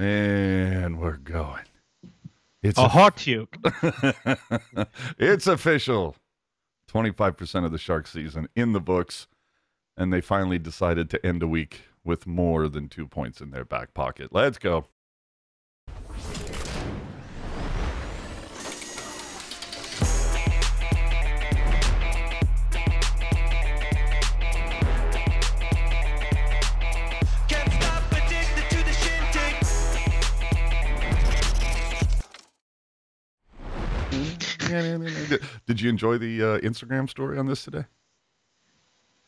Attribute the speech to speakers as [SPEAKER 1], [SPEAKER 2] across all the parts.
[SPEAKER 1] And we're going. It's
[SPEAKER 2] A hot puke.
[SPEAKER 1] it's official. 25% of the shark season in the books. And they finally decided to end a week with more than two points in their back pocket. Let's go. Did you enjoy the uh, Instagram story on this today?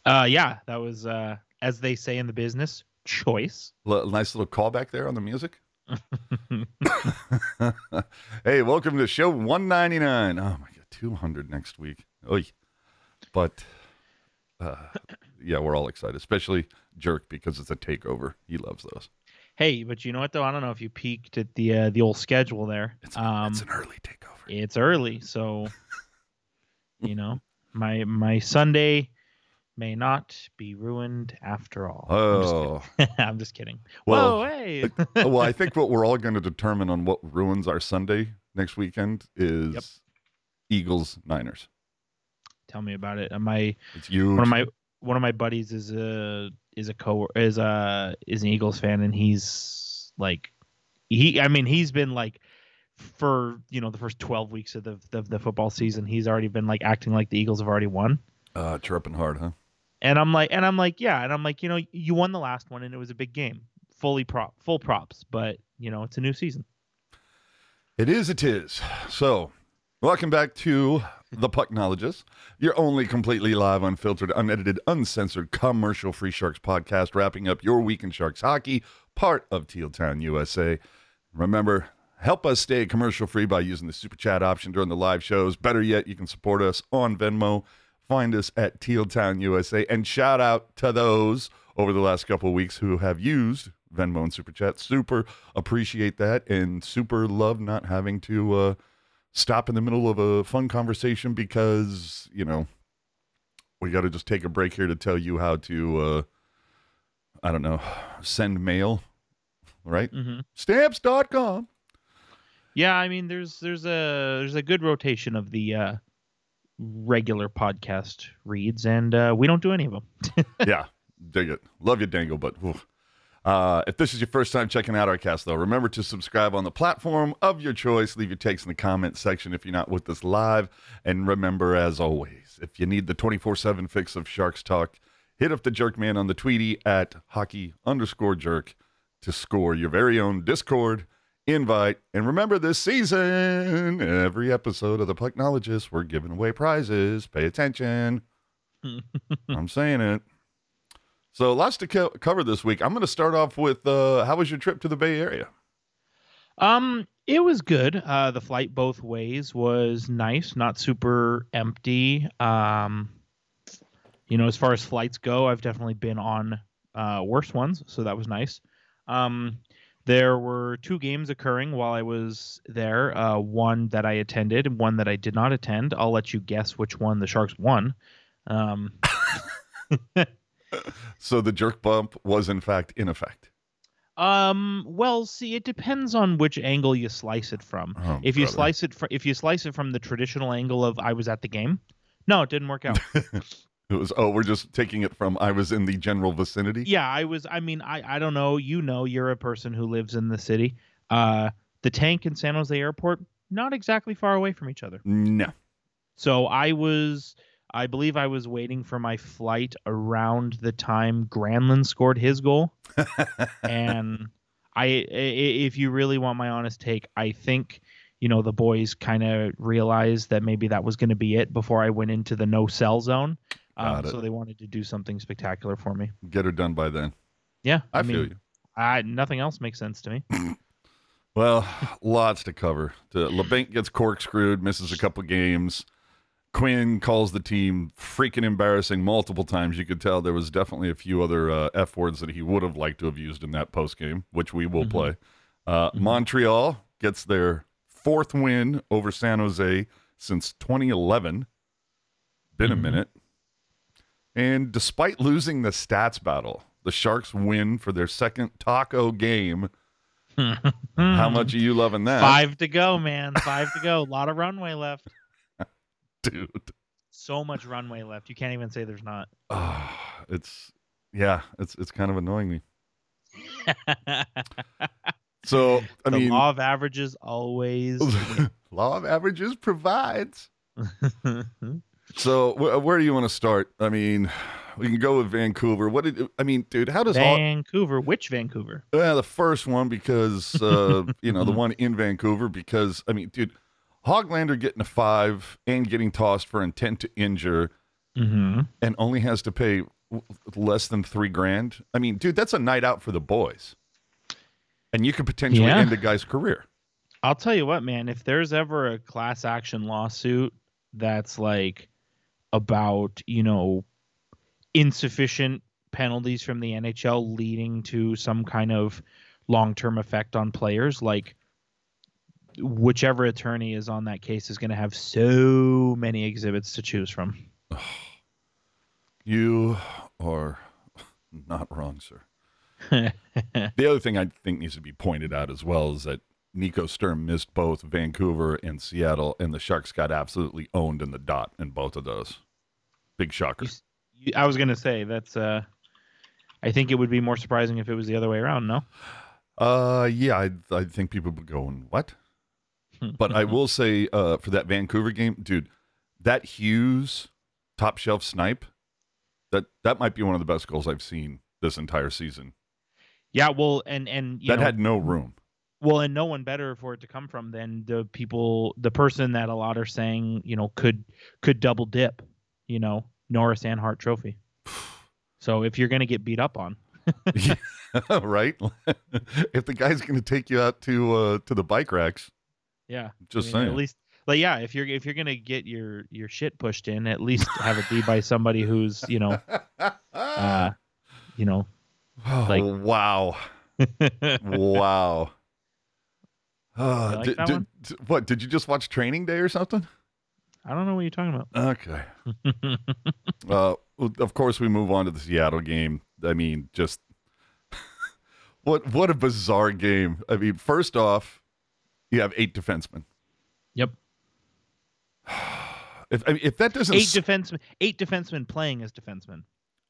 [SPEAKER 2] Uh, yeah, that was uh, as they say in the business, choice.
[SPEAKER 1] L- nice little callback there on the music. hey, welcome to show 199. Oh my god, 200 next week. Oy. But uh, yeah, we're all excited, especially Jerk because it's a takeover. He loves those.
[SPEAKER 2] Hey, but you know what though? I don't know if you peeked at the uh, the old schedule there.
[SPEAKER 1] It's,
[SPEAKER 2] um,
[SPEAKER 1] it's an early takeover.
[SPEAKER 2] it's early, so you know my my Sunday may not be ruined after all. I'm just
[SPEAKER 1] Oh.
[SPEAKER 2] I'm just kidding.
[SPEAKER 1] Well,
[SPEAKER 2] Whoa, hey.
[SPEAKER 1] Uh, well, I think what we're all going to determine on what ruins our Sunday next weekend is
[SPEAKER 2] Yep.
[SPEAKER 1] Eagles Niners.
[SPEAKER 2] Tell me about it. Uh, Am I
[SPEAKER 1] It's huge.
[SPEAKER 2] one of my one of my buddies is a is a co is a is an Eagles fan and he's like he I mean he's been like for you know the first 12 weeks of the, the the football season he's already been like acting like the Eagles have already won
[SPEAKER 1] uh, chirping hard, huh?
[SPEAKER 2] and I'm like and I'm like yeah and I'm like you know you won the last one and it was a big game fully prop full props but you know it's a new season
[SPEAKER 1] It is, it is. So, welcome back to The Pucknologist, your only completely live, unfiltered, unedited, uncensored, commercial free Sharks podcast, wrapping up your week in Sharks hockey, part of Teal Town, USA. Remember, help us stay commercial free by using the super chat option during the live shows. Better yet, you can support us on Venmo. Find us at Teal Town, USA. And shout out to those over the last couple of weeks who have used Venmo and Super Chat. Super appreciate that and super love not having to uh, stop in the middle of a fun conversation because, you know, we got to just take a break here to tell you how to, uh, I don't know, send mail, right?
[SPEAKER 2] mm-hmm.
[SPEAKER 1] Stamps.com.
[SPEAKER 2] yeah I mean there's there's a there's a good rotation of the uh regular podcast reads and uh we don't do any of them
[SPEAKER 1] yeah, dig it. Love you, Dangle, but. Uh, if this is your first time checking out our cast, though, remember to subscribe on the platform of your choice. Leave your takes in the comment section if you're not with us live. And remember, as always, if you need the 24 7 fix of Sharks Talk, hit up the jerk man on the Tweety at hockey underscore jerk to score your very own Discord invite. And remember, this season, every episode of The Pucknologist, we're giving away prizes. Pay attention. I'm saying it. So lots to co- cover this week. I'm going to start off with uh, how was your trip to the Bay Area?
[SPEAKER 2] Um, it was good. Uh, the flight both ways was nice, not super empty. Um, you know, as far as flights go, I've definitely been on uh, worse ones, so that was nice. Um, there were two games occurring while I was there. Uh, one that I attended, and one that I did not attend. I'll let you guess which one the Sharks won. Um,
[SPEAKER 1] So the jerk bump was in fact in effect.
[SPEAKER 2] Um. Well, see, it depends on which angle you slice it from.
[SPEAKER 1] Oh,
[SPEAKER 2] if you
[SPEAKER 1] brother.
[SPEAKER 2] slice it, fr- if you slice it from the traditional angle of I was at the game, no, it didn't work out.
[SPEAKER 1] It was oh, we're just taking it from I was in the general vicinity.
[SPEAKER 2] yeah, I was. I mean, I I don't know. You know, you're a person who lives in the city. Uh, the tank and San Jose Airport, not exactly far away from each other.
[SPEAKER 1] No.
[SPEAKER 2] So I was. I believe I was waiting for my flight around the time Granlund scored his goal. and I, i- if you really want my honest take, I think you know the boys kind of realized that maybe that was going to be it before I went into the no sell zone. Um, so they wanted to do something spectacular for me.
[SPEAKER 1] Get her done by then.
[SPEAKER 2] Yeah,
[SPEAKER 1] I,
[SPEAKER 2] I,
[SPEAKER 1] feel
[SPEAKER 2] mean,
[SPEAKER 1] you.
[SPEAKER 2] I, nothing else makes sense to me.
[SPEAKER 1] Well, lots to cover. Labanc gets corkscrewed, misses a couple games. Quinn calls the team freaking embarrassing multiple times. You could tell there was definitely a few other uh, F words that he would have liked to have used in that post game, which we will
[SPEAKER 2] Mhm.
[SPEAKER 1] play. Uh,
[SPEAKER 2] Mhm.
[SPEAKER 1] Montreal gets their fourth win over San Jose since 2011. Been a
[SPEAKER 2] Mhm.
[SPEAKER 1] minute. And despite losing the stats battle, the Sharks win for their second taco game How much are you loving that,
[SPEAKER 2] Five to go, man. Five to go. A lot of runway left.
[SPEAKER 1] dude?
[SPEAKER 2] So much runway left. You can't even say there's not.
[SPEAKER 1] Ah, it's yeah, it's it's kind of annoying me. So I
[SPEAKER 2] the
[SPEAKER 1] mean,
[SPEAKER 2] law of averages always.
[SPEAKER 1] law of averages provides. So wh- where do you want to start? I mean, we can go with Vancouver. What did I mean, dude? How does all
[SPEAKER 2] Vancouver. Which Vancouver?
[SPEAKER 1] well, the first one because uh, you know the one in Vancouver because I mean, dude, Hoglander getting a five and getting tossed for intent to injure
[SPEAKER 2] Mm-hmm.
[SPEAKER 1] and only has to pay w- less than three grand. I mean, dude, that's a night out for the boys, and you could potentially
[SPEAKER 2] Yeah.
[SPEAKER 1] end a guy's career.
[SPEAKER 2] I'll tell you what, man. If there's ever a class action lawsuit that's like about, you know, insufficient penalties from the NHL leading to some kind of long term effect on players, like whichever attorney is on that case is going to have so many exhibits to choose from.
[SPEAKER 1] You are not wrong, sir. The other thing I think needs to be pointed out as well is that Nico Sturm missed both Vancouver and Seattle, and the Sharks got absolutely owned in the dot in both of those. Big shocker.
[SPEAKER 2] I was going to say that's uh I think it would be more surprising if it was the other way around, no?
[SPEAKER 1] Uh, yeah, I I think people would be going what? But I will say, uh, for that Vancouver game, dude, that Hughes top shelf snipe, that that might be one of the best goals I've seen this entire season.
[SPEAKER 2] Yeah, well, and and you
[SPEAKER 1] that
[SPEAKER 2] know,
[SPEAKER 1] had no room.
[SPEAKER 2] Well, and no one better for it to come from than the people, the person that a lot are saying, you know, could could double dip, you know, Norris and Hart Trophy. So if you're gonna get beat up on,
[SPEAKER 1] right? if the guy's going to take you out to uh, to the bike racks,
[SPEAKER 2] yeah,
[SPEAKER 1] just
[SPEAKER 2] I mean,
[SPEAKER 1] saying.
[SPEAKER 2] At least, like, yeah, if you're if you're gonna get your your shit pushed in, at least have it be by somebody who's, you know, uh, you know,
[SPEAKER 1] oh,
[SPEAKER 2] like-
[SPEAKER 1] wow, wow. Uh,
[SPEAKER 2] like
[SPEAKER 1] did- did- what did you just watch Training Day or something?
[SPEAKER 2] I don't know what you're talking about.
[SPEAKER 1] Okay. Uh, of course, we move on to the Seattle game. I mean, just what what a bizarre game. I mean, first off, you have eight defensemen.
[SPEAKER 2] Yep,
[SPEAKER 1] If I mean, if that doesn't
[SPEAKER 2] eight defensemen, eight defensemen playing as defensemen.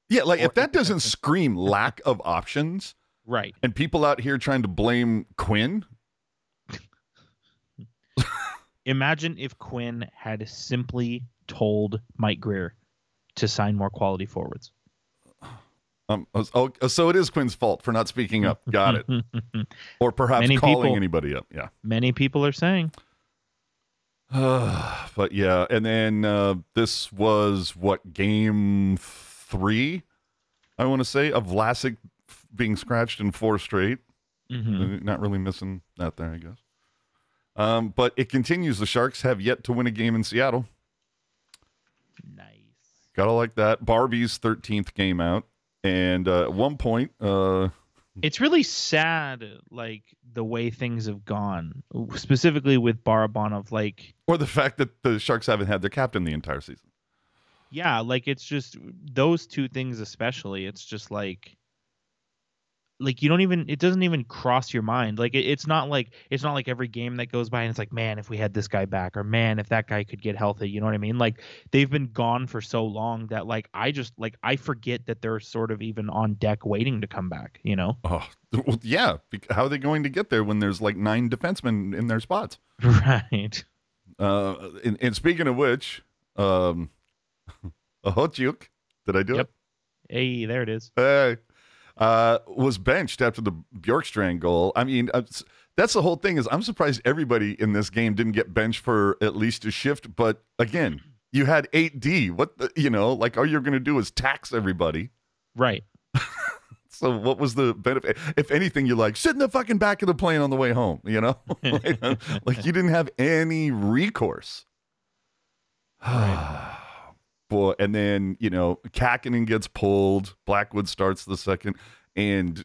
[SPEAKER 1] yeah, like
[SPEAKER 2] or
[SPEAKER 1] if that doesn't
[SPEAKER 2] defensemen.
[SPEAKER 1] scream lack of options,
[SPEAKER 2] Right.
[SPEAKER 1] and people out here trying to blame Quinn,
[SPEAKER 2] Imagine if Quinn had simply told Mike Grier to sign more quality forwards.
[SPEAKER 1] um, oh, so it is Quinn's fault for not speaking up. Got it. Or perhaps
[SPEAKER 2] Many
[SPEAKER 1] calling
[SPEAKER 2] people-
[SPEAKER 1] anybody up. Yeah.
[SPEAKER 2] Many people are saying.
[SPEAKER 1] but yeah, and then uh, this was what game three, I want to say, of Vlasic being scratched in four straight.
[SPEAKER 2] Mhm.
[SPEAKER 1] Uh, Not really missing that there, I guess. Um, but it continues. The Sharks have yet to win a game in Seattle.
[SPEAKER 2] Nice.
[SPEAKER 1] Gotta like that. Barbie's 13th game out. And uh, at one point, uh,
[SPEAKER 2] It's really sad, like the way things have gone, specifically with Barabanov. Like,
[SPEAKER 1] or the fact that the Sharks haven't had their captain the entire season.
[SPEAKER 2] yeah, like it's just those two things, especially. It's just like, like you don't even. It doesn't even cross your mind. Like, it, it's not like it's not like every game that goes by and it's like, man, if we had this guy back, or man, if that guy could get healthy. You know what I mean? Like they've been gone for so long that like I just like I forget that they're sort of even on deck waiting to come back. You know?
[SPEAKER 1] Oh, well, yeah. How are they going to get there when there's like nine defensemen in their spots?
[SPEAKER 2] Right.
[SPEAKER 1] Uh, and, and speaking of which, um, Hochuk, did I do
[SPEAKER 2] Yep. Hey, there it is.
[SPEAKER 1] Hey, uh, was benched after the Bjorkstrand goal. I mean, uh, that's the whole thing. Is I'm surprised everybody in this game didn't get benched for at least a shift. But again, you had eight D. What the, you know, like all you're going to do is tax everybody.
[SPEAKER 2] Right.
[SPEAKER 1] So what was the benefit? If anything, you like sit in the fucking back of the plane on the way home. You know, like, like you didn't have any recourse. Boy, and then you know Kahkonen gets pulled. Blackwood starts the second, and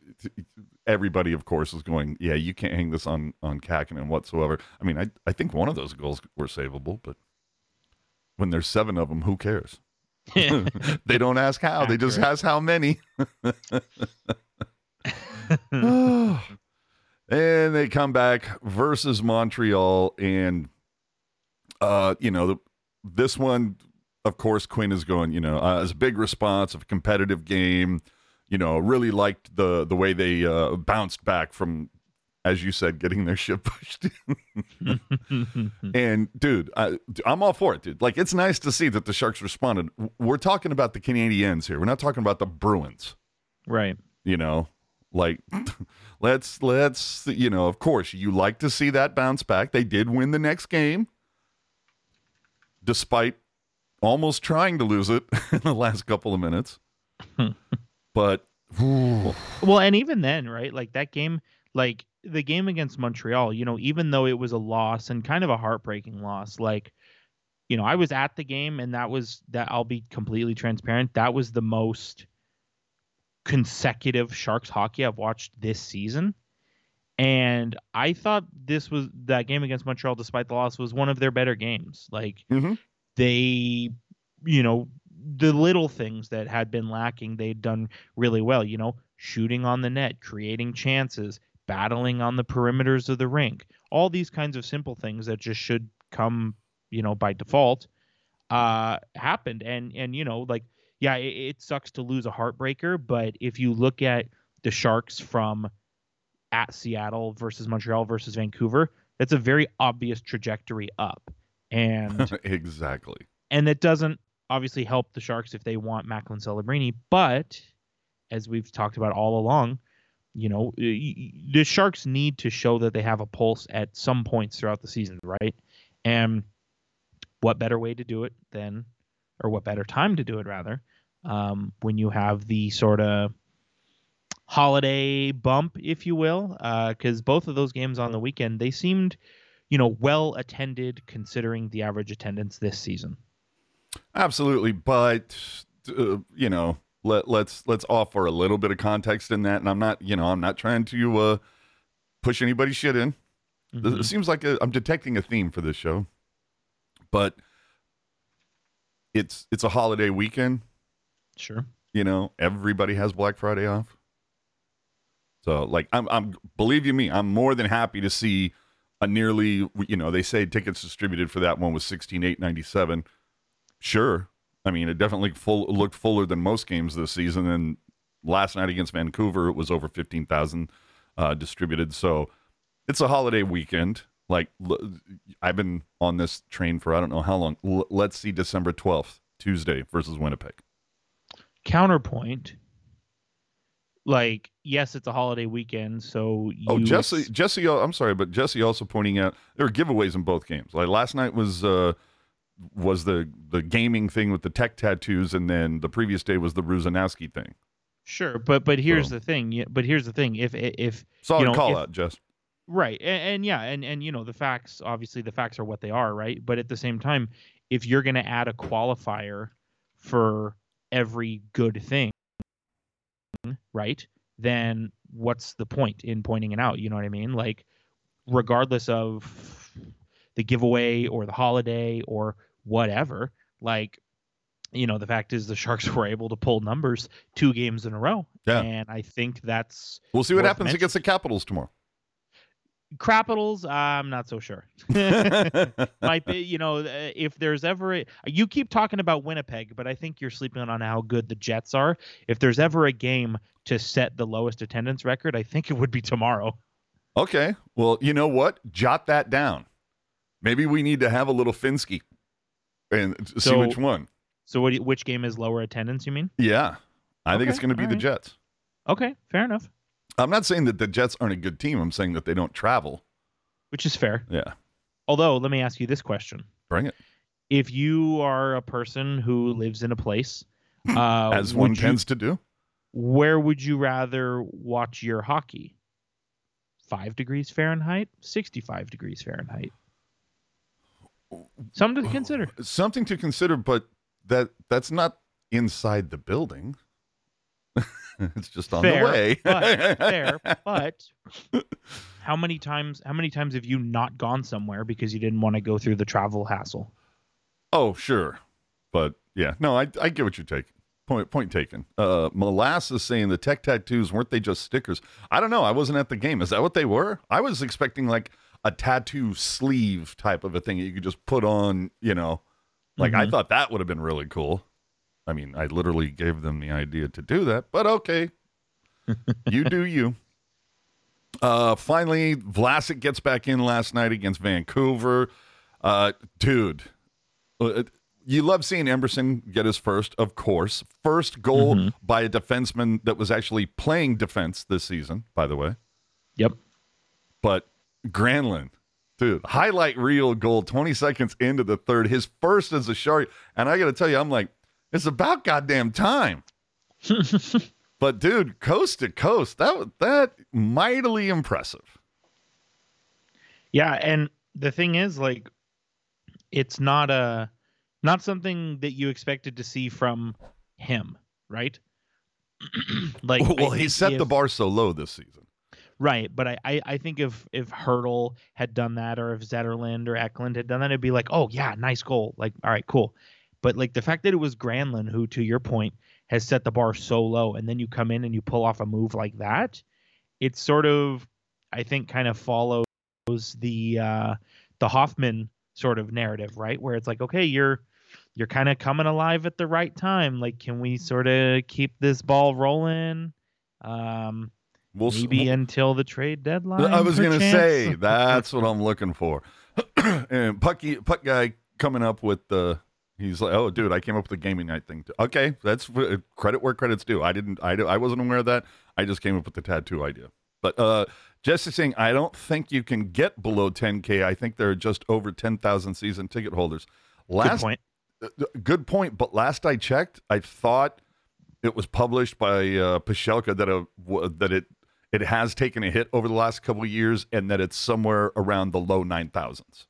[SPEAKER 1] everybody, of course, is going, "Yeah, you can't hang this on on Kahkonen whatsoever." I mean, I I think one of those goals were savable, but when there's seven of them, who cares? they don't ask how; they just ask how many. And they come back versus Montreal, and uh, you know, the, this one, of course, Quinn is going. You know, uh, as a big response of a competitive game. You know, really liked the the way they uh, bounced back from, as you said, getting their shit pushed. and dude, I, I'm all for it, dude. Like, it's nice to see that the Sharks responded. We're talking about the Canadiens here. We're not talking about the Bruins
[SPEAKER 2] right.
[SPEAKER 1] you know like let's let's you know of course you like to see that bounce back they did win the next game despite almost trying to lose it in the last couple of minutes but ooh,
[SPEAKER 2] Well, and even then, right? Like that game, like the game against Montreal, you know, even though it was a loss and kind of a heartbreaking loss, like, you know, I was at the game and that was that I'll be completely transparent. That was the most consecutive Sharks hockey I've watched this season. And I thought this was that game against Montreal, despite the loss, was one of their better games. Like
[SPEAKER 1] Mhm.
[SPEAKER 2] They, you know, the little things that had been lacking, they'd done really well. You know, shooting on the net, creating chances, battling on the perimeters of the rink, all these kinds of simple things that just should come, you know, by default, uh, happened. And and you know, like, yeah, it, it sucks to lose a heartbreaker, but if you look at the Sharks from at Seattle versus Montreal versus Vancouver, that's a very obvious trajectory up. And
[SPEAKER 1] exactly
[SPEAKER 2] and it doesn't obviously help the Sharks if they want Macklin Celebrini, but as we've talked about all along, you know, the Sharks need to show that they have a pulse at some points throughout the season, right? And what better way to do it than, or what better time to do it rather, um, when you have the sort of holiday bump, if you will, because both of those games on the weekend they seemed, you know, well attended considering the average attendance this season.
[SPEAKER 1] absolutely but uh, you know let, let's let's offer a little bit of context in that and i'm not you know i'm not trying to uh push anybody's shit in
[SPEAKER 2] Mhm.
[SPEAKER 1] It seems like i I'm detecting a theme for this show, but it's it's a holiday weekend.
[SPEAKER 2] Sure.
[SPEAKER 1] You know, everybody has Black Friday off. So, like, I'm I'm believe you me, I'm more than happy to see a nearly you know they say tickets distributed for that one was sixteen eight ninety seven. Sure, I mean it definitely full looked fuller than most games this season. And last night against Vancouver, it was over fifteen thousand uh, distributed. So it's a holiday weekend. Like l- I've been on this train for I don't know how long. L- let's see, December twelfth, Tuesday versus Winnipeg.
[SPEAKER 2] Counterpoint. Like, yes, it's a holiday weekend, so you
[SPEAKER 1] Oh, Jesse, Jesse, uh, I'm sorry, but Jesse also pointing out there are giveaways in both games. Like last night was uh was the the gaming thing with the tech tattoos, and then the previous day was the Ruzanowski thing.
[SPEAKER 2] sure, but but here's
[SPEAKER 1] So-
[SPEAKER 2] the thing. yeah, But here's the thing. If if
[SPEAKER 1] Solid
[SPEAKER 2] know,
[SPEAKER 1] call
[SPEAKER 2] if-
[SPEAKER 1] out, Jess.
[SPEAKER 2] right, and, and yeah, and and you know the facts. Obviously, the facts are what they are, right? But at the same time, if you're going to add a qualifier for every good thing, right? Then what's the point in pointing it out? You know what I mean? Like, regardless of the giveaway or the holiday or whatever, like, you know, the fact is the Sharks were able to pull numbers two games in a row.
[SPEAKER 1] Yeah.
[SPEAKER 2] And I think that's
[SPEAKER 1] We'll see what happens
[SPEAKER 2] mentioning.
[SPEAKER 1] against the Capitals tomorrow.
[SPEAKER 2] Capitals. I'm not so sure. Might be, you know, uh, if there's ever a, you keep talking about Winnipeg, but I think you're sleeping on how good the Jets are. If there's ever a game to set the lowest attendance record, I think it would be tomorrow.
[SPEAKER 1] okay, well, you know what? Jot that down. Maybe we need to have a little Finsky and see
[SPEAKER 2] So-
[SPEAKER 1] which one.
[SPEAKER 2] So, what? Which game is lower attendance? You mean?
[SPEAKER 1] Yeah, I think it's going to be
[SPEAKER 2] all
[SPEAKER 1] the. Jets.
[SPEAKER 2] Okay, fair enough.
[SPEAKER 1] I'm not saying that the Jets aren't a good team. I'm saying that they don't travel.
[SPEAKER 2] Which is fair.
[SPEAKER 1] Yeah,
[SPEAKER 2] Although, let me ask you this question:
[SPEAKER 1] bring it.
[SPEAKER 2] If you are a person who lives in a place, uh,
[SPEAKER 1] As one
[SPEAKER 2] you-
[SPEAKER 1] tends to do.
[SPEAKER 2] where would you rather watch your hockey? Five degrees Fahrenheit, 65 degrees Fahrenheit. Something to consider.
[SPEAKER 1] something to consider, but that that's not inside the building. it's just on
[SPEAKER 2] Fair,
[SPEAKER 1] the way.
[SPEAKER 2] but- Fair, but how many times how many times have you not gone somewhere because you didn't want to go through the travel hassle?
[SPEAKER 1] oh, sure, but yeah, no, I I get what you're taking. Point point taken. Uh, Molasses saying the tech tattoos weren't they just stickers? I don't know. I wasn't at the game. Is that what they were? I was expecting like a tattoo sleeve type of a thing that you could just put on. You know, like I
[SPEAKER 2] Mhm.
[SPEAKER 1] thought that would have been really cool. I mean, I literally gave them the idea to do that, but okay, you do you. Uh, finally, Vlasic gets back in last night against Vancouver. Uh, dude, uh, you love seeing Emberson get his first, of course. First goal
[SPEAKER 2] Mhm.
[SPEAKER 1] by a defenseman that was actually playing defense this season, by the way.
[SPEAKER 2] Yep.
[SPEAKER 1] But Granlund, dude, highlight reel goal 20 seconds into the third, his first as a shark. And I got to tell you, I'm like, it's about goddamn time. But dude, coast to coast, that that mightily impressive.
[SPEAKER 2] Yeah, and the thing is, like, it's not a not something that you expected to see from him, right? like, I
[SPEAKER 1] well, he set the bar so low this season.
[SPEAKER 2] right. But I, I, I think if if Hertl had done that, or if Zetterlund or Eklund had done that, it'd be like, oh yeah, nice goal. Like, all right, cool. But like the fact that it was Granlund who, to your point, has set the bar so low, and then you come in and you pull off a move like that, it's sort of, I think, kind of follows the uh, the Hoffman sort of narrative, right? Where it's like, okay, you're you're kind of coming alive at the right time. Like, can we sort of keep this ball rolling? Um,
[SPEAKER 1] We'll
[SPEAKER 2] maybe until the trade deadline.
[SPEAKER 1] I was gonna
[SPEAKER 2] perchance?
[SPEAKER 1] say that's what I'm looking for. and Pucky Puck guy coming up with the he's like, oh dude, I came up with the gaming night thing. Too. Okay, that's uh, credit where credit's due. I didn't, I, I wasn't aware of that. I just came up with the tattoo idea. But uh, Jesse saying, I don't think you can get below 10k. I think there are just over 10,000 season ticket holders. Last Good
[SPEAKER 2] point.
[SPEAKER 1] uh, good point. But last I checked, I thought it was published by uh, Pashelka that a that it it has taken a hit over the last couple of years, and that it's somewhere around the low nine thousands.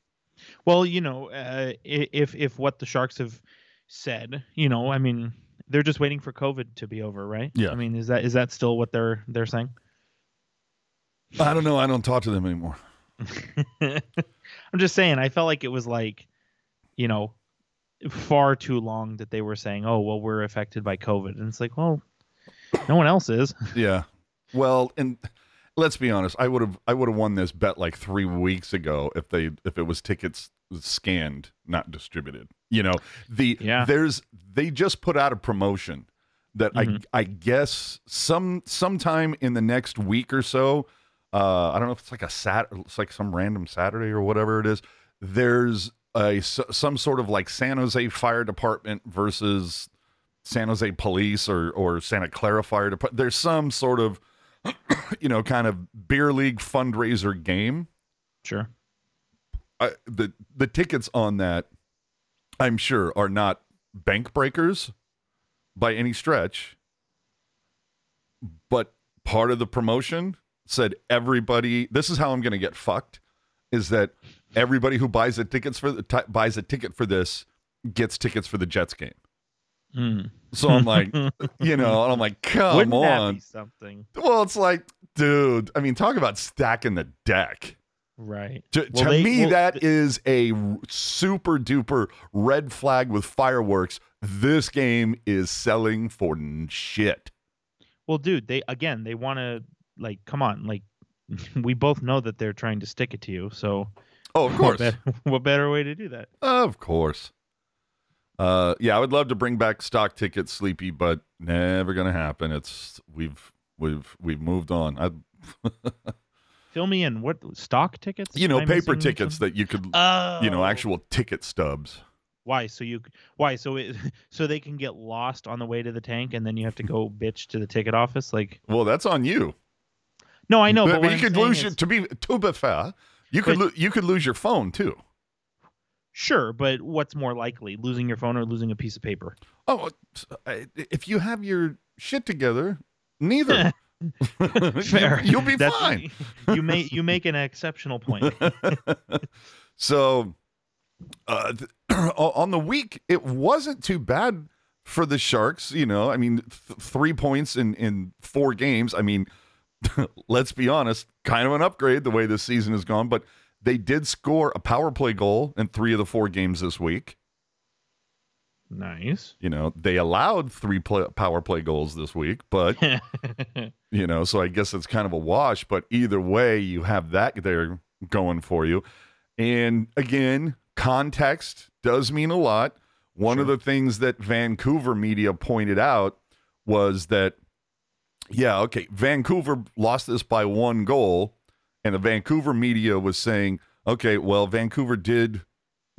[SPEAKER 2] Well, you know, uh, if if what the Sharks have said, you know, I mean, they're just waiting for COVID to be over, right?
[SPEAKER 1] Yeah.
[SPEAKER 2] I mean, is that is that still what they're they're saying?
[SPEAKER 1] I don't know. I don't talk to them anymore.
[SPEAKER 2] I'm just saying. I felt like it was like, you know, far too long that they were saying, "Oh, well, we're affected by COVID," and it's like, well, no one else is.
[SPEAKER 1] Yeah. Well, and let's be honest. I would have I would have won this bet like three weeks ago if they if it was tickets scanned, not distributed. You know, the
[SPEAKER 2] Yeah.
[SPEAKER 1] there's they just put out a promotion that
[SPEAKER 2] Mhm.
[SPEAKER 1] I I guess some sometime in the next week or so. Uh, I don't know if it's like a sat, it's like some random Saturday or whatever it is. There's a some sort of like San Jose Fire Department versus San Jose Police or or Santa Clara Fire Department. There's some sort of you know kind of beer league fundraiser game.
[SPEAKER 2] Sure.
[SPEAKER 1] I, the the tickets on that, I'm sure, are not bank breakers by any stretch. But part of the promotion said everybody. This is how I'm going to get fucked. Is that everybody who buys a tickets for the ti buys a ticket for this gets tickets for the Jets game?
[SPEAKER 2] Mm.
[SPEAKER 1] So I'm like, you know, and I'm like, come
[SPEAKER 2] Wouldn't that
[SPEAKER 1] on.
[SPEAKER 2] be something?
[SPEAKER 1] Well, it's like, dude. I mean, talk about stacking the deck.
[SPEAKER 2] Right.
[SPEAKER 1] To,
[SPEAKER 2] Well,
[SPEAKER 1] to
[SPEAKER 2] they-
[SPEAKER 1] me,
[SPEAKER 2] well,
[SPEAKER 1] that
[SPEAKER 2] th-
[SPEAKER 1] is a super duper red flag with fireworks. This game is selling for shit.
[SPEAKER 2] Well, dude, they again, they want to like, come on, like, we both know that they're trying to stick it to you. So,
[SPEAKER 1] Oh, of
[SPEAKER 2] what,
[SPEAKER 1] course,
[SPEAKER 2] what better way to do that?
[SPEAKER 1] of course. Uh, yeah, I would love to bring back stock tickets, Sleepy, but never gonna happen. It's we've we've we've moved on. I,
[SPEAKER 2] Fill me in. What stock tickets?
[SPEAKER 1] you know, paper tickets that you could,
[SPEAKER 2] Oh,
[SPEAKER 1] you know, oh. actual ticket stubs.
[SPEAKER 2] Why? So you why? So it so they can get lost on the way to the tank, and then you have to go bitch to the ticket office. Like,
[SPEAKER 1] Well, that's on you.
[SPEAKER 2] no, I know, but,
[SPEAKER 1] but, you
[SPEAKER 2] I'm
[SPEAKER 1] could lose
[SPEAKER 2] is-
[SPEAKER 1] your. To be to be fair, you could
[SPEAKER 2] But-
[SPEAKER 1] lo- you could lose your phone too.
[SPEAKER 2] Sure, but what's more likely, losing your phone or losing a piece of paper?
[SPEAKER 1] Oh, uh, if you have your shit together, neither.
[SPEAKER 2] Fair.
[SPEAKER 1] You'll be
[SPEAKER 2] That's-
[SPEAKER 1] fine.
[SPEAKER 2] You make you make an exceptional point.
[SPEAKER 1] so, uh, on the week, it wasn't too bad for the Sharks. You know, I mean, th- three points in in four games. I mean, let's be honest, kind of an upgrade the way this season has gone. But they did score a power play goal in three of the four games this week.
[SPEAKER 2] Nice.
[SPEAKER 1] You know, they allowed three play, power play goals this week, but you know, so I guess it's kind of a wash. But either way, you have that there going for you. And again, context does mean a lot. One of the things that Vancouver media pointed out was that, yeah, okay, Vancouver lost this by one goal, and the Vancouver media was saying, okay, well, Vancouver did,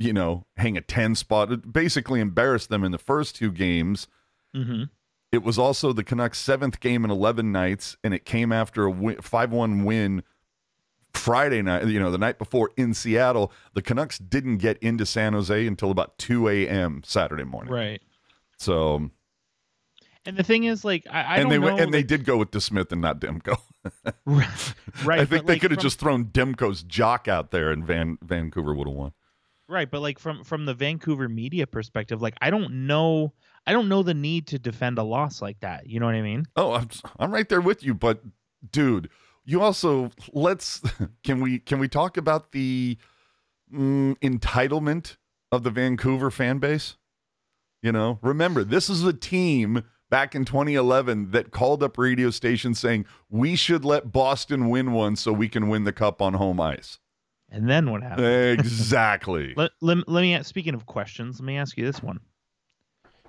[SPEAKER 1] you know, hang a 10 spot, it basically embarrassed them in the first two games.
[SPEAKER 2] hmm
[SPEAKER 1] It was also the Canucks' seventh game in 11 nights, and it came after a 5 1 win Friday night, you know, the night before in Seattle. The Canucks didn't get into San Jose until about 2 a.m. Saturday morning.
[SPEAKER 2] Right.
[SPEAKER 1] So,
[SPEAKER 2] And the thing is, like, I, I
[SPEAKER 1] and
[SPEAKER 2] don't
[SPEAKER 1] they
[SPEAKER 2] know.
[SPEAKER 1] went, and they did go with DeSmith and not Demko.
[SPEAKER 2] right.
[SPEAKER 1] I think they
[SPEAKER 2] like,
[SPEAKER 1] could have
[SPEAKER 2] from-
[SPEAKER 1] just thrown Demko's jock out there, and Van Vancouver would have won.
[SPEAKER 2] Right, but like from from the Vancouver media perspective, like I don't know, I don't know the need to defend a loss like that. You know what I mean?
[SPEAKER 1] Oh, I'm I'm right there with you, but dude, you also let's can we can we talk about the mm, entitlement of the Vancouver fan base? You know, remember this is a team back in 2011 that called up radio stations saying we should let Boston win one so we can win the cup on home ice.
[SPEAKER 2] And then what happened?
[SPEAKER 1] Exactly.
[SPEAKER 2] let, let, let me speaking of questions, let me ask you this one.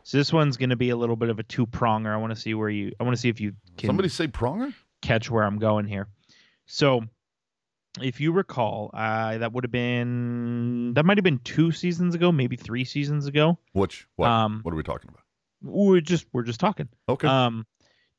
[SPEAKER 2] So this one's going to be a little bit of a two pronger. I want to see where you. I want to see if you can
[SPEAKER 1] Somebody say Pronger?
[SPEAKER 2] catch where I'm going here. So, if you recall, uh, that would have been that might have been two seasons ago, maybe three seasons ago.
[SPEAKER 1] Which what?
[SPEAKER 2] Um,
[SPEAKER 1] what are we talking about?
[SPEAKER 2] We're just we're just talking.
[SPEAKER 1] Okay.
[SPEAKER 2] Um,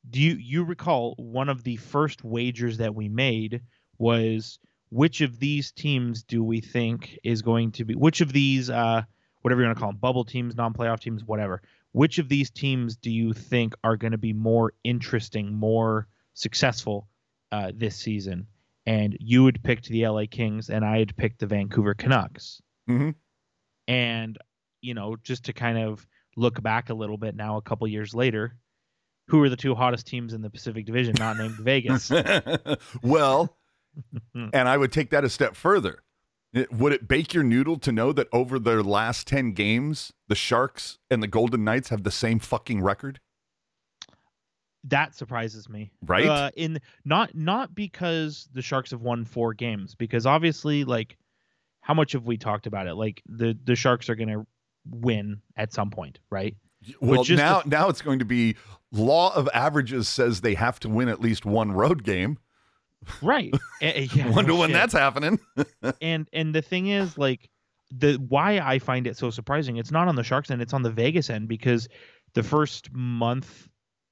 [SPEAKER 2] do you you recall one of the first wagers that we made was which of these teams do we think is going to be which of these uh whatever you want to call them bubble teams, non-playoff teams, whatever. Which of these teams do you think are going to be more interesting, more successful uh, this season? And you had picked the LA Kings, and I had picked the Vancouver Canucks.
[SPEAKER 1] Mhm.
[SPEAKER 2] And you know, just to kind of look back a little bit now, a couple years later, who are the two hottest teams in the Pacific Division, not named Vegas?
[SPEAKER 1] well, and I would take that a step further. It- would it bake your noodle to know that over their last 10 games, the Sharks and the Golden Knights have the same fucking record?
[SPEAKER 2] That surprises me.
[SPEAKER 1] Right?
[SPEAKER 2] Uh, in not not because the Sharks have won four games, because obviously, like, how much have we talked about it? Like the the Sharks are going to win at some point, right?
[SPEAKER 1] Well, now
[SPEAKER 2] the-
[SPEAKER 1] now it's going to be law of averages says they have to win at least one road game.
[SPEAKER 2] Right. Eh, yeah,
[SPEAKER 1] Wonder
[SPEAKER 2] no
[SPEAKER 1] when
[SPEAKER 2] shit.
[SPEAKER 1] that's happening.
[SPEAKER 2] and and the thing is like the why I find it so surprising it's not on the Sharks end it's on the Vegas end because the first month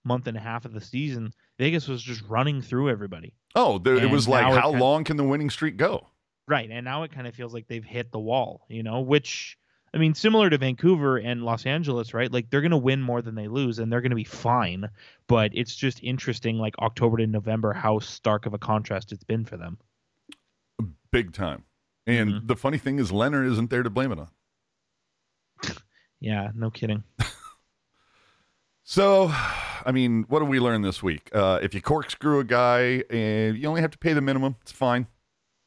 [SPEAKER 2] month and a half of the season Vegas was just running through everybody
[SPEAKER 1] Oh, there, it was like, how long can the winning streak go?
[SPEAKER 2] right and now it kind of feels like they've hit the wall you know which I mean similar to Vancouver and Los Angeles right like they're going to win more than they lose and they're going to be fine but it's just interesting like October to November how stark of a contrast it's been for them
[SPEAKER 1] Big time. And
[SPEAKER 2] Mhm.
[SPEAKER 1] the funny thing is, Leonard isn't there to blame it on.
[SPEAKER 2] yeah no kidding
[SPEAKER 1] So, I mean, what do we learn this week? Uh, if you corkscrew a guy and you only have to pay the minimum, it's fine.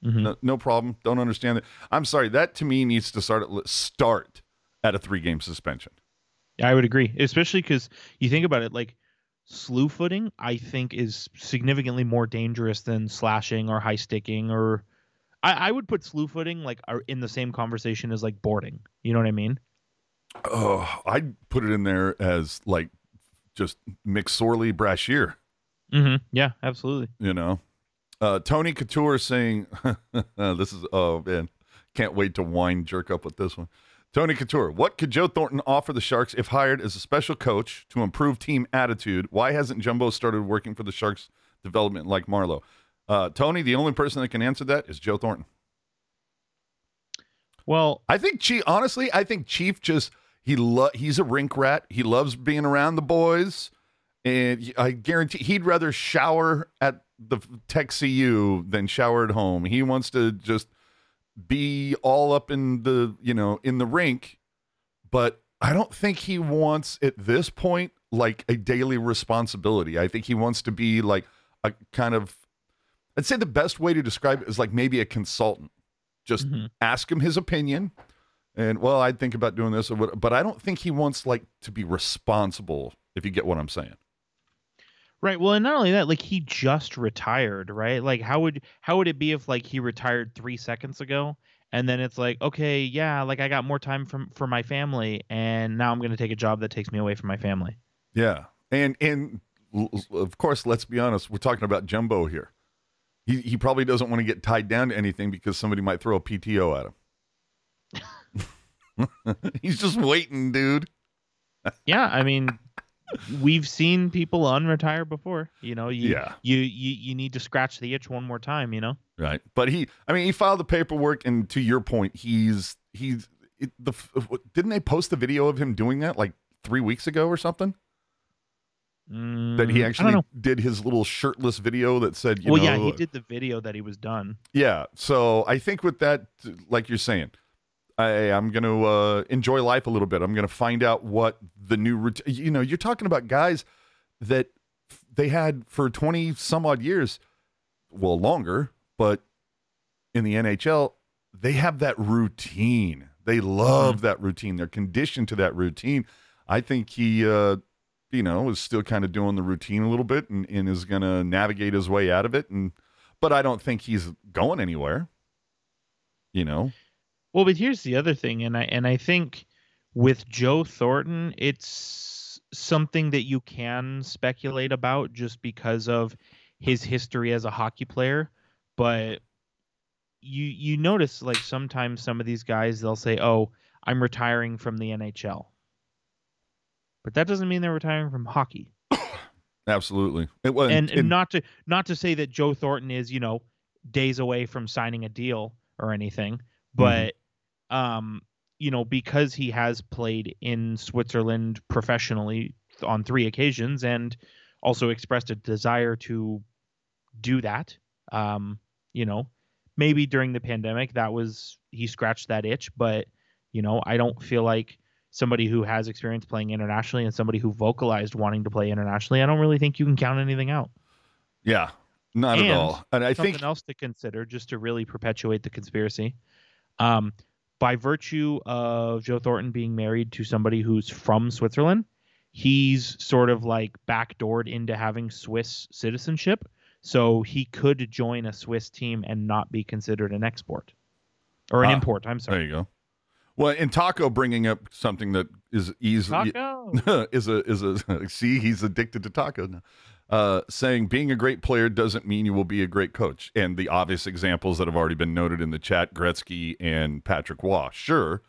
[SPEAKER 2] Mhm.
[SPEAKER 1] No, no problem. Don't understand it. I'm sorry. That to me needs to start at start at a three game suspension.
[SPEAKER 2] Yeah, I would agree, especially because you think about it, like slew footing, I think is significantly more dangerous than slashing or high sticking, or I, I would put slew footing like are in the same conversation as like boarding. You know what I mean?
[SPEAKER 1] Oh, I'd put it in there as like just McSorley Brashear.
[SPEAKER 2] Mm-hmm. Yeah, absolutely.
[SPEAKER 1] You know, uh, Tony Couture saying, "This is oh man, can't wait to wine jerk up with this one." Tony Couture, what could Joe Thornton offer the Sharks if hired as a special coach to improve team attitude? Why hasn't Jumbo started working for the Sharks development like Marleau? Uh, Tony, the only person that can answer that is Joe Thornton.
[SPEAKER 2] Well,
[SPEAKER 1] I think Chief. Honestly, I think Chief just he lo- he's a rink rat. He loves being around the boys, and I guarantee he'd rather shower at the Tech CU than shower at home. He wants to just be all up in the you know in the rink, but I don't think he wants at this point like a daily responsibility. I think he wants to be like a kind of. I'd say the best way to describe it is like maybe a consultant. Just
[SPEAKER 2] Mhm.
[SPEAKER 1] ask him his opinion And well, I'd think about doing this, or what, but I don't think he wants like to be responsible. If you get what I'm saying.
[SPEAKER 2] Right. Well, and not only that, like he just retired, right? Like how would how would it be if like he retired three seconds ago, and then it's like, okay, yeah, like I got more time from for my family, and now I'm gonna take a job that takes me away from my family.
[SPEAKER 1] Yeah, and and of course, let's be honest. We're talking about Jumbo here. He he probably doesn't want to get tied down to anything because somebody might throw a PTO at him. He's just waiting, dude.
[SPEAKER 2] Yeah, I mean, we've seen people unretire before. You know, you
[SPEAKER 1] Yeah.
[SPEAKER 2] you you you need to scratch the itch one more time. You know.
[SPEAKER 1] Right. But he, I mean, he filed the paperwork, and to your point, he's he's it, the didn't they post the video of him doing that like three weeks ago or something? That
[SPEAKER 2] Mm,
[SPEAKER 1] he actually did his little shirtless video that said, you
[SPEAKER 2] Well,
[SPEAKER 1] know,
[SPEAKER 2] yeah, he did the video that he was done.
[SPEAKER 1] Yeah. So I think with that, like you're saying, I, I'm going to uh, enjoy life a little bit. I'm going to find out what the new routine. You know, you're talking about guys that f- they had for 20 some odd years, well, longer, but in the NHL, they have that routine. They love that routine. They're conditioned to that routine. I think he, uh, you know, is still kind of doing the routine a little bit and, and is going to navigate his way out of it. And, but I don't think he's going anywhere. You know,
[SPEAKER 2] Well, but here's the other thing, and I and I think with Joe Thornton, it's something that you can speculate about just because of his history as a hockey player. But you you notice like sometimes some of these guys they'll say, "Oh, I'm retiring from the NHL," but that doesn't mean they're retiring from hockey.
[SPEAKER 1] absolutely. It was,
[SPEAKER 2] and, and not to not to say that Joe Thornton is you know days away from signing a deal or anything, but mm-hmm. Um you know because he has played in Switzerland professionally on three occasions and also expressed a desire to do that um you know maybe during the pandemic that was he scratched that itch but you know I don't feel like somebody who has experience playing internationally and somebody who vocalized wanting to play internationally I don't really think you can count anything out
[SPEAKER 1] yeah, not
[SPEAKER 2] And
[SPEAKER 1] at all. And I
[SPEAKER 2] something
[SPEAKER 1] think,
[SPEAKER 2] else to consider just to really perpetuate the conspiracy. Um, by virtue of Joe Thornton being married to somebody who's from Switzerland, he's sort of like backdoored into having Swiss citizenship. So he could join a Swiss team and not be considered an export or an
[SPEAKER 1] Ah,
[SPEAKER 2] import. I'm sorry.
[SPEAKER 1] there you go. Well, and Taco bringing up something that is easily
[SPEAKER 2] Taco.
[SPEAKER 1] is a is a see he's addicted to taco now. Uh, saying being a great player doesn't mean you will be a great coach. And the obvious examples that have already been noted in the chat, Gretzky and Patrick Roy, sure,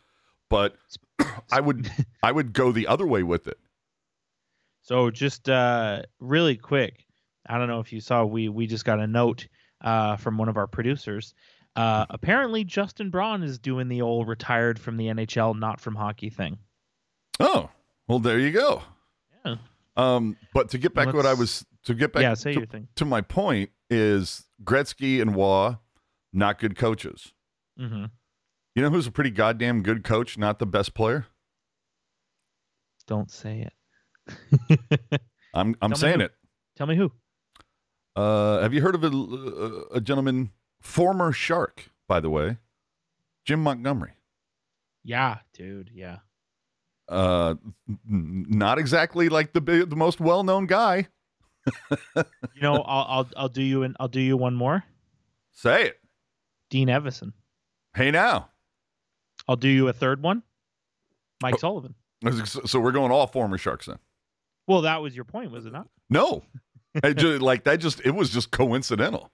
[SPEAKER 1] but I would I would go the other way with it.
[SPEAKER 2] So just uh, really quick, I don't know if you saw we we just got a note uh, from one of our producers. Uh, apparently, Justin Braun is doing the old retired from the NHL, not from hockey thing.
[SPEAKER 1] Oh, well, there you go.
[SPEAKER 2] Yeah.
[SPEAKER 1] Um, but to get back what I was to get back
[SPEAKER 2] yeah, say
[SPEAKER 1] to,
[SPEAKER 2] your thing.
[SPEAKER 1] to my point is Gretzky and Roy, not good coaches.
[SPEAKER 2] Mm-hmm.
[SPEAKER 1] You know who's a pretty goddamn good coach, not the best player?
[SPEAKER 2] Don't say it.
[SPEAKER 1] I'm I'm
[SPEAKER 2] Tell
[SPEAKER 1] saying it.
[SPEAKER 2] Tell me who.
[SPEAKER 1] Uh, have you heard of a, a gentleman, former Shark, by the way, Jim Montgomery?
[SPEAKER 2] Yeah, dude. Yeah.
[SPEAKER 1] Uh, not exactly like the the most well known guy.
[SPEAKER 2] You know, I'll I'll I'll do you an I'll do you one more.
[SPEAKER 1] Say it.
[SPEAKER 2] Dean Evason.
[SPEAKER 1] Hey now.
[SPEAKER 2] I'll do you a third one. Mike
[SPEAKER 1] Oh.
[SPEAKER 2] Sullivan.
[SPEAKER 1] So we're going all former Sharks then.
[SPEAKER 2] Well, that was your point, was it not?
[SPEAKER 1] No, I ju- like that. Just it was just coincidental.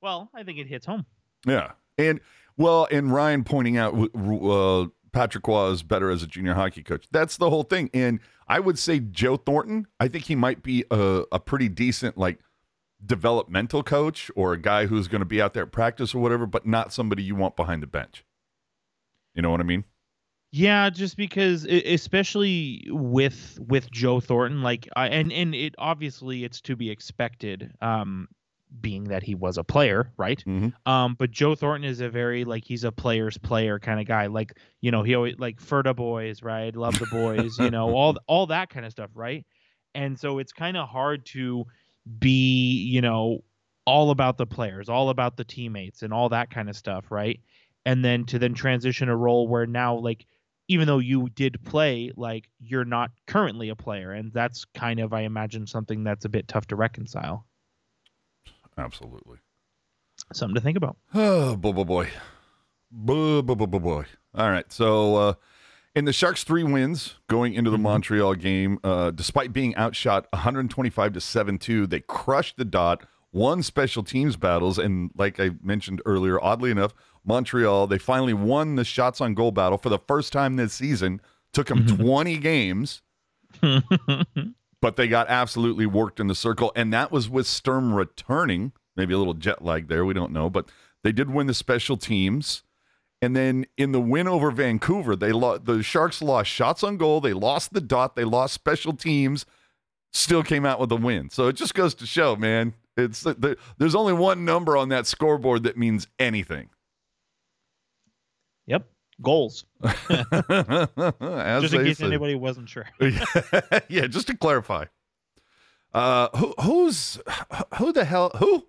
[SPEAKER 2] Well, I think it hits home.
[SPEAKER 1] Yeah, and well, and Ryan pointing out uh, Patrick was better as a junior hockey coach. That's the whole thing. And I would say Joe Thornton. I think he might be a, a pretty decent like developmental coach or a guy who's going to be out there at practice or whatever, but not somebody you want behind the bench. You know what I mean?
[SPEAKER 2] Yeah, just because, especially with with Joe Thornton, like, and and it obviously it's to be expected, um, being that he was a player, right?
[SPEAKER 1] Mhm.
[SPEAKER 2] Um, but Joe Thornton is a very like he's a player's player kind of guy. Like, you know, he always like Ferda boys, right? Love the boys, you know, all all that kind of stuff, right? And so it's kind of hard to be, you know, all about the players, all about the teammates, and all that kind of stuff, right? and then to then transition a role where now like even though you did play, like you're not currently a player, and that's kind of I imagine something that's a bit tough to reconcile.
[SPEAKER 1] Absolutely.
[SPEAKER 2] Something to think about.
[SPEAKER 1] Oh, boy, boy, boy. Boy, boy, boy, boy. All right. So, uh, in the Sharks' three wins going into the
[SPEAKER 2] Mhm.
[SPEAKER 1] Montreal game, uh, despite being outshot 125 to 7 2, they crushed the dot, won special teams battles. And like I mentioned earlier, oddly enough, Montreal, they finally won the shots on goal battle for the first time this season. Took them
[SPEAKER 2] Mhm.
[SPEAKER 1] 20 games, but they got absolutely worked in the circle. And that was with Sturm returning. Maybe a little jet lag there. We don't know. But they did win the special teams. And then in the win over Vancouver, they lo- the Sharks lost shots on goal. They lost the dot. They lost special teams. Still came out with a win. So it just goes to show, man. It's the, there's only one number on that scoreboard that means anything.
[SPEAKER 2] Yep, goals. Just in case
[SPEAKER 1] say.
[SPEAKER 2] anybody wasn't sure.
[SPEAKER 1] yeah, just to clarify. Uh, who, who's who the hell who,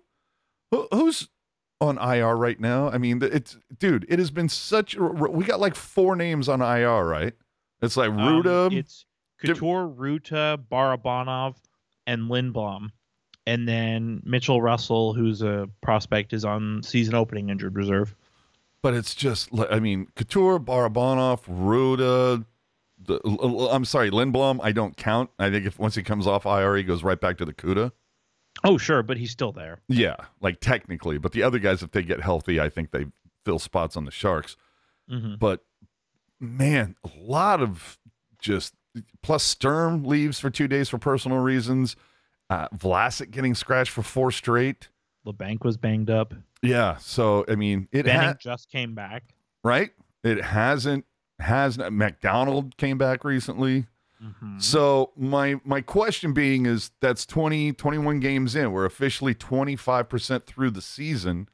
[SPEAKER 1] who who's on IR right now? I mean, it's dude. It has been such. We got like four names on IR, right? It's like Ruda.
[SPEAKER 2] Um, it's
[SPEAKER 1] Dim-
[SPEAKER 2] Couture, Ruta, Barabanov, and Lindblom. And then Mitchell Russell, who's a prospect, is on season opening injured reserve.
[SPEAKER 1] But it's just. I mean, Couture, Barabanov, Ruda. The, I'm sorry, Lindblom. I don't count. I think if once he comes off IR, he goes right back to the CUDA.
[SPEAKER 2] Oh, sure, but he's still there.
[SPEAKER 1] Yeah, like technically, but the other guys, if they get healthy, I think they fill spots on the Sharks.
[SPEAKER 2] hmm
[SPEAKER 1] But man, a lot of just plus Sturm leaves for two days for personal reasons. Uh, Vlasic getting scratched for four straight.
[SPEAKER 2] Labanc was banged up.
[SPEAKER 1] Yeah, so I mean, it ha-
[SPEAKER 2] just came back.
[SPEAKER 1] right. It hasn't has not MacDonald came back recently.
[SPEAKER 2] Mhm.
[SPEAKER 1] So my my question being is that's 20 21 games in. We're officially 25% through the season.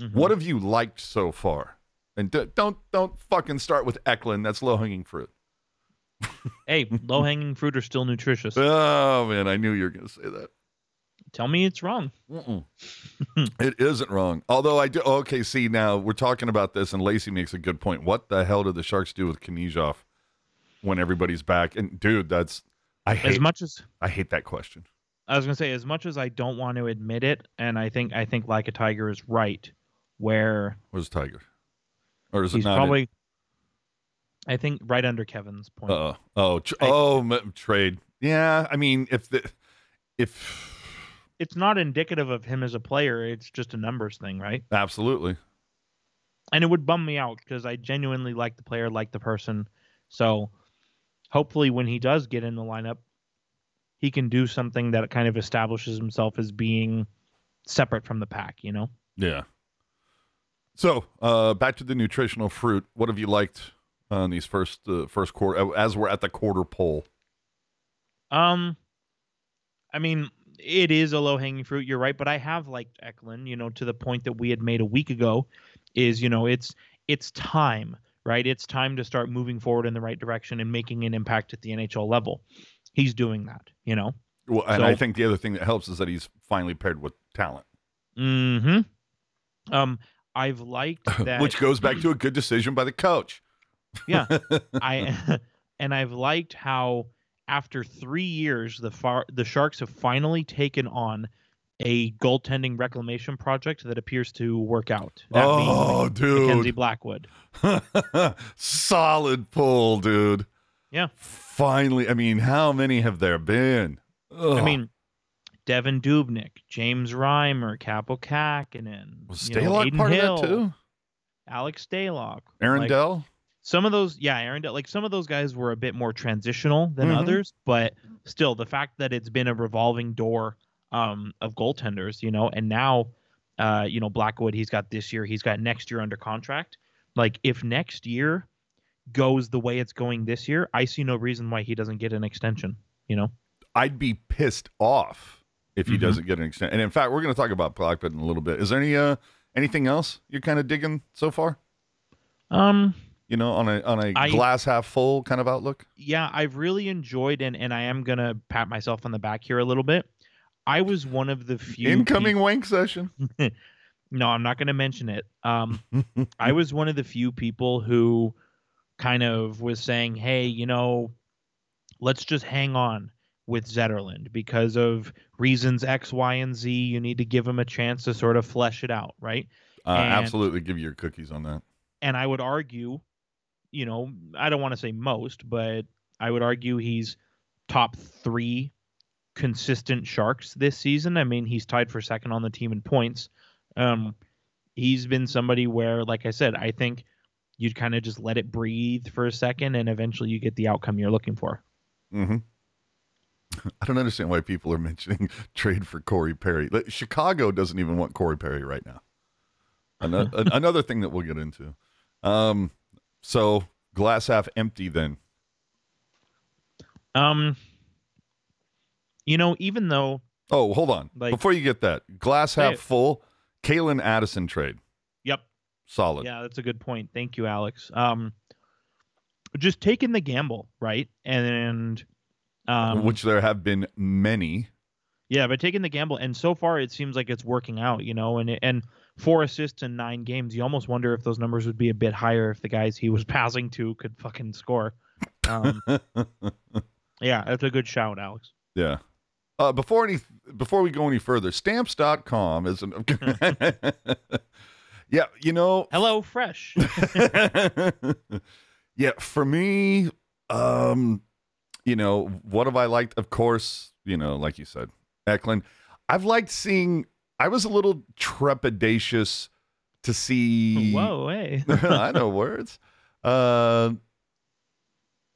[SPEAKER 2] Mhm.
[SPEAKER 1] What have you liked so far? And d- don't don't fucking start with Eklund. That's low hanging fruit.
[SPEAKER 2] Hey, low hanging fruit are still nutritious.
[SPEAKER 1] Oh man, I knew you were going to say that.
[SPEAKER 2] Tell me it's wrong.
[SPEAKER 1] It isn't wrong. Although I do. Okay, see now we're talking about this, and Lacey makes a good point. What the hell did the Sharks do with Knyzhov when everybody's back? And dude, that's I hate As
[SPEAKER 2] much as
[SPEAKER 1] I hate that question.
[SPEAKER 2] I was gonna say, as much as I don't want to admit it, and I think I think like a tiger is right, where
[SPEAKER 1] Where's Tiger? Or is it
[SPEAKER 2] he's
[SPEAKER 1] not?
[SPEAKER 2] probably, I think right under Kevin's point.
[SPEAKER 1] Uh oh. Tr-
[SPEAKER 2] I-
[SPEAKER 1] oh, m- trade. Yeah, I mean, if the if
[SPEAKER 2] it's not indicative of him as a player. It's just a numbers thing, right?
[SPEAKER 1] absolutely.
[SPEAKER 2] And it would bum me out because I genuinely like the player, like the person. So hopefully, when he does get in the lineup, he can do something that kind of establishes himself as being separate from the pack. You know.
[SPEAKER 1] Yeah. So, uh, back to the nutritional fruit. What have you liked on these first uh, first quarter as we're at the quarter poll?
[SPEAKER 2] Um, I mean, it is a low hanging fruit. You're right, but I have liked Eklund. You know, to the point that we had made a week ago, is you know it's it's time, right? It's time to start moving forward in the right direction and making an impact at the NHL level. He's doing that. You know.
[SPEAKER 1] Well, and I think the other thing that helps is that he's finally paired with talent, Mm
[SPEAKER 2] Hmm. Um, I've liked that.
[SPEAKER 1] which goes back to a good decision by the coach.
[SPEAKER 2] Yeah. I and I've liked how after three years the far the Sharks have finally taken on a goaltending reclamation project that appears to work out. That
[SPEAKER 1] oh,
[SPEAKER 2] being Mackenzie. Blackwood.
[SPEAKER 1] Solid pull, dude.
[SPEAKER 2] Yeah.
[SPEAKER 1] Finally, I mean, how many have there been?
[SPEAKER 2] I mean, Devan Dubnyk, James Reimer, Kaapo Kahkonen,
[SPEAKER 1] was Stalock part
[SPEAKER 2] Hill,
[SPEAKER 1] of that too?
[SPEAKER 2] Alex Stalock,
[SPEAKER 1] Aaron
[SPEAKER 2] like,
[SPEAKER 1] Dell?
[SPEAKER 2] Some of those yeah aaron like some of those guys were a bit more transitional than
[SPEAKER 1] Mhm.
[SPEAKER 2] others but still the fact that it's been a revolving door um of goaltenders you know and now uh you know blackwood he's got this year he's got next year under contract like if next year goes the way it's going this year i see no reason why he doesn't get an extension you know
[SPEAKER 1] I'd be pissed off if he
[SPEAKER 2] Mhm.
[SPEAKER 1] doesn't get an extension. And in fact, we're going to talk about Blackwood in a little bit. Is there any uh anything else you're kind of digging so far?
[SPEAKER 2] um
[SPEAKER 1] You know, on a on a
[SPEAKER 2] I-
[SPEAKER 1] glass half full kind of outlook.
[SPEAKER 2] yeah, I've really enjoyed and and I am gonna pat myself on the back here a little bit. I was one of the few
[SPEAKER 1] Incoming wank session.
[SPEAKER 2] No, I'm not going to mention it. Um, I was one of the few people who kind of was saying, "Hey, you know, let's just hang on with Zetterlund because of reasons X, Y, and Z. You need to give him a chance to sort of flesh it out, right?"
[SPEAKER 1] Uh,
[SPEAKER 2] And-
[SPEAKER 1] absolutely give you your cookies on that.
[SPEAKER 2] And I would argue, you know, I don't want to say most, but I would argue he's top three consistent Sharks this season. I mean, he's tied for second on the team in points. Um, he's been somebody where, like I said, I think you'd kind of just let it breathe for a second, and eventually you get the outcome you're looking for.
[SPEAKER 1] hmm I don't understand why people are mentioning trade for Corey Perry. Chicago doesn't even want Corey Perry right now. Another, another thing that we'll get into. Um, so glass half empty. Then
[SPEAKER 2] Um, you know, even though
[SPEAKER 1] oh, hold on.
[SPEAKER 2] Like-
[SPEAKER 1] Before you get that, glass half
[SPEAKER 2] it.
[SPEAKER 1] full. Calen Addison trade.
[SPEAKER 2] Yep.
[SPEAKER 1] Solid.
[SPEAKER 2] Yeah, that's a good point. Thank you, Alex. Um, just taking the gamble, right? And um,
[SPEAKER 1] Which there have been many.
[SPEAKER 2] yeah, but taking the gamble, and so far it seems like it's working out, you know. And and four assists in nine games, you almost wonder if those numbers would be a bit higher if the guys he was passing to could fucking score. Um, yeah, that's a good shout, Alex.
[SPEAKER 1] Yeah. Uh, before any before we go any further, stamps.com is an Yeah, you know,
[SPEAKER 2] Hello, Fresh.
[SPEAKER 1] yeah, for me, um, you know, what have I liked? Of course, you know, like you said, Eklund. I've liked seeing I was a little trepidatious to see
[SPEAKER 2] Whoa, hey.
[SPEAKER 1] I know words. Uh,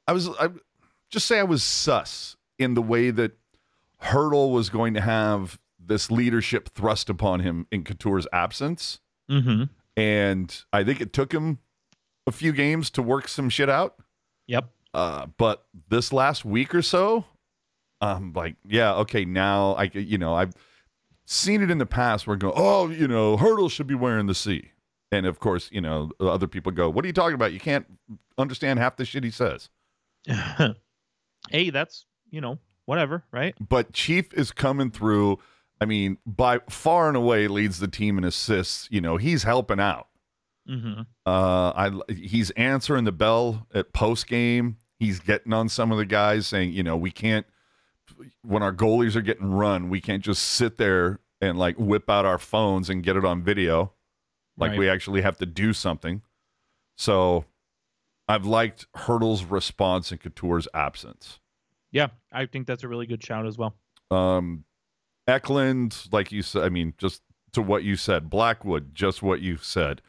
[SPEAKER 1] I was I just say I was sus in the way that Hertl was going to have this leadership thrust upon him in Couture's absence,
[SPEAKER 2] mm-hmm.
[SPEAKER 1] and I think it took him a few games to work some shit out.
[SPEAKER 2] Yep.
[SPEAKER 1] Uh, but this last week or so, I'm like, yeah, okay, now I, you know, I've seen it in the past where go, oh, you know, Hertl should be wearing the C. And of course, you know, other people go, what are you talking about? You can't understand half the shit he says.
[SPEAKER 2] hey, that's you know whatever, right?
[SPEAKER 1] But Chief is coming through. I mean, by far and away leads the team in assists. You know, he's helping out.
[SPEAKER 2] Mm-hmm.
[SPEAKER 1] Uh, I he's answering the bell at post game. He's getting on some of the guys saying, you know, we can't when our goalies are getting run, we can't just sit there and like whip out our phones and get it on video. Like
[SPEAKER 2] Right.
[SPEAKER 1] we actually have to do something. So I've liked Hertl's response and Couture's absence.
[SPEAKER 2] Yeah, I think that's a really good shout as well.
[SPEAKER 1] Um, Eklund, like you said, I mean, just to what you said. Blackwood, just what you said.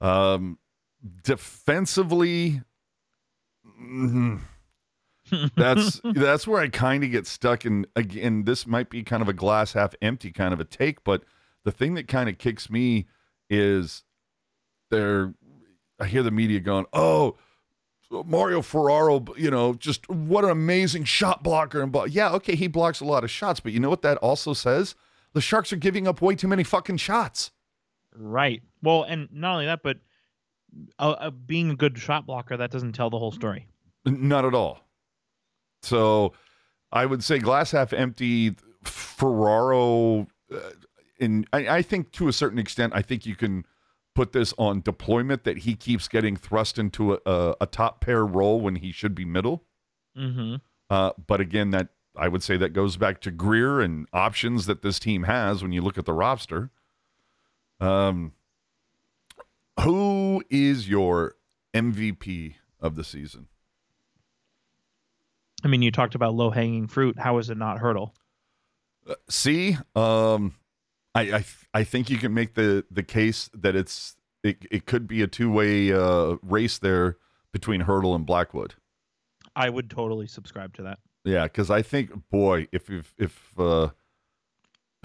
[SPEAKER 1] Um, defensively, mhm, that's that's where I kind of get stuck. And again, this might be kind of a glass half empty kind of a take, but the thing that kind of kicks me is there. I hear the media going, "Oh." Mario Ferraro, you know, just what an amazing shot blocker and blah. Yeah, okay, he blocks a lot of shots, but you know what that also says? The Sharks are giving up way too many fucking shots.
[SPEAKER 2] Right. Well, and not only that, but uh, uh, being a good shot blocker that doesn't tell the whole story.
[SPEAKER 1] Not at all. So I would say glass half empty. Ferraro, uh, in I, I think to a certain extent, I think you can put this on deployment that he keeps getting thrust into a, a, a top pair role when he should be middle.
[SPEAKER 2] Mm-hmm.
[SPEAKER 1] Uh, but again, that I would say that goes back to Grier and options that this team has when you look at the roster. Um, who is your MVP of the season?
[SPEAKER 2] I mean, you talked about low hanging fruit. How is it not Hertl?
[SPEAKER 1] See, um, I, I I think you can make the the case that it's it, it could be a two way uh, race there between Hertl and Blackwood.
[SPEAKER 2] I would totally subscribe to that.
[SPEAKER 1] Yeah, because I think, boy, if if if uh,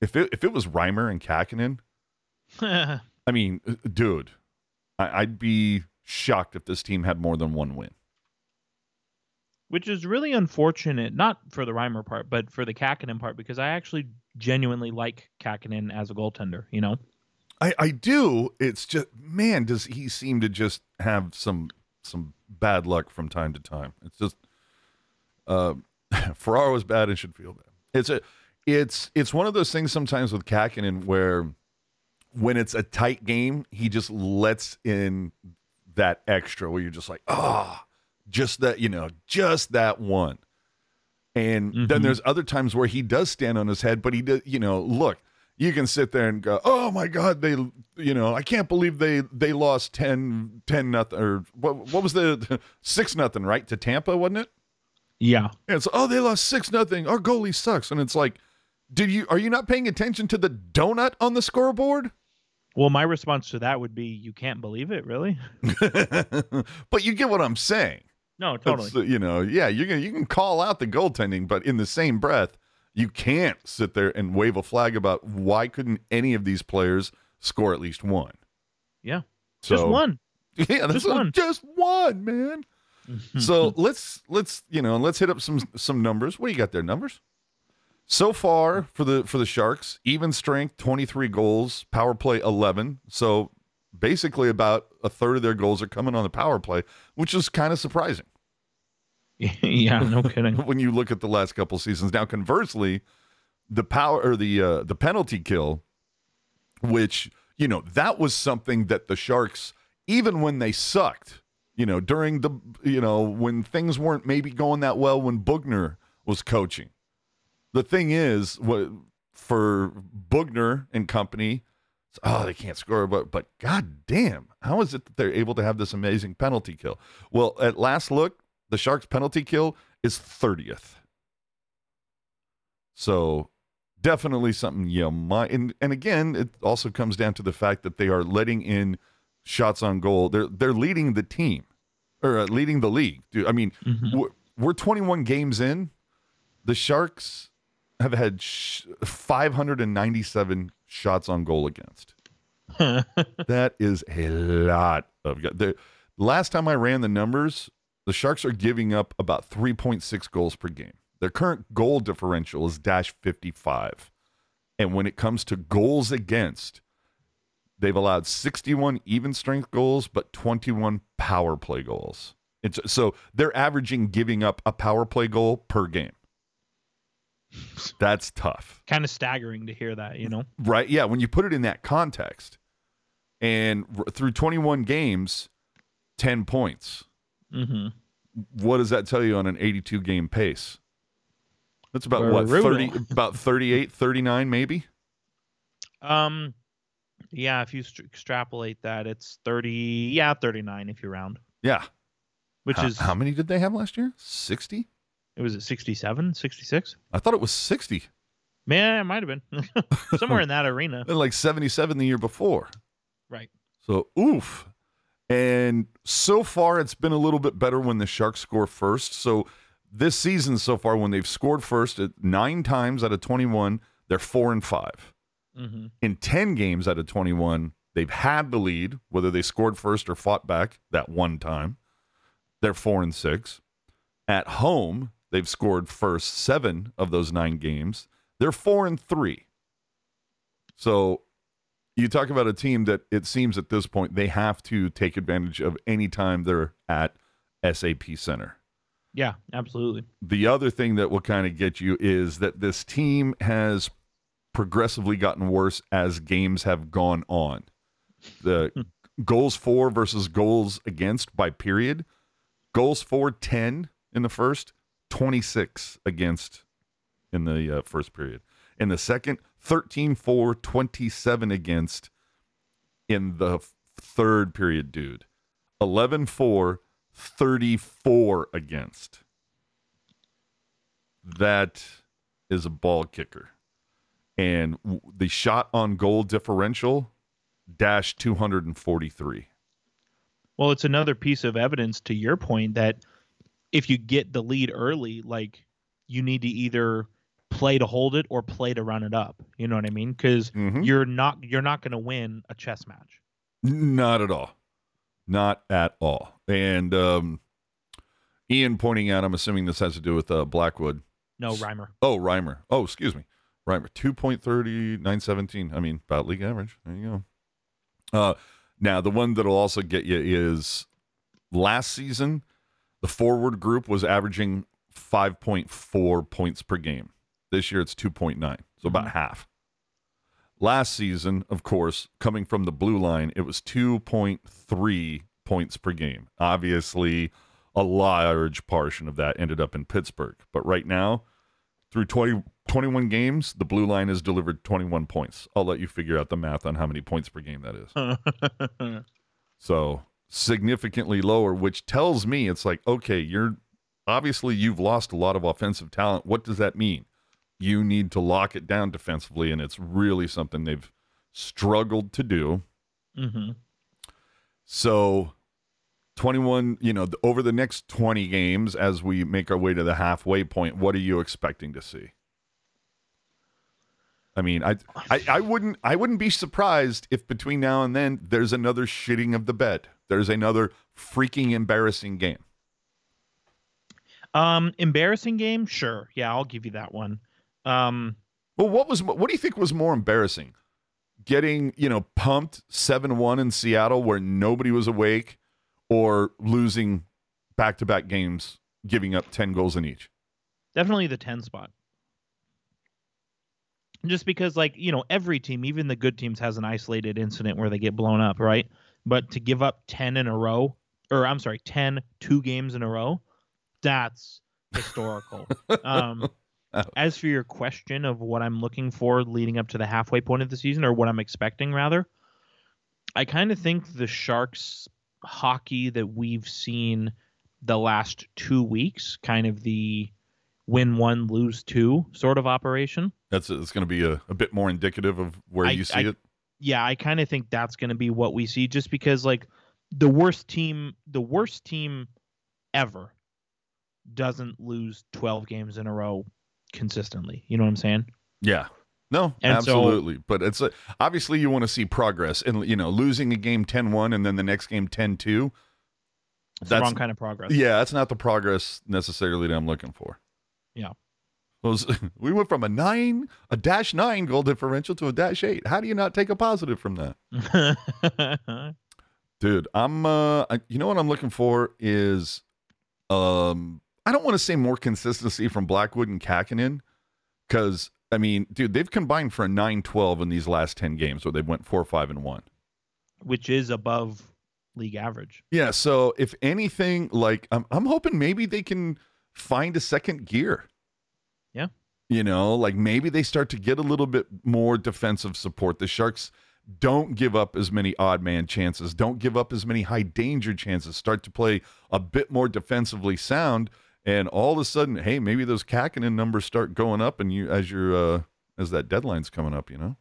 [SPEAKER 1] if it, if it was Reimer and Kahkonen, I mean, uh, dude, I, I'd be shocked if this team had more than one win.
[SPEAKER 2] Which is really unfortunate, not for the Reimer part, but for the Kahkonen part, because I actually genuinely like Kahkonen as a goaltender. You know,
[SPEAKER 1] I, I do. It's just man, does he seem to just have some some bad luck from time to time. It's just uh, Ferraro is bad and should feel bad. It's a it's it's one of those things sometimes with Kahkonen where when it's a tight game, he just lets in that extra where you're just like, ah, just that, you know, just that one. And then
[SPEAKER 2] Mhm.
[SPEAKER 1] there's other times where he does stand on his head, but he does, you know, look, you can sit there and go, oh my God, they, you know, I can't believe they they lost 10, 10 nothing, or what, what was the six nothing, right? To Tampa, wasn't it?
[SPEAKER 2] Yeah.
[SPEAKER 1] And it's oh they lost six nothing. Our goalie sucks, and it's like, did you are you not paying attention to the donut on the scoreboard?
[SPEAKER 2] Well, my response to that would be, "You can't believe it, really?"
[SPEAKER 1] but you get what I'm saying.
[SPEAKER 2] No, totally.
[SPEAKER 1] It's, you know, yeah, you can you can call out the goaltending, but in the same breath, you can't sit there and wave a flag about why couldn't any of these players score at least one.
[SPEAKER 2] Yeah.
[SPEAKER 1] So,
[SPEAKER 2] Just one.
[SPEAKER 1] Yeah, that's
[SPEAKER 2] Just one.
[SPEAKER 1] Just one, man. So let's let's you know let's hit up some some numbers. What do you got there? Numbers. So far for the for the Sharks, even strength, twenty three goals, power play eleven. So basically, about a third of their goals are coming on the power play, which is kind of surprising
[SPEAKER 2] yeah, no kidding.
[SPEAKER 1] when you look at the last couple seasons. Now, conversely, the power or the uh, the penalty kill, which you know that was something that the Sharks, even when they sucked, you know, during the you know when things weren't maybe going that well when Boughner was coaching. The thing is, what for Boughner and company, oh, they can't score, but but god damn, how is it that they're able to have this amazing penalty kill? Well, at last look, the Sharks penalty kill is 30th. So definitely something you might and, and again, it also comes down to the fact that they are letting in shots on goal. They're they're leading the team or uh, leading the league. Dude, I mean,
[SPEAKER 2] Mhm.
[SPEAKER 1] we're, we're 21 games in. The Sharks have had sh- 597 shots on goal against. That is a lot of the last time I ran the numbers, the Sharks are giving up about 3.6 goals per game. Their current goal differential is dash 55. And when it comes to goals against, they've allowed 61 even strength goals but 21 power play goals. It's so they're averaging giving up a power play goal per game. That's tough.
[SPEAKER 2] kind of staggering to hear that, you know.
[SPEAKER 1] Right? Yeah, when you put it in that context. And r- through 21 games, 10 points.
[SPEAKER 2] hmm
[SPEAKER 1] What does that tell you on an 82 game pace? That's about what
[SPEAKER 2] Brutal.
[SPEAKER 1] 30 about 38, 39 maybe?
[SPEAKER 2] Um, yeah, if you st- extrapolate that, it's thirty. Yeah, thirty-nine if you round,
[SPEAKER 1] Yeah.
[SPEAKER 2] which
[SPEAKER 1] how,
[SPEAKER 2] is
[SPEAKER 1] how many did they have last year? 60?
[SPEAKER 2] It was at 67, 66?
[SPEAKER 1] I thought it was 60.
[SPEAKER 2] Man, it might have been somewhere in that arena.
[SPEAKER 1] And like 77 the year before.
[SPEAKER 2] Right.
[SPEAKER 1] So, oof. And so far, it's been a little bit better when the Sharks score first. So, this season so far, when they've scored first at nine times out of 21, they're four and five.
[SPEAKER 2] hmm
[SPEAKER 1] In 10 games out of 21, they've had the lead, whether they scored first or fought back that one time. They're four and six. At home, they've scored first seven of those nine games. They're four and three. So you talk about a team that it seems at this point they have to take advantage of any time they're at SAP Center.
[SPEAKER 2] Yeah, absolutely.
[SPEAKER 1] The other thing that will kind of get you is that this team has progressively gotten worse as games have gone on. The hmm. goals for versus goals against by period. Goals for 10 in the first, 26 against in the uh, first period. In the second, 13 for, 27 against in the third period, dude. 11 for, 34 against. That is a ball kicker. And the shot on goal differential dash 243.
[SPEAKER 2] Well, it's another piece of evidence to your point that if you get the lead early, like you need to either play to hold it or play to run it up. You know what I mean? Because
[SPEAKER 1] Mhm.
[SPEAKER 2] you're not you're not going to win a chess match.
[SPEAKER 1] Not at all. Not at all. And um, Ian pointing out, I'm assuming this has to do with uh, Blackwood.
[SPEAKER 2] No, Reimer.
[SPEAKER 1] Oh, Reimer. Oh, excuse me. Reimer. 2.30, 917. I mean, about league average. There you go. Uh, now, the one that'll also get you is last season, the forward group was averaging 5.4 points per game. This year, it's 2.9. So about mm-hmm. half. Last season, of course, coming from the blue line, it was 2.3 points per game. Obviously, a large portion of that ended up in Pittsburgh. But right now, through 20, 21 games, the blue line has delivered 21 points. I'll let you figure out the math on how many points per game that is. So significantly lower, which tells me it's like, okay, you're obviously you've lost a lot of offensive talent. What does that mean? You need to lock it down defensively, and it's really something they've struggled to do.
[SPEAKER 2] hmm
[SPEAKER 1] So 21, you know, over the next 20 games as we make our way to the halfway point, what are you expecting to see? I mean, I, I I wouldn't I wouldn't be surprised if between now and then there's another shitting of the bed. There's another freaking embarrassing game.
[SPEAKER 2] Um, embarrassing game, sure. Yeah, I'll give you that one. Um,
[SPEAKER 1] Well, what was what do you think was more embarrassing? Getting, you know, pumped 7-1 in Seattle where nobody was awake or losing back-to-back games giving up 10 goals in each?
[SPEAKER 2] definitely the 10 spot. Just because, like, you know, every team, even the good teams, has an isolated incident where they get blown up, right? But to give up 10 in a row, or I'm sorry, 10 two games in a row, that's historical. um, as for your question of what I'm looking for leading up to the halfway point of the season, or what I'm expecting, rather, I kind of think the Sharks hockey that we've seen the last two weeks, kind of the win one, lose two sort of operation.
[SPEAKER 1] That's it's going to be a, a bit more indicative of where
[SPEAKER 2] I-
[SPEAKER 1] you see
[SPEAKER 2] I-
[SPEAKER 1] it.
[SPEAKER 2] Yeah, I kind of think that's going to be what we see just because like the worst team, the worst team ever doesn't lose 12 games in a row consistently. You know what I'm saying?
[SPEAKER 1] Yeah. No,
[SPEAKER 2] And so-
[SPEAKER 1] absolutely. but it's a, obviously you want to see progress and you know, losing a game 10-1 and then the next game 10-2.
[SPEAKER 2] It's the
[SPEAKER 1] That's-
[SPEAKER 2] wrong kind of progress.
[SPEAKER 1] Yeah, that's not the progress necessarily that I'm looking for.
[SPEAKER 2] Yeah.
[SPEAKER 1] Those, we went from a 9, a dash 9 goal differential to a dash 8. How do you not take a positive from that? Dude, I'm uh I, you know what I'm looking for is um I don't want to say more consistency from Blackwood and Kahkonen cuz I mean, dude, they've combined for a 9-12 in these last 10 games where they went 4-5 and 1.
[SPEAKER 2] Which is above league average.
[SPEAKER 1] Yeah, so if anything like I'm I'm hoping maybe they can find a second gear. You know, like maybe they start to get a little bit more defensive support. The Sharks don't give up as many odd man chances, don't give up as many high danger chances, start to play a bit more defensively sound and all of a sudden, hey, maybe those Kahkonen numbers start going up and you as your uh as that deadline's coming up, you know?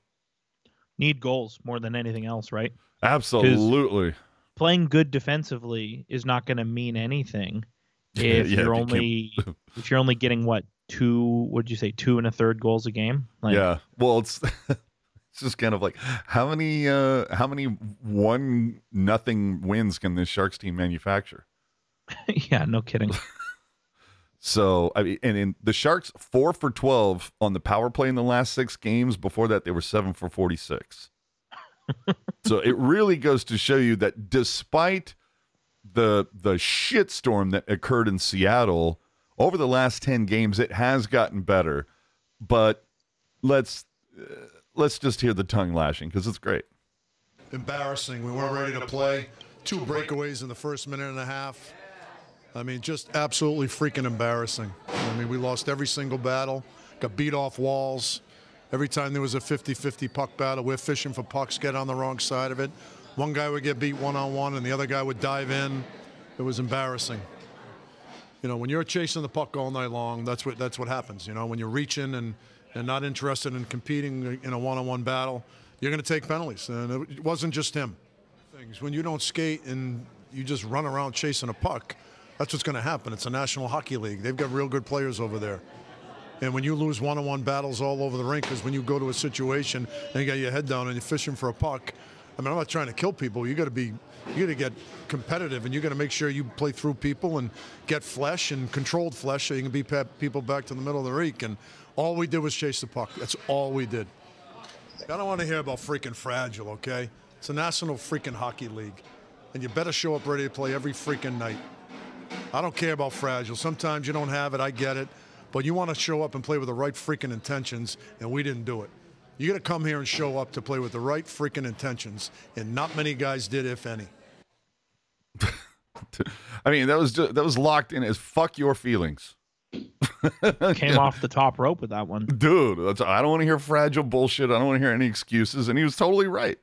[SPEAKER 2] Need goals more than anything else, right?
[SPEAKER 1] Absolutely.
[SPEAKER 2] Playing good defensively is not going to mean anything if
[SPEAKER 1] yeah,
[SPEAKER 2] you're
[SPEAKER 1] if you
[SPEAKER 2] only if you're only getting what two what'd you say two and a third goals a game like
[SPEAKER 1] yeah. Well, it's it's just kind of like how many uh how many one nothing wins can this Sharks team manufacture?
[SPEAKER 2] yeah no kidding
[SPEAKER 1] So I mean, and in the Sharks four for twelve on the power play in the last six games. Before that, they were seven for forty six. so it really goes to show you that despite the the shitstorm that occurred in Seattle over the last ten games, it has gotten better. But let's uh, let's just hear the tongue lashing because it's great.
[SPEAKER 3] embarrassing. We weren't ready to play. Two breakaways in the first minute and a half. I mean, just absolutely freaking embarrassing. I mean, we lost every single battle, got beat off walls. Every time there was a 50 50 puck battle, we're fishing for pucks, get on the wrong side of it. One guy would get beat one on one, and the other guy would dive in. It was embarrassing. You know, when you're chasing the puck all night long, that's what that's what happens. You know, when you're reaching and and not interested in competing in a one-on-one battle, you're going to take penalties. And it wasn't just him. Things when you don't skate and you just run around chasing a puck, that's what's going to happen. It's a National Hockey League. They've got real good players over there. And when you lose one-on-one battles all over the rink, because when you go to a situation and you got your head down and you're fishing for a puck, I mean, I'm not trying to kill people. You got to be, you got to get competitive, and you got to make sure you play through people and get flesh and controlled flesh, so you can beat people back to the middle of the rink. And all we did was chase the puck. That's all we did. I don't want to hear about freaking fragile. Okay, it's a national freaking hockey league, and you better show up ready to play every freaking night. I don't care about fragile. Sometimes you don't have it. I get it. But you want to show up and play with the right freaking intentions, and we didn't do it. You got to come here and show up to play with the right freaking intentions, and not many guys did, if any.
[SPEAKER 1] I mean, that was ju- that was locked in as fuck your feelings.
[SPEAKER 2] Came off the top rope with that one.
[SPEAKER 1] Dude, that's, I don't want to hear fragile bullshit. I don't want to hear any excuses. And he was totally right.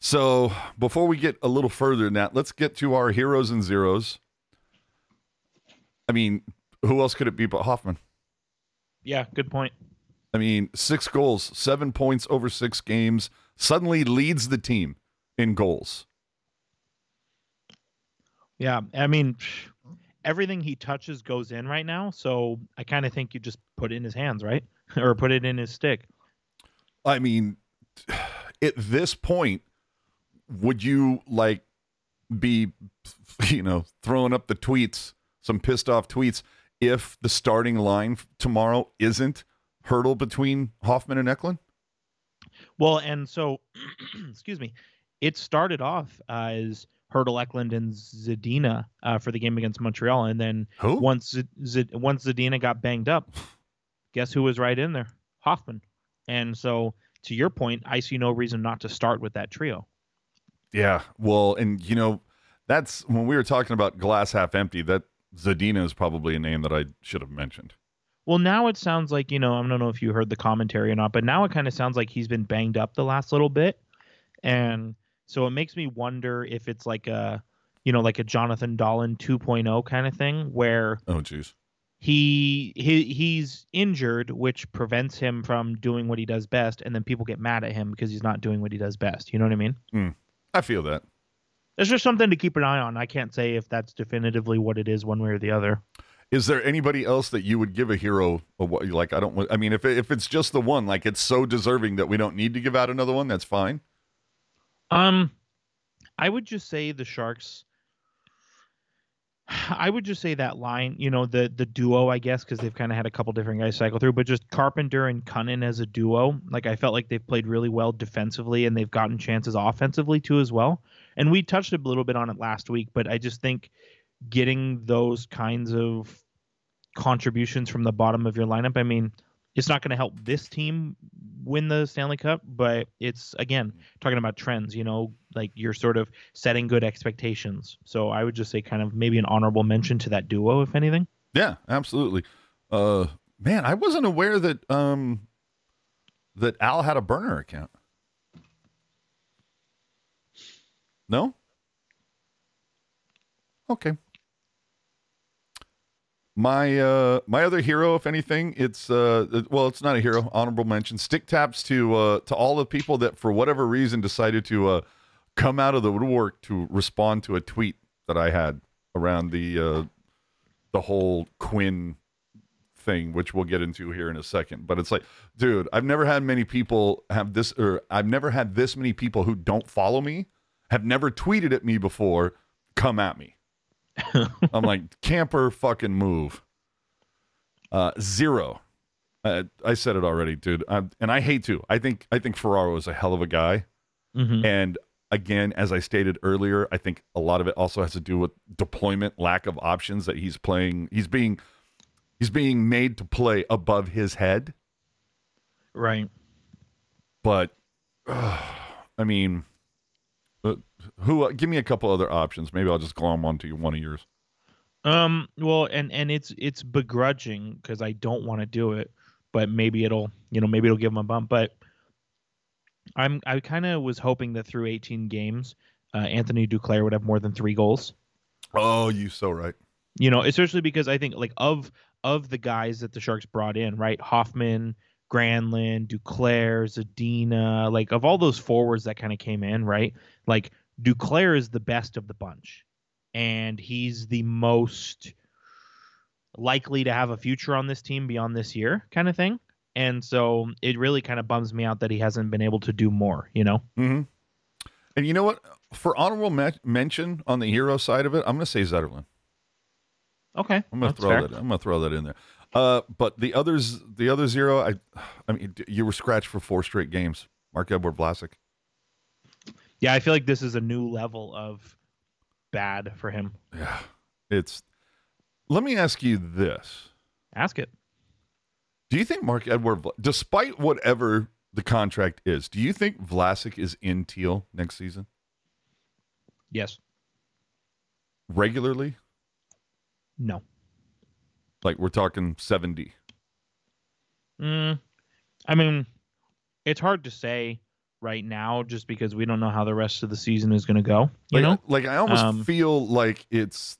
[SPEAKER 1] So before we get a little further than that, let's get to our heroes and zeros. I mean, who else could it be but Hoffman?
[SPEAKER 2] Yeah, good point.
[SPEAKER 1] I mean, six goals, seven points over six games, suddenly leads the team in goals.
[SPEAKER 2] Yeah, I mean, everything he touches goes in right now. So I kind of think you just put it in his hands, right? or put it in his stick.
[SPEAKER 1] I mean, at this point, would you like be, you know, throwing up the tweets, some pissed off tweets, if the starting line tomorrow isn't Hertl between Hoffman and Eklund?
[SPEAKER 2] Well, and so, excuse me, it started off as Hertl Eklund and Zadina uh, for the game against Montreal, and then
[SPEAKER 1] Who?
[SPEAKER 2] once Z- Z- once Zadina got banged up, guess who was right in there? Hoffman. And so, to your point, I see no reason not to start with that trio.
[SPEAKER 1] Yeah. Well, and you know, that's when we were talking about glass half empty. That Zadina is probably a name that I should have mentioned.
[SPEAKER 2] Well, now it sounds like, you know, I don't know if you heard the commentary or not, but now it kind of sounds like he's been banged up the last little bit. And so it makes me wonder if it's like a, you know, like a Jonathan Dahlen 2.0 kind of thing where
[SPEAKER 1] Oh, jeez.
[SPEAKER 2] he, he he's injured, which prevents him from doing what he does best. And then people get mad at him because he's not doing what he does best. You know what I mean? Hmm.
[SPEAKER 1] I feel that.
[SPEAKER 2] It's just something to keep an eye on. I can't say if that's definitively what it is one way or the other.
[SPEAKER 1] Is there anybody else that you would give a hero? Like I don't. I mean, if if it's just the one, like it's so deserving that we don't need to give out another one, that's fine.
[SPEAKER 2] Um, I would just say the Sharks. I would just say that line, you know, the the duo, I guess, because they've kind of had a couple different guys cycle through, but just Carpenter and Kunin as a duo, like I felt like they've played really well defensively and they've gotten chances offensively too as well. And we touched a little bit on it last week, but I just think getting those kinds of contributions from the bottom of your lineup, I mean, it's not going to help this team win the Stanley Cup, but it's again talking about trends, you know, like you're sort of setting good expectations. So I would just say kind of maybe an honorable mention to that duo, if anything.
[SPEAKER 1] Yeah, absolutely. Uh, man, I wasn't aware that um that Al had a burner account. No. Okay. My uh my other hero, if anything, it's uh well, it's not a hero. Honorable mention. Stick taps to uh to all the people that for whatever reason decided to uh come out of the woodwork to respond to a tweet that I had around the uh the whole Quinn thing, which we'll get into here in a second. But it's like, dude, I've never had many people have this, or I've never had this many people who don't follow me, have never tweeted at me before, come at me. I'm like, camper fucking move. Uh, zero. Uh, I said it already, dude. i and I hate to. I think I think Ferraro is a hell of a guy.
[SPEAKER 2] Mm-hmm.
[SPEAKER 1] And again, as I stated earlier, I think a lot of it also has to do with deployment, lack of options that he's playing. He's being he's being made to play above his head.
[SPEAKER 2] Right.
[SPEAKER 1] But uh, I mean, who? Uh, give me a couple other options. Maybe I'll just glom onto one of yours.
[SPEAKER 2] Um. Well, and and it's it's begrudging because I don't want to do it, but maybe it'll you know maybe it'll give them a bump. But I'm I kind of was hoping that through 18 games, uh, Anthony Duclair would have more than three goals.
[SPEAKER 1] Oh, you so right.
[SPEAKER 2] You know, especially because I think like of of the guys that the Sharks brought in, right? Hoffman, Granlund, Duclair, Zadina, like of all those forwards that kind of came in, right? Like Duclair is the best of the bunch, and he's the most likely to have a future on this team beyond this year, kind of thing. And so it really kind of bums me out that he hasn't been able to do more. You know?
[SPEAKER 1] hmm And you know what? For honorable me- mention on the hero side of it, I'm going to say Zetterlund.
[SPEAKER 2] Okay,
[SPEAKER 1] I'm gonna throw
[SPEAKER 2] fair.
[SPEAKER 1] that. I'm gonna throw that in there. Uh, but the others, the other zero, I, I mean, you were scratched for four straight games. Mark Edward Vlasic.
[SPEAKER 2] Yeah, I feel like this is a new level of bad for him.
[SPEAKER 1] Yeah, it's. Let me ask you this:
[SPEAKER 2] Ask it.
[SPEAKER 1] Do you think Mark Edward, despite whatever the contract is, do you think Vlasic is in teal next season
[SPEAKER 2] Yes.
[SPEAKER 1] regularly?
[SPEAKER 2] No.
[SPEAKER 1] Like we're talking 70.
[SPEAKER 2] Mm, I mean, it's hard to say right now just because we don't know how the rest of the season is going to go. You
[SPEAKER 1] like,
[SPEAKER 2] know?
[SPEAKER 1] like I almost
[SPEAKER 2] Um,
[SPEAKER 1] feel like it's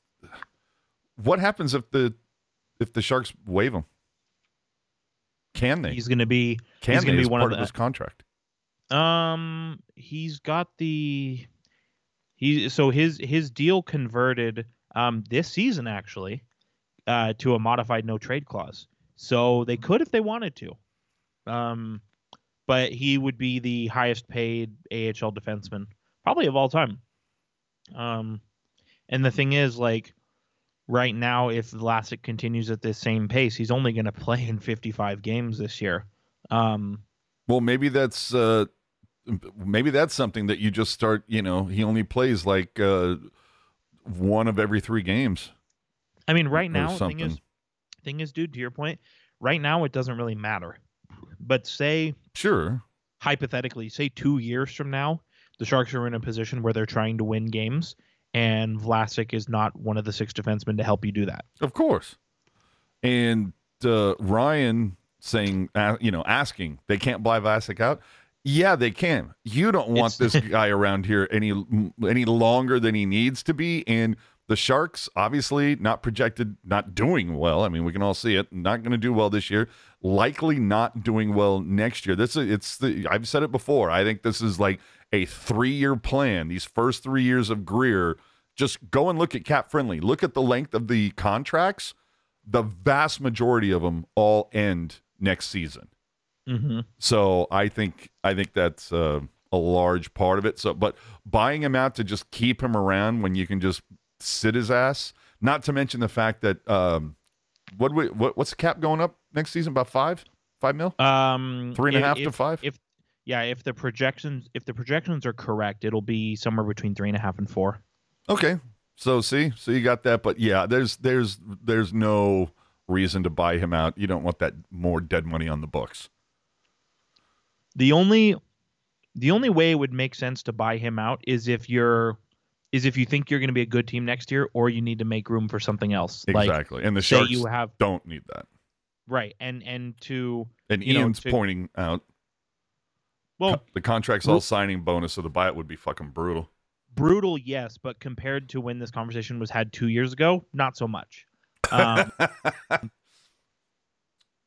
[SPEAKER 1] what happens if the if the Sharks waive him? Can they?
[SPEAKER 2] He's going to be
[SPEAKER 1] Can
[SPEAKER 2] he's
[SPEAKER 1] they
[SPEAKER 2] gonna be one
[SPEAKER 1] part
[SPEAKER 2] of
[SPEAKER 1] of this contract?
[SPEAKER 2] Um, he's got the he so his his deal converted um this season actually uh to a modified no trade clause. So they could if they wanted to. Um but he would be the highest paid AHL defenseman probably of all time. Um and the thing is like right now if Vlasic continues at this same pace, he's only going to play in 55 games this year. Um
[SPEAKER 1] Well, maybe that's uh maybe that's something that you just start, you know, he only plays like uh one of every 3 games.
[SPEAKER 2] I mean, right now, thing is, thing is, dude, to your point, right now it doesn't really matter. But say
[SPEAKER 1] Sure.
[SPEAKER 2] hypothetically, say two years from now, the Sharks are in a position where they're trying to win games, and Vlasic is not one of the six defensemen to help you do that.
[SPEAKER 1] Of course. And uh, Ryan saying, uh, you know, asking, they can't buy Vlasic out. Yeah, they can. You don't want
[SPEAKER 2] It's-
[SPEAKER 1] this guy around here any any longer than he needs to be. And the Sharks, obviously, not projected, not doing well. I mean, we can all see it. Not going to do well this year. Likely not doing well next year. This is it's the I've said it before. I think this is like a three year plan. These first three years of Grier. Just go and look at cap friendly. Look at the length of the contracts the vast majority of them all end next season.
[SPEAKER 2] Mm-hmm.
[SPEAKER 1] So I think I think that's uh, a large part of it. So, but buying him out to just keep him around when you can just sit his ass. Not to mention the fact that um, what we what what's the cap going up next season? About five five mil,
[SPEAKER 2] Um,
[SPEAKER 1] three and a
[SPEAKER 2] if-
[SPEAKER 1] to five.
[SPEAKER 2] If yeah, if the projections if the projections are correct, it'll be somewhere between three and a half and four.
[SPEAKER 1] Okay. So see, so you got that, but yeah, there's there's there's no reason to buy him out. You don't want that more dead money on the books.
[SPEAKER 2] The only the only way it would make sense to buy him out is if you're is if you think you're going to be a good team next year or you need to make room for something else. Like
[SPEAKER 1] Exactly. and the Sharks
[SPEAKER 2] you have
[SPEAKER 1] don't need that.
[SPEAKER 2] right and and to
[SPEAKER 1] And
[SPEAKER 2] You know,
[SPEAKER 1] Ian's
[SPEAKER 2] to-
[SPEAKER 1] pointing out
[SPEAKER 2] well
[SPEAKER 1] co- the contract's all signing bonus, so the buyout would be fucking brutal.
[SPEAKER 2] brutal yes, but compared to when this conversation was had 2 years ago, not so much. Um,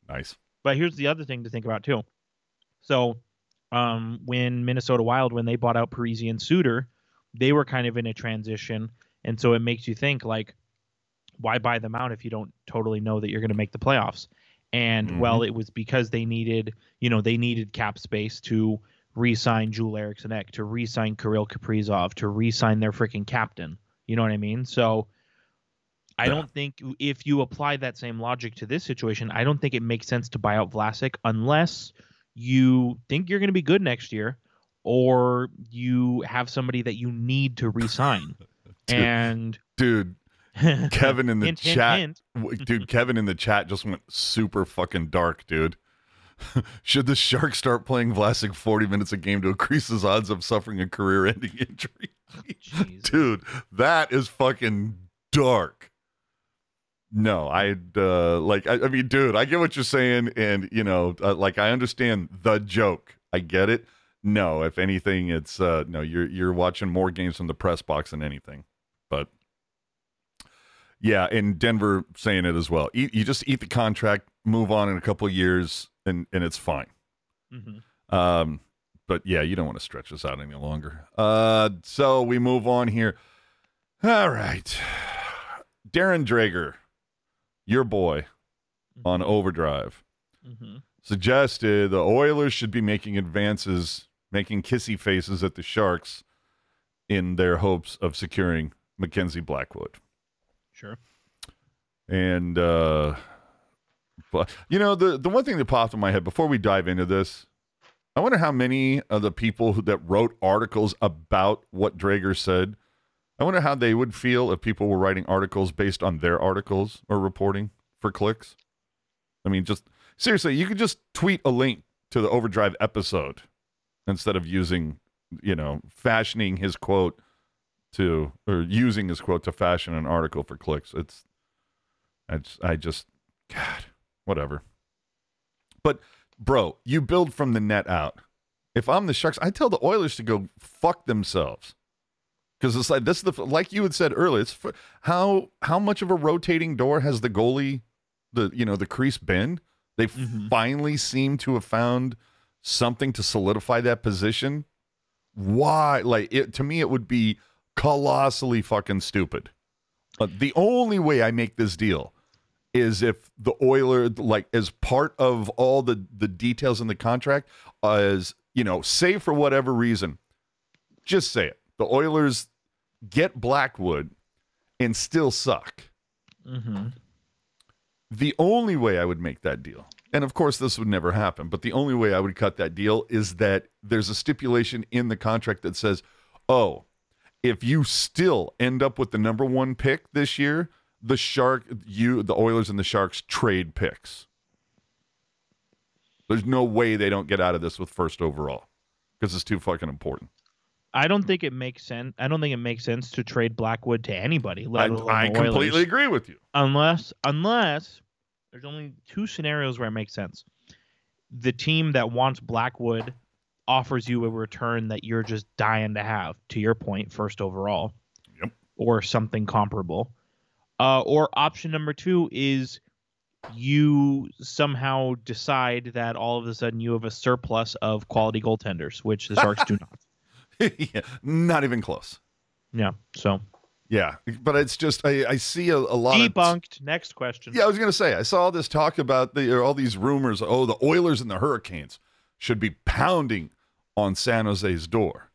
[SPEAKER 1] Nice.
[SPEAKER 2] But here's the other thing to think about too. So, um, when Minnesota Wild, when they bought out Parise and Suter, they were kind of in a transition, and so it makes you think like, why buy them out if you don't totally know that you're going to make the playoffs? And mm-hmm. well, it was because they needed, you know, they needed cap space to re-sign Joel Eriksson Ek, to re-sign Kirill Kaprizov, to re-sign their freaking captain. You know what I mean? So. I
[SPEAKER 1] Yeah.
[SPEAKER 2] don't think if you apply that same logic to this situation, I don't think it makes sense to buy out Vlasic unless you think you're going to be good next year or you have somebody that you need to re-sign.
[SPEAKER 1] Dude.
[SPEAKER 2] and
[SPEAKER 1] Dude, Kevin in the
[SPEAKER 2] hint, hint,
[SPEAKER 1] chat.
[SPEAKER 2] hint.
[SPEAKER 1] w- Dude, Kevin in the chat just went super fucking dark, dude. Should the Sharks start playing Vlasic 40 minutes a game to increase his odds of suffering a career ending injury?
[SPEAKER 2] Jeez.
[SPEAKER 1] Dude, that is fucking dark. No, I'd uh, like. I, I mean, dude, I get what you're saying, and you know, uh, like I understand the joke. I get it. No, if anything, it's uh, no. You're you're watching more games from the press box than anything. But yeah, and Denver saying it as well. Eat, you just eat the contract, move on in a couple of years, and and it's fine.
[SPEAKER 2] Mhm.
[SPEAKER 1] Um, but yeah, you don't want to stretch this out any longer. Uh, so we move on here. All right, Darren Dreger, your boy on Overdrive,
[SPEAKER 2] Mhm.
[SPEAKER 1] suggested the Oilers should be making advances, making kissy faces at the Sharks in their hopes of securing Mackenzie Blackwood.
[SPEAKER 2] Sure.
[SPEAKER 1] And uh but you know the the one thing that popped in my head before we dive into this, I wonder how many of the people who, that wrote articles about what Dreger said, I wonder how they would feel if people were writing articles based on their articles or reporting for clicks. I mean, just seriously, you could just tweet a link to the Overdrive episode instead of using, you know, fashioning his quote to or using his quote to fashion an article for clicks. It's, it's I just, God, whatever. But bro, you build from the net out. If I'm the Sharks, I tell the Oilers to go fuck themselves. Because it's like this is the like you had said earlier. It's f- how how much of a rotating door has the goalie, the you know the crease been? They
[SPEAKER 2] Mhm.
[SPEAKER 1] finally seem to have found something to solidify that position. Why? Like it to me, it would be colossally fucking stupid. Uh, the only way I make this deal is if the Oiler, like, as part of all the the details in the contract, as you know, say for whatever reason, just say it. The Oilers get Blackwood and still suck.
[SPEAKER 2] Mm-hmm.
[SPEAKER 1] The only way I would make that deal, and of course this would never happen, but the only way I would cut that deal is that there's a stipulation in the contract that says, oh, if you still end up with the number one pick this year, the shark you the Oilers and the Sharks trade picks. There's no way they don't get out of this with first overall because it's too fucking important.
[SPEAKER 2] I don't think it makes sense. I don't think it makes sense to trade Blackwood to anybody. Let
[SPEAKER 1] I,
[SPEAKER 2] alone
[SPEAKER 1] I completely agree with you.
[SPEAKER 2] unless unless there's only two scenarios where it makes sense. The team that wants Blackwood offers you a return that you're just dying to have. To your point, first overall,
[SPEAKER 1] Yep.
[SPEAKER 2] or something comparable. Uh, or option number two is you somehow decide that all of a sudden you have a surplus of quality goaltenders, which the Sharks do not.
[SPEAKER 1] yeah, not even close.
[SPEAKER 2] Yeah. So
[SPEAKER 1] Yeah, but it's just I, I see a, a lot of
[SPEAKER 2] debunked. Next question.
[SPEAKER 1] Yeah, I was gonna say I saw all this talk about the or all these rumors. Oh, the Oilers and the Hurricanes should be pounding on San Jose's door,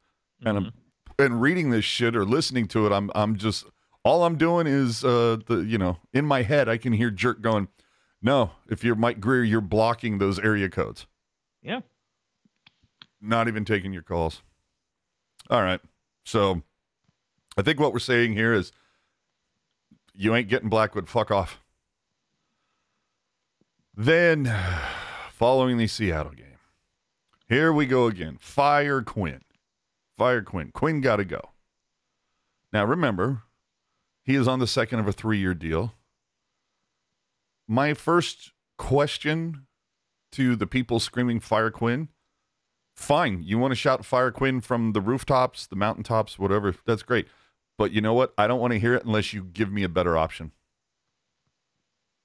[SPEAKER 1] and I'm and reading this shit or listening to it. I'm I'm just all I'm doing is uh the you know in my head I can hear Jerk going, no, if you're Mike Grier, you're blocking those area codes.
[SPEAKER 2] Yeah.
[SPEAKER 1] Not even taking your calls. All right, so I think what we're saying here is you ain't getting Blackwood. Fuck off. Then, following the Seattle game, here we go again. Fire Quinn. Fire Quinn. Quinn got to go. Now, remember, he is on the second of a three year deal. My first question to the people screaming Fire Quinn fine. You want to shout Fire Quinn from the rooftops, the mountaintops, whatever. That's great. But you know what? I don't want to hear it unless you give me a better option.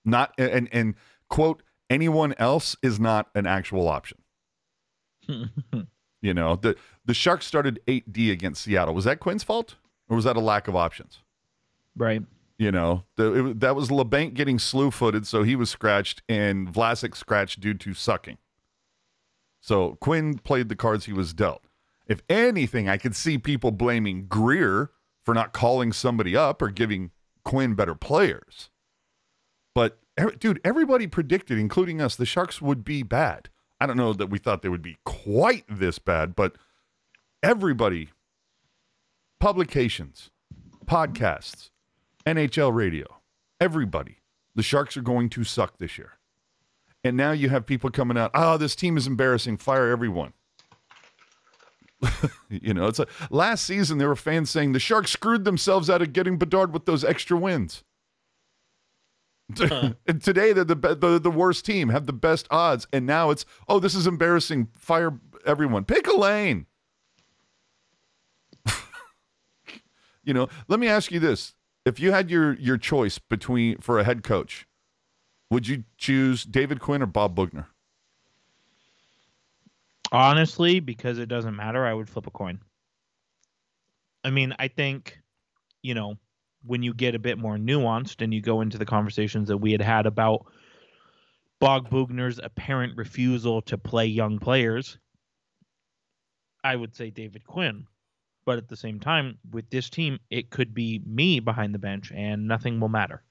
[SPEAKER 1] Not and and quote anyone else is not an actual option. You know, the the Sharks started 8D against Seattle. Was that Quinn's fault or was that a lack of options?
[SPEAKER 2] right.
[SPEAKER 1] You know, the, it, that was Labanc getting slew footed, so he was scratched, and Vlasic scratched due to sucking. So Quinn played the cards he was dealt. If anything, I could see people blaming Grier for not calling somebody up or giving Quinn better players. But, dude, everybody predicted, including us, the Sharks would be bad. I don't know that we thought they would be quite this bad, but everybody, publications, podcasts, NHL radio, everybody, the Sharks are going to suck this year. And now you have people coming out, oh, this team is embarrassing, fire everyone. you know, it's like last season there were fans saying the Sharks screwed themselves out of getting Bedard with those extra wins. and today they're the, the the worst team, have the best odds, and now it's oh this is embarrassing. Fire everyone. Pick a lane. you know, let me ask you this: If you had your your choice between for a head coach, would you choose David Quinn or Bob Boughner?
[SPEAKER 2] Honestly, because it doesn't matter, I would flip a coin. I mean, I think, you know, when you get a bit more nuanced and you go into the conversations that we had had about Bog Boughner's apparent refusal to play young players, I would say David Quinn. But at the same time, with this team, it could be me behind the bench and nothing will matter.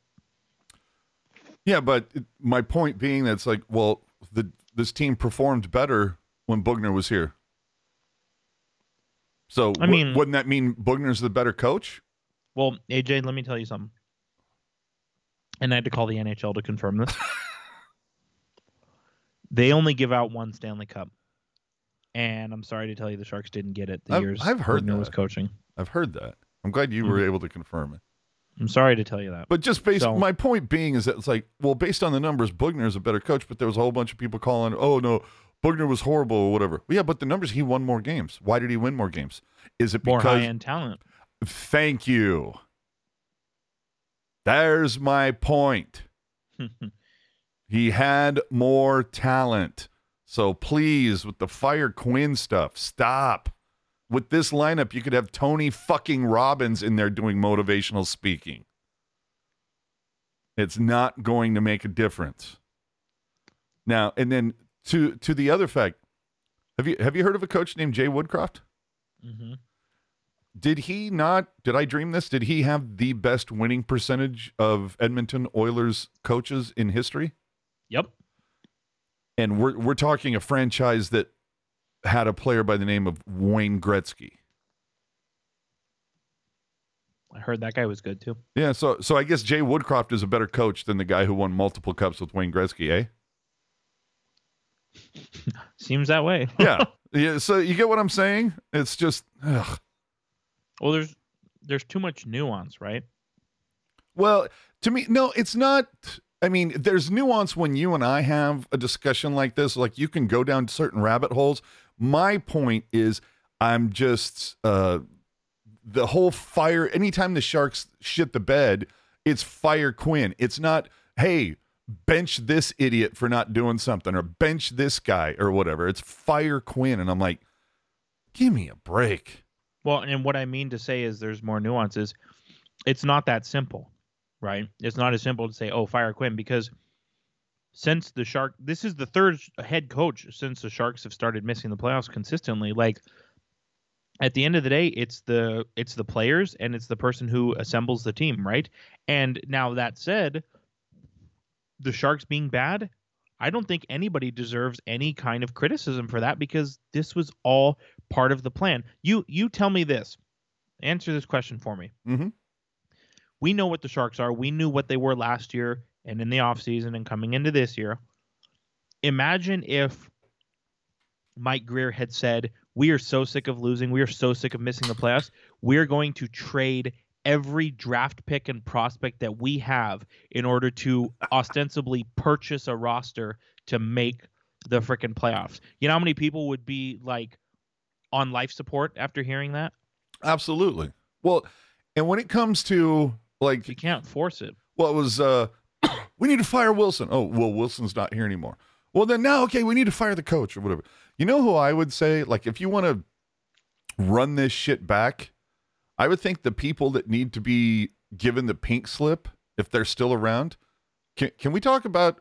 [SPEAKER 1] Yeah, but my point being that it's like, well, the this team performed better when Boughner was here. So
[SPEAKER 2] I mean-
[SPEAKER 1] wouldn't that mean Boughner's the better coach?
[SPEAKER 2] Well, AJ, let me tell you something. And I had to call the NHL to confirm this. They only give out one Stanley Cup, and I'm sorry to tell you, the Sharks didn't get it the
[SPEAKER 1] I've-
[SPEAKER 2] years
[SPEAKER 1] I've heard
[SPEAKER 2] Boughner was coaching.
[SPEAKER 1] I've heard that. I'm glad you were mm-hmm. able to confirm it.
[SPEAKER 2] I'm sorry to tell you that.
[SPEAKER 1] But just based,
[SPEAKER 2] So-
[SPEAKER 1] my point being is that it's like, well, based on the numbers, Boughner is a better coach, but there was a whole bunch of people calling, oh no, Boughner was horrible or whatever. Well, yeah, but the numbers, he won more games. Why did he win more games? Is it
[SPEAKER 2] More
[SPEAKER 1] because?
[SPEAKER 2] high end talent.
[SPEAKER 1] Thank you. There's my point. He had more talent. So please, with the fire Quinn stuff, stop. With this lineup, you could have Tony fucking Robbins in there doing motivational speaking. It's not going to make a difference. Now, and then to to the other fact, have you have you heard of a coach named Jay Woodcroft?
[SPEAKER 2] hmm
[SPEAKER 1] Did he not? Did I dream this? Did he have the best winning percentage of Edmonton Oilers coaches in history?
[SPEAKER 2] Yep.
[SPEAKER 1] And we're we're talking a franchise that had a player by the name of Wayne Gretzky.
[SPEAKER 2] I heard that guy was good too.
[SPEAKER 1] Yeah, so so I guess Jay Woodcroft is a better coach than the guy who won multiple cups with Wayne Gretzky, eh?
[SPEAKER 2] Seems that way.
[SPEAKER 1] Yeah. yeah, so you get what I'm saying? It's just ugh.
[SPEAKER 2] well, there's there's too much nuance, right?
[SPEAKER 1] Well, to me, no, it's not. I mean, there's nuance when you and I have a discussion like this. Like you can go down certain rabbit holes. My point is, I'm just uh, the whole fire. Anytime the Sharks shit the bed, it's fire Quinn. It's not, hey, bench this idiot for not doing something or bench this guy or whatever. It's fire Quinn, and I'm like, give me a break.
[SPEAKER 2] Well, and what I mean to say is there's more nuances. It's not that simple, right? It's not as simple to say, "Oh, fire Quinn," because since the Shark, this is the third head coach since the Sharks have started missing the playoffs consistently. Like at the end of the day, it's the it's the players and it's the person who assembles the team, right? And now that said, the Sharks being bad, I don't think anybody deserves any kind of criticism for that because this was all part of the plan. You you tell me this. Answer this question for me.
[SPEAKER 1] Mhm.
[SPEAKER 2] We know what the Sharks are. We knew what they were last year and in the offseason and coming into this year. Imagine if Mike Grier had said, We are so sick of losing. We are so sick of missing the playoffs. We're going to trade every draft pick and prospect that we have in order to ostensibly purchase a roster to make the freaking playoffs. You know how many people would be like on life support after hearing that?
[SPEAKER 1] Absolutely. Well, and when it comes to like
[SPEAKER 2] You can't force it.
[SPEAKER 1] well, it was uh we need to fire Wilson. Oh, well, Wilson's not here anymore. Well, then now, okay, we need to fire the coach or whatever. You know who I would say, like, if you want to run this shit back, I would think the people that need to be given the pink slip, if they're still around, can can we talk about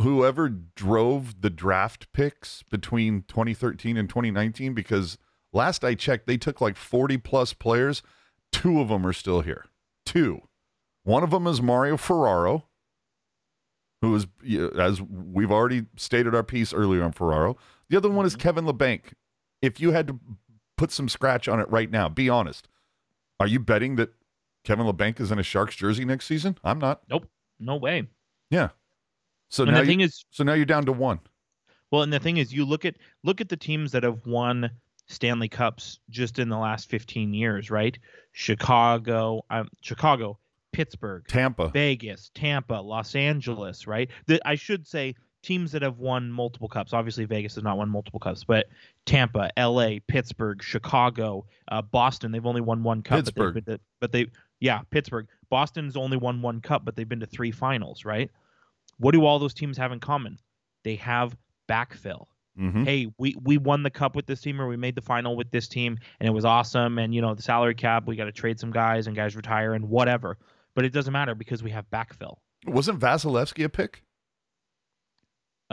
[SPEAKER 1] whoever drove the draft picks between 2013 and 2019? Because last I checked, they took like 40 plus players. Two of them are still here. Two. One of them is Mario Ferraro, who is, as we've already stated our piece earlier on Ferraro. The other one is mm-hmm. Kevin Labanc. If you had to put some scratch on it right now, be honest. Are you betting that Kevin Labanc is in a Sharks jersey next season? I'm not.
[SPEAKER 2] Nope. No way.
[SPEAKER 1] Yeah. So
[SPEAKER 2] and
[SPEAKER 1] now
[SPEAKER 2] the
[SPEAKER 1] you,
[SPEAKER 2] thing is,
[SPEAKER 1] so now you're down to one.
[SPEAKER 2] Well, and the thing is, you look at look at the teams that have won Stanley Cups just in the last 15 years, right? Chicago, um, Chicago, Pittsburgh,
[SPEAKER 1] Tampa.
[SPEAKER 2] Vegas, Tampa, Los Angeles, right? The, I should say teams that have won multiple cups. Obviously, Vegas has not won multiple cups, but Tampa, L.A., Pittsburgh, Chicago, uh, Boston. They've only won one cup.
[SPEAKER 1] Pittsburgh.
[SPEAKER 2] But, to, but they, yeah, Pittsburgh. Boston's only won one cup, but they've been to three finals, right? What do all those teams have in common? They have backfill
[SPEAKER 1] hmm
[SPEAKER 2] hey, we we won the cup with this team or we made the final with this team and it was awesome and you know the salary cap we got to trade some guys and guys retire and whatever. But it doesn't matter because we have backfill.
[SPEAKER 1] Wasn't Vasilevskiy a pick?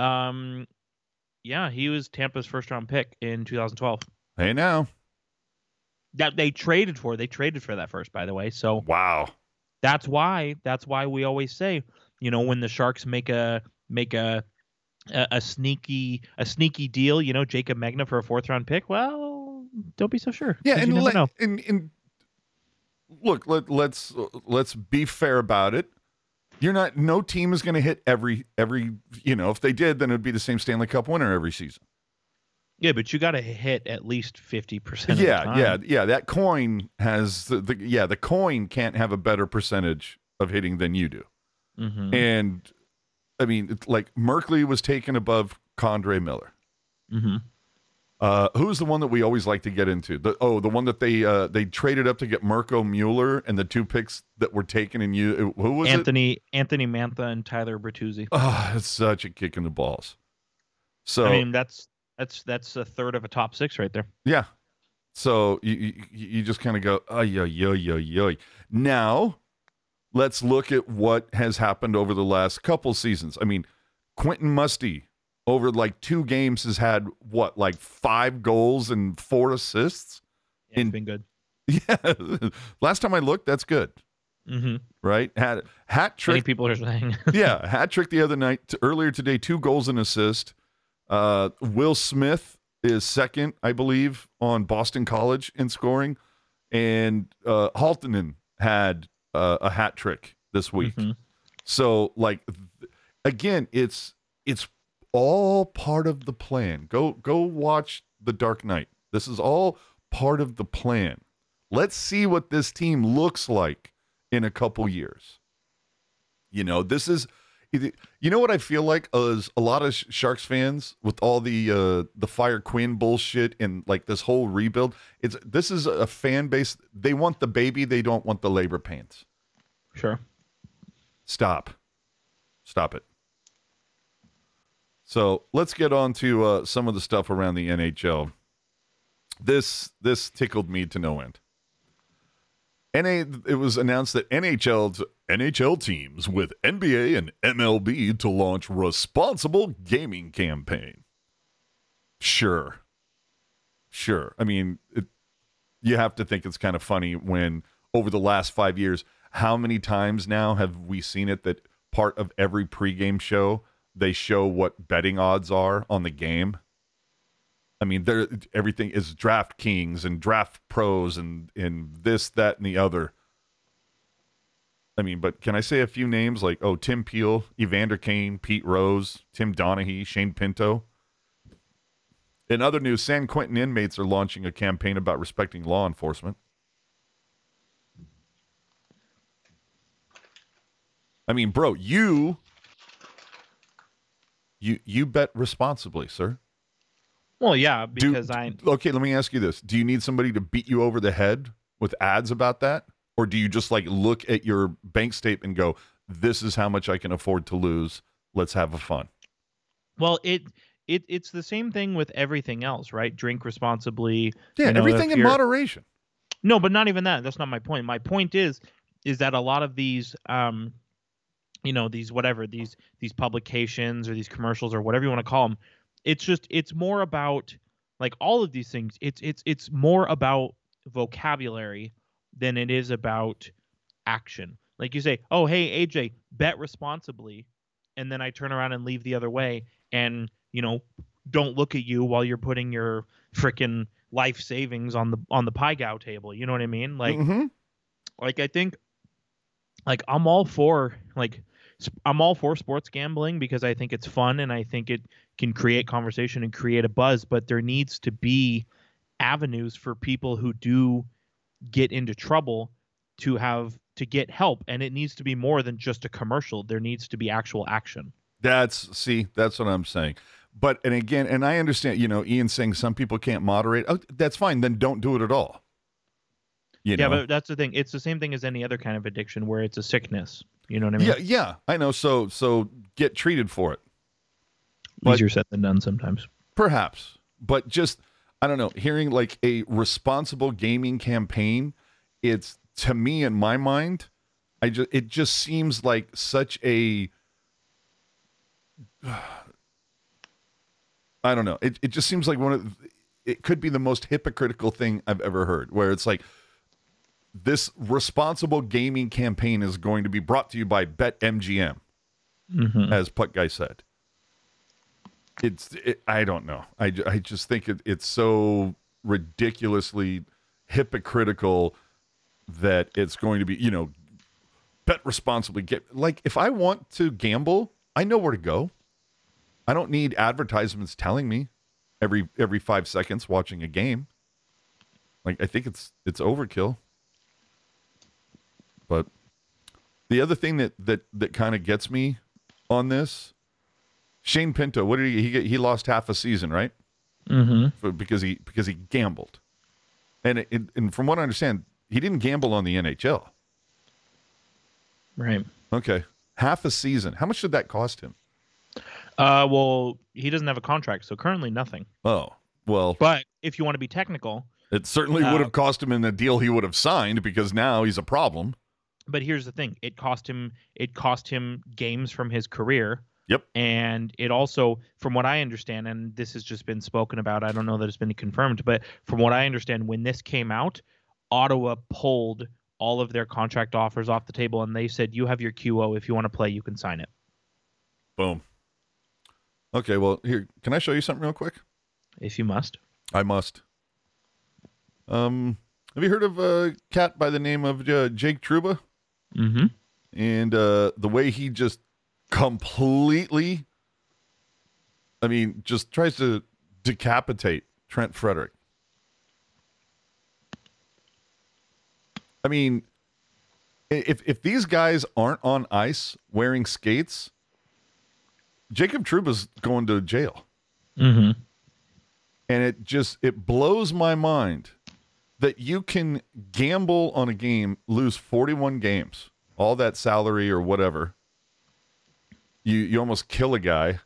[SPEAKER 2] Um yeah, he was Tampa's first round pick in 2012.
[SPEAKER 1] Hey, now.
[SPEAKER 2] That they traded for. They traded for that first by the way. So
[SPEAKER 1] Wow.
[SPEAKER 2] that's why that's why we always say, you know, when the Sharks make a make a a, a sneaky a sneaky deal, you know, Jacob Magna for a fourth round pick. Well, don't be so sure.
[SPEAKER 1] Yeah, and,
[SPEAKER 2] you never
[SPEAKER 1] let,
[SPEAKER 2] know.
[SPEAKER 1] and and look, let let's let's be fair about it. You're not. No team is going to hit every every. You know, if they did, then it would be the same Stanley Cup winner every season.
[SPEAKER 2] Yeah, but you got to hit at least fifty percent.
[SPEAKER 1] Yeah, yeah, yeah. That coin has the, the yeah. The coin can't have a better percentage of hitting than you do.
[SPEAKER 2] Mm-hmm.
[SPEAKER 1] And I mean, it's like Merkley was taken above K'Andre Miller.
[SPEAKER 2] Mm-hmm.
[SPEAKER 1] Uh, who's the one that we always like to get into? The oh, the one that they uh, they traded up to get Mirco Mueller, and the two picks that were taken and you who was it?
[SPEAKER 2] Anthony Anthony Mantha and Tyler Bertuzzi.
[SPEAKER 1] Oh, it's such a kick in the balls. So
[SPEAKER 2] I mean, that's that's that's a third of a top six right there.
[SPEAKER 1] yeah, so you you, you just kind of go ay yo yo yo yo. Now, let's look at what has happened over the last couple seasons. I mean, Quentin Musty over like two games has had what like five goals and four assists.
[SPEAKER 2] Yeah, been good.
[SPEAKER 1] Yeah, last time I looked, that's good,
[SPEAKER 2] Mm-hmm.
[SPEAKER 1] right? Had hat trick
[SPEAKER 2] people are saying.
[SPEAKER 1] yeah, hat trick the other night. Earlier today, two goals and assist. Uh, Will Smith is second, I believe, on Boston College in scoring, and uh, Halttunen had uh, a hat trick this week.
[SPEAKER 2] Mhm.
[SPEAKER 1] So, like, again, it's it's all part of the plan. Go go watch The Dark Knight. This is all part of the plan. Let's see what this team looks like in a couple years. You know, this is you know what I feel like is a lot of Sharks fans with all the uh the Fire Quinn bullshit and like this whole rebuild. It's this is a fan base. They want the baby. They don't want the labor pains.
[SPEAKER 2] Sure.
[SPEAKER 1] Stop. Stop it. So let's get on to uh, some of the stuff around the NHL. This this tickled me to no end. NA, it was announced that NHL's NHL teams with NBA and MLB to launch responsible gaming campaign. Sure, sure. I mean, it, you have to think it's kind of funny when over the last five years, how many times now have we seen it that part of every pregame show they show what betting odds are on the game? I mean, there everything is DraftKings and Draft Pros and and this, that, and the other. I mean, but can I say a few names like oh Tim Peel, Evander Kane, Pete Rose, Tim Donaghy, Shane Pinto? In other news, San Quentin inmates are launching a campaign about respecting law enforcement. I mean, bro, you you you bet responsibly, sir.
[SPEAKER 2] Well, yeah,
[SPEAKER 1] Do-
[SPEAKER 2] because I
[SPEAKER 1] okay, let me ask you this: Do you need somebody to beat you over the head with ads about that, or do you just like look at your bank statement and go, "This is how much I can afford to lose. Let's have a fun."
[SPEAKER 2] well it it it's the same thing with everything else, right? Drink responsibly.
[SPEAKER 1] Yeah,
[SPEAKER 2] You know,
[SPEAKER 1] everything in moderation.
[SPEAKER 2] No, but not even that. That's not my point. My point is is that a lot of these um you know, these whatever, these these publications or these commercials or whatever you want to call them, it's just it's more about like all of these things. It's it's it's more about vocabulary than it is about action. Like you say, "Oh, hey AJ, bet responsibly." And then I turn around and leave the other way and, you know, don't look at you while you're putting your freaking life savings on the on the pai gow table. You know what I mean? Like
[SPEAKER 1] Mhm.
[SPEAKER 2] like I think like I'm all for like I'm all for sports gambling because I think it's fun and I think it can create conversation and create a buzz, but there needs to be avenues for people who do get into trouble to have to get help and it needs to be more than just a commercial. There needs to be actual action.
[SPEAKER 1] That's see, that's what I'm saying. But and again, and I understand, you know, Ian saying some people can't moderate. Oh, that's fine. Then don't do it at all. You
[SPEAKER 2] yeah,
[SPEAKER 1] know?
[SPEAKER 2] but that's the thing. It's the same thing as any other kind of addiction where it's a sickness. You know what I mean?
[SPEAKER 1] yeah, yeah, I know. So so get treated for it. but-
[SPEAKER 2] Easier said than done sometimes.
[SPEAKER 1] Perhaps, but just I don't know. Hearing like a responsible gaming campaign, it's to me in my mind, I just it just seems like such a I don't know. It it just seems like one of it could be the most hypocritical thing I've ever heard. Where it's like this responsible gaming campaign is going to be brought to you by BetMGM,
[SPEAKER 2] Mhm.
[SPEAKER 1] as Puck Guy said it's it, i don't know i, I just think it, it's so ridiculously hypocritical that it's going to be you know bet responsibly. Get like if I want to gamble, I know where to go. I don't need advertisements telling me every every five seconds watching a game. Like I think it's it's overkill. But the other thing that that that kind of gets me on this, Shane Pinto, what did he he, get, he lost half a season, right?
[SPEAKER 2] Mm-hmm.
[SPEAKER 1] For, because he because he gambled, and it, it- and from what I understand, he didn't gamble on the NHL.
[SPEAKER 2] Right.
[SPEAKER 1] Okay, half a season. How much did that cost him?
[SPEAKER 2] Uh, well, he doesn't have a contract, so currently nothing.
[SPEAKER 1] Oh, well,
[SPEAKER 2] But if you want to be technical,
[SPEAKER 1] it certainly
[SPEAKER 2] Uh,
[SPEAKER 1] would have cost him in the deal he would have signed because now he's a problem.
[SPEAKER 2] But here's the thing: it cost him. It cost him games from his career.
[SPEAKER 1] Yep.
[SPEAKER 2] And it also, from what I understand, and this has just been spoken about, I don't know that it's been confirmed, but from what I understand, when this came out, Ottawa pulled all of their contract offers off the table, and they said, "You have your QO. If you want to play, you can sign it."
[SPEAKER 1] Boom. Okay, well, here, can I show you something real quick?
[SPEAKER 2] If you must.
[SPEAKER 1] I must. Um, have you heard of a cat by the name of uh, Jake Trouba?
[SPEAKER 2] Mm-hmm.
[SPEAKER 1] and uh, the way he just completely, I mean, just tries to decapitate Trent Frederic. I mean, if if these guys aren't on ice wearing skates, Jacob Trouba's going to jail,
[SPEAKER 2] Mm-hmm.
[SPEAKER 1] and it just it blows my mind that you can gamble on a game, lose 41 games, all that salary or whatever. You you almost kill a guy.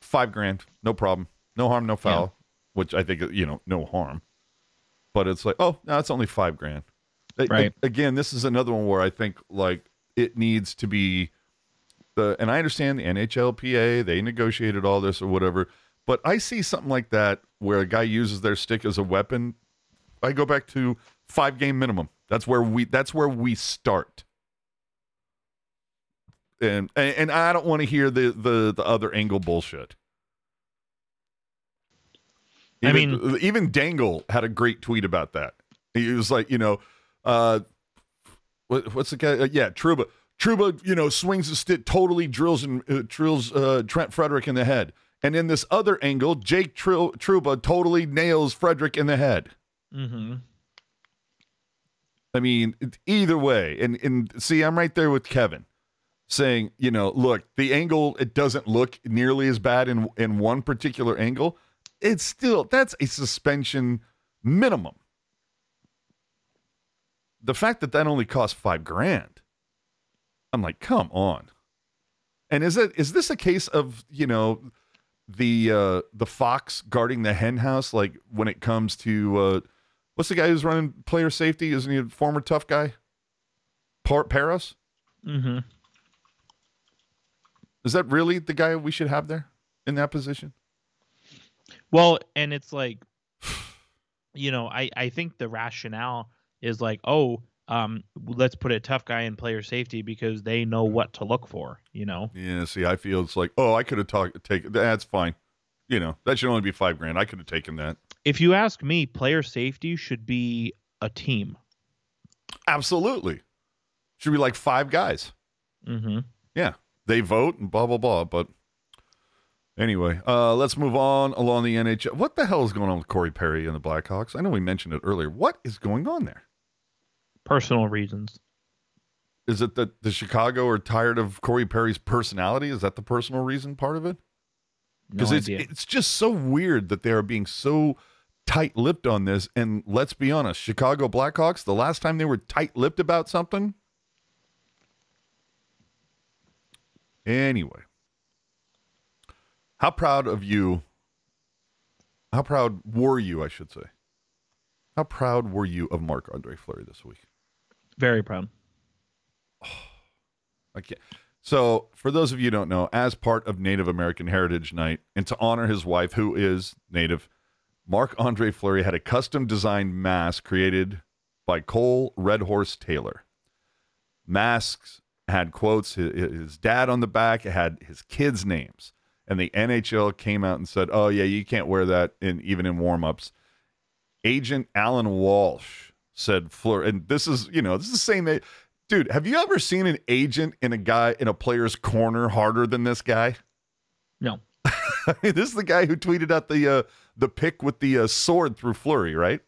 [SPEAKER 1] Five grand, no problem, no harm, no foul. Which I think you know, no harm. But it's like, oh, no, it's only five grand.
[SPEAKER 2] Right.
[SPEAKER 1] again, this is another one where I think like it needs to be the, and I understand the NHLPA, they negotiated all this or whatever. But I see something like that where a guy uses their stick as a weapon. I go back to five game minimum. That's where we. That's where we start. And and, and I don't want to hear the the the other angle bullshit.
[SPEAKER 2] I
[SPEAKER 1] mean, even Dangle had a great tweet about that. He was like, you know, uh, what, what's the guy? Uh, yeah, Trouba. Trouba, you know, swings the stick, totally drills and uh, drills uh, Trent Frederic in the head. And in this other angle, Jake Tru- Trouba totally nails Frederic in the head.
[SPEAKER 2] Mm-hmm.
[SPEAKER 1] I mean, either way, and and see, I'm right there with Kevin, saying, you know, look, the angle it doesn't look nearly as bad in in one particular angle. It's still that's a suspension minimum. The fact that that only cost five grand, I'm like, come on. And is it is this a case of you know the uh the fox guarding the hen house like when it comes to uh What's the guy who's running player safety? Isn't he a former tough guy? Par- Parros?
[SPEAKER 2] Mm-hmm.
[SPEAKER 1] Is that really the guy we should have there in that position?
[SPEAKER 2] Well, and it's like, you know, I I think the rationale is like, oh, um, let's put a tough guy in player safety because they know what to look for. You know.
[SPEAKER 1] Yeah. See, I feel it's like, oh, I could have talked. Taken that's fine. You know, that should only be five grand. I could have taken that.
[SPEAKER 2] If you ask me, player safety should be a team.
[SPEAKER 1] Absolutely. Should be like five guys.
[SPEAKER 2] Mm-hmm.
[SPEAKER 1] Yeah, they vote and blah blah blah. But anyway, uh, let's move on along the NHL. What the hell is going on with Corey Perry and the Blackhawks? I know we mentioned it earlier. What is going on there?
[SPEAKER 2] Personal reasons.
[SPEAKER 1] Is it that the Chicago are tired of Corey Perry's personality? Is that the personal reason part of it?
[SPEAKER 2] No
[SPEAKER 1] Because it's it's just so weird that they are being so tight-lipped on this. And let's be honest, Chicago Blackhawks. The last time they were tight-lipped about something. Anyway, how proud of you? How proud were you? I should say. How proud were you of Marc Andre Fleury this week?
[SPEAKER 2] Very proud.
[SPEAKER 1] I can't. So, for those of you who don't know, as part of Native American Heritage Night, and to honor his wife, who is Native, Marc Andre Fleury had a custom designed mask created by Cole Red Horse Taylor. Masks had quotes, his, dad on the back, it had his kids' names. And the NHL came out and said, oh, yeah, you can't wear that in even in warm ups. Agent Alan Walsh said Fleur, and this is, you know, this is the same. Dude, have you ever seen an agent in a guy in a player's corner harder than this guy?
[SPEAKER 2] No.
[SPEAKER 1] this is the guy who tweeted out the uh, the pick with the uh, sword through Fleury, right?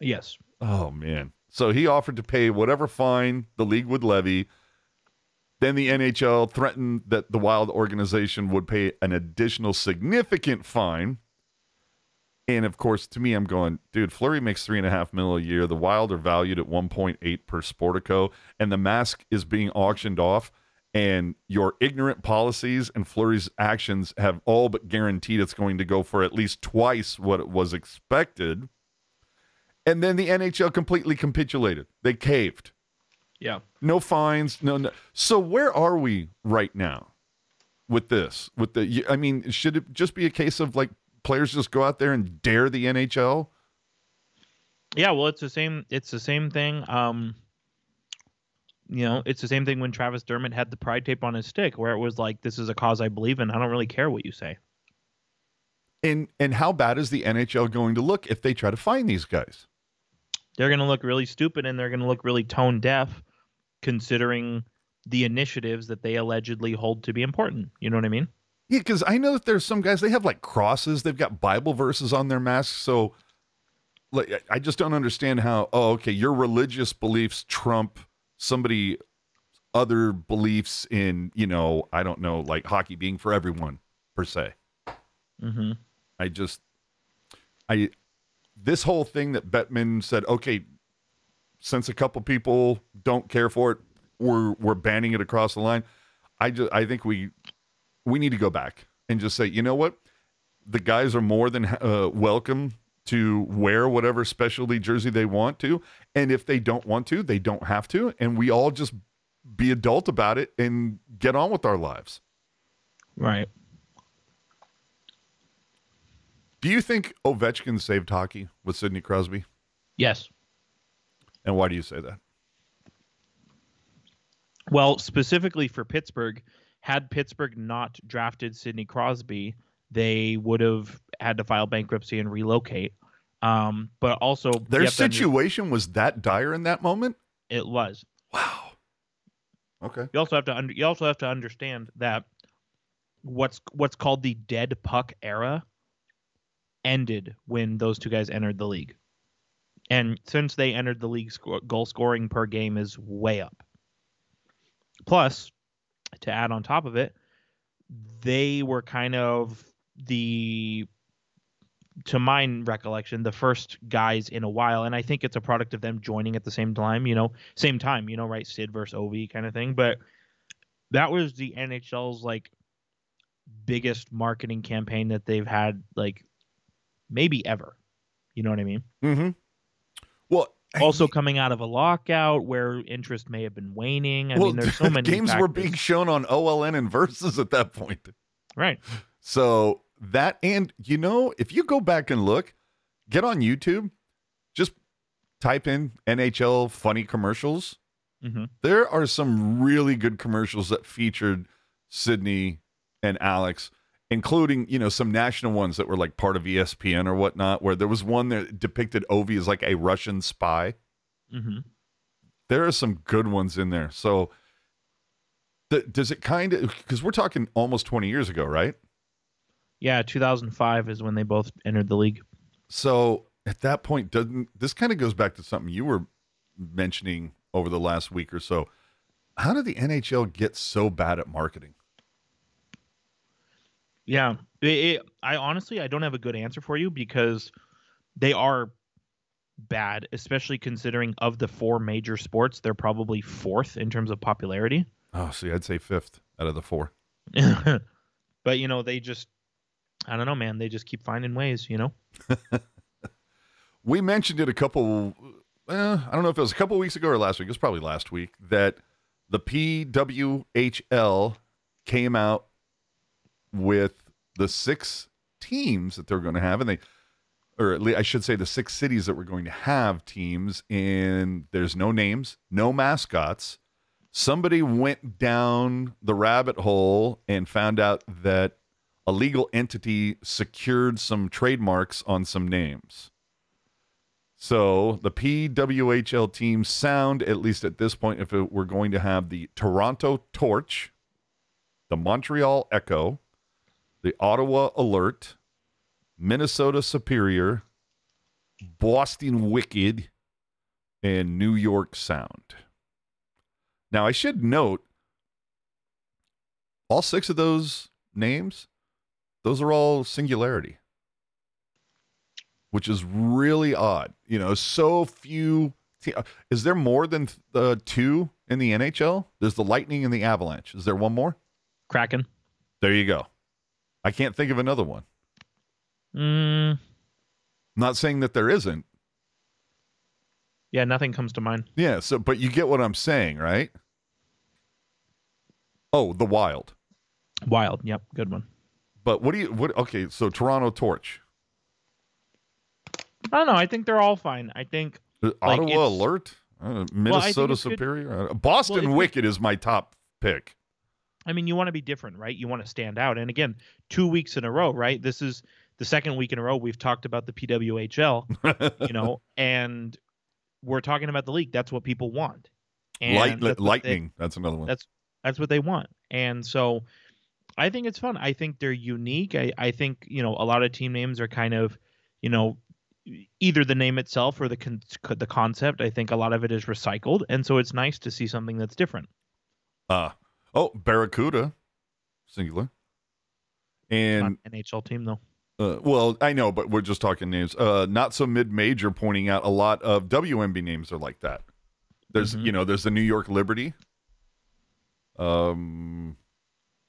[SPEAKER 2] Yes.
[SPEAKER 1] Oh man. So he offered to pay whatever fine the league would levy. Then the NHL threatened that the Wild organization would pay an additional significant fine. And of course, to me, I'm going, dude, Fleury makes three and a half mil a year. The Wild are valued at 1.8 per Sportico, and the mask is being auctioned off. And your ignorant policies and Fleury's actions have all but guaranteed it's going to go for at least twice what it was expected. And then the NHL completely capitulated. They caved.
[SPEAKER 2] Yeah.
[SPEAKER 1] No fines. No, no. So where are we right now with this? With the, I mean, should it just be a case of like players just go out there and dare the NHL?
[SPEAKER 2] Yeah, well, it's the same. It's the same thing. Um, you know, it's the same thing when Travis Dermott had the pride tape on his stick, where it was like, "This is a cause I believe in. I don't really care what you say."
[SPEAKER 1] And and how bad is the NHL going to look if they try to find these guys?
[SPEAKER 2] They're going to look really stupid, and they're going to look really tone deaf, considering the initiatives that they allegedly hold to be important. You know what I mean?
[SPEAKER 1] Yeah, because I know that there's some guys they have like crosses, they've got Bible verses on their masks. So, like, I- I just don't understand how. Oh, okay, your religious beliefs trump somebody other beliefs in you know I don't know like hockey being for everyone per se.
[SPEAKER 2] Mm-hmm.
[SPEAKER 1] I just I this whole thing that Bettman said, okay, since a couple people don't care for it, we're we're banning it across the line. I just I think we we need to go back and just say, you know what, the guys are more than uh, welcome to wear whatever specialty jersey they want to, and if they don't want to, they don't have to, and we all just be adult about it and get on with our lives.
[SPEAKER 2] Right.
[SPEAKER 1] Do you think Ovechkin saved hockey with Sidney Crosby?
[SPEAKER 2] Yes.
[SPEAKER 1] And why do you say that?
[SPEAKER 2] Well, specifically for Pittsburgh, had Pittsburgh not drafted Sidney Crosby, they would have had to file bankruptcy and relocate. Um, but also
[SPEAKER 1] Their
[SPEAKER 2] under-
[SPEAKER 1] situation was that dire in that moment?
[SPEAKER 2] it was.
[SPEAKER 1] Wow. Okay.
[SPEAKER 2] You also have to under, you also have to understand that what's what's called the dead puck era ended when those two guys entered the league. And since they entered the league, sco- goal scoring per game is way up. Plus, to add on top of it, they were kind of the to my recollection the first guys in a while and i think it's a product of them joining at the same time you know same time you know right? Sid versus ovi kind of thing but that was the nhl's like biggest marketing campaign that they've had like maybe ever. You know what i mean?
[SPEAKER 1] Mm-hmm. Well,
[SPEAKER 2] also coming out of a lockout where interest may have been waning. I
[SPEAKER 1] well,
[SPEAKER 2] mean there's so many
[SPEAKER 1] games were being shown on OLN and versus at that point.
[SPEAKER 2] right.
[SPEAKER 1] So that and you know, if you go back and look, get on YouTube, just type in NHL funny commercials.
[SPEAKER 2] hmm
[SPEAKER 1] There are some really good commercials that featured Sidney and Alex, including, you know, some national ones that were like part of ESPN or whatnot, where there was one that depicted Ovi as like a Russian spy.
[SPEAKER 2] hmm
[SPEAKER 1] There are some good ones in there. So th- does it kind of because we're talking almost 20 years ago, right?
[SPEAKER 2] Yeah 2005 is when they both entered the league
[SPEAKER 1] So at that point, doesn't this kind of goes back to something you were mentioning over the last week or so? How did the NHL get so bad at marketing?
[SPEAKER 2] Yeah, it, it- I honestly I don't have a good answer for you because they are bad, especially considering of the four major sports, they're probably fourth in terms of popularity.
[SPEAKER 1] Oh, see, I'd say fifth out of the four.
[SPEAKER 2] but you know, they just I don't know, man. They just keep finding ways, you know.
[SPEAKER 1] We mentioned it a couple. Eh, I don't know if it was a couple weeks ago or last week. It was probably last week that the PWHL came out with the six teams that they're going to have, and they, or at least I should say, the six cities that we're going to have teams. And there's no names, no mascots. Somebody went down the rabbit hole and found out that a legal entity secured some trademarks on some names. So the PWHL team sound, at least at this point, if it, we're going to have the Toronto Torch, the Montreal Echo, the Ottawa Alert, Minnesota Superior, Boston Wicked, and New York Sound. Now, I should note all six of those names, those are all singularity, which is really odd. You know, so few. te- Is there more than uh, two in the NHL? There's the Lightning and the Avalanche. Is there one more?
[SPEAKER 2] Kraken.
[SPEAKER 1] There you go. I can't think of another one.
[SPEAKER 2] Mm,
[SPEAKER 1] Not saying that there isn't.
[SPEAKER 2] yeah, nothing comes to mind.
[SPEAKER 1] Yeah, so but you get what I'm saying, right? Oh, the Wild.
[SPEAKER 2] Wild. Yep, good one.
[SPEAKER 1] But what do you what okay, so Toronto Torch.
[SPEAKER 2] I don't know. I think they're all fine. I think
[SPEAKER 1] Uh,
[SPEAKER 2] Like,
[SPEAKER 1] Ottawa Alert? Uh, Minnesota
[SPEAKER 2] good-
[SPEAKER 1] Superior? Uh, Boston
[SPEAKER 2] Well,
[SPEAKER 1] Wicked is my top pick.
[SPEAKER 2] I mean, you want to be different, right? You want to stand out. And again, two weeks in a row, right? This is the second week in a row we've talked about the PWHL, you know, and we're talking about the league. That's what people want. And
[SPEAKER 1] Light,
[SPEAKER 2] that's what they-
[SPEAKER 1] lightning. that's another one.
[SPEAKER 2] That's that's what they want. And so I think it's fun. I think they're unique. I, I think, you know, a lot of team names are kind of, you know, either the name itself or the con- the concept. I think a lot of it is recycled. And so it's nice to see something that's different.
[SPEAKER 1] Uh oh, Barracuda, singular. And
[SPEAKER 2] Not an NHL team though.
[SPEAKER 1] uh, well, I know, but we're just talking names. Uh, not so mid major, pointing out a lot of WMB names are like that. There's,
[SPEAKER 2] Mhm.
[SPEAKER 1] you know, there's the New York Liberty. Um,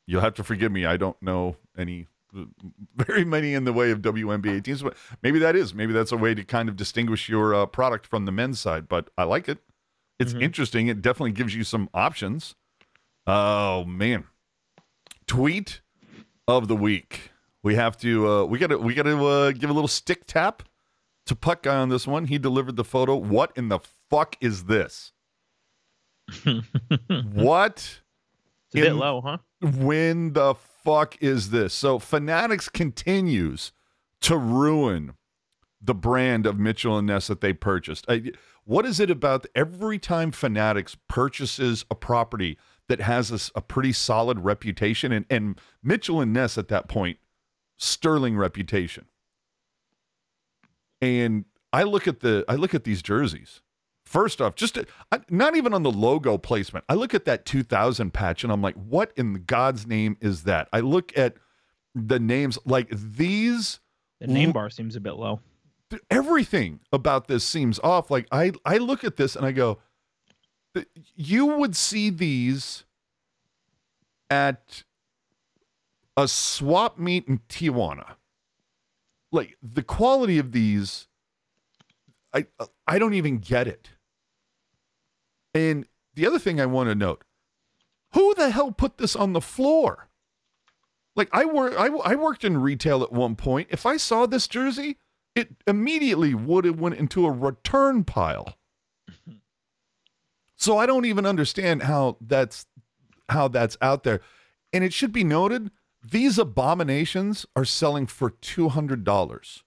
[SPEAKER 1] you'll have to forgive me. I don't know any very many in the way of WNBA teams, but maybe that is maybe that's a way to kind of distinguish your uh, product from the men's side. But I like it. It's
[SPEAKER 2] Mhm.
[SPEAKER 1] interesting. It definitely gives you some options. Oh man, tweet of the week. We have to. Uh, we got to. We got to uh, give a little stick tap to Puck Guy on this one. He delivered the photo. What in the fuck is this? what?
[SPEAKER 2] It's a bit low, huh?
[SPEAKER 1] when the fuck is this? So Fanatics continues to ruin the brand of Mitchell and Ness that they purchased. I, what is it about every time Fanatics purchases a property that has a pretty solid reputation and, and Mitchell and Ness at that point, sterling reputation. And I look at the I look at these jerseys. First off, just I- not even on the logo placement. I look at that 2000 patch and I'm like, what in God's name is that? I look at the names like these
[SPEAKER 2] The name bar seems a bit low.
[SPEAKER 1] everything about this seems off. Like I I look at this and I go, you would see these at a swap meet in Tijuana. Like the quality of these, I I don't even get it. And the other thing I want to note, who the hell put this on the floor? Like I work, I, I worked in retail at one point. If I saw this jersey, it immediately would have went into a return pile. Mm-hmm. So I don't even understand how that's how that's out there. And it should be noted, these abominations are selling for $200.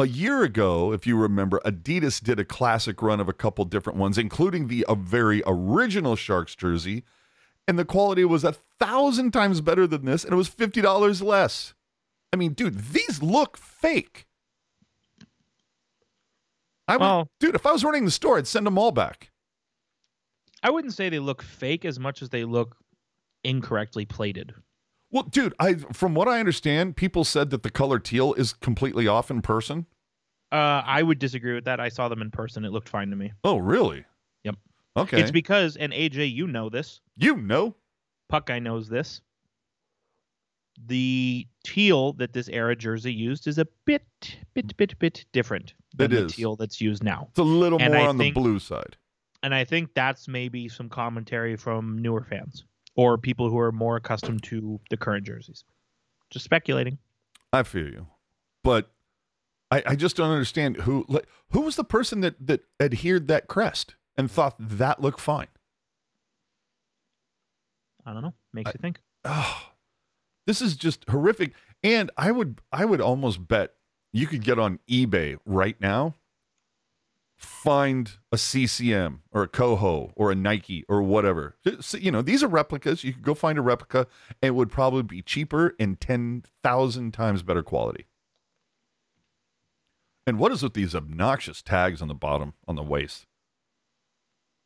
[SPEAKER 1] A year ago, if you remember, Adidas did a classic run of a couple different ones, including the a very original Sharks jersey, and the quality was a thousand times better than this, and it was fifty dollars less. I mean, dude, these look fake. I would,
[SPEAKER 2] Well-
[SPEAKER 1] dude, if I was running the store, I'd send them all back.
[SPEAKER 2] I wouldn't say they look fake as much as they look incorrectly plated.
[SPEAKER 1] Well, dude, I from what I understand, people said that the color teal is completely off in person.
[SPEAKER 2] Uh, I would disagree with that. I saw them in person. It looked fine to me.
[SPEAKER 1] Oh, really?
[SPEAKER 2] Yep.
[SPEAKER 1] Okay.
[SPEAKER 2] It's because, and AJ, you know this.
[SPEAKER 1] you know.
[SPEAKER 2] Puck guy knows this. The teal that this era jersey used is a bit, bit, bit, bit different than
[SPEAKER 1] It
[SPEAKER 2] the
[SPEAKER 1] is.
[SPEAKER 2] teal that's used now.
[SPEAKER 1] It's a little
[SPEAKER 2] And
[SPEAKER 1] more
[SPEAKER 2] I
[SPEAKER 1] on
[SPEAKER 2] think-
[SPEAKER 1] the blue side.
[SPEAKER 2] And I think that's maybe some commentary from newer fans or people who are more accustomed to the current jerseys. Just speculating.
[SPEAKER 1] I feel you, but I, I just don't understand who like, who was the person that that adhered that crest and thought that looked fine.
[SPEAKER 2] I don't know. Makes
[SPEAKER 1] I-
[SPEAKER 2] you think.
[SPEAKER 1] Oh, this is just horrific. And I would I would almost bet you could get on eBay right now find a CCM or a Koho or a Nike or whatever. Just, You know, these are replicas. You could go find a replica and it would probably be cheaper and 10,000 times better quality. And what is with these obnoxious tags on the bottom, on the waist?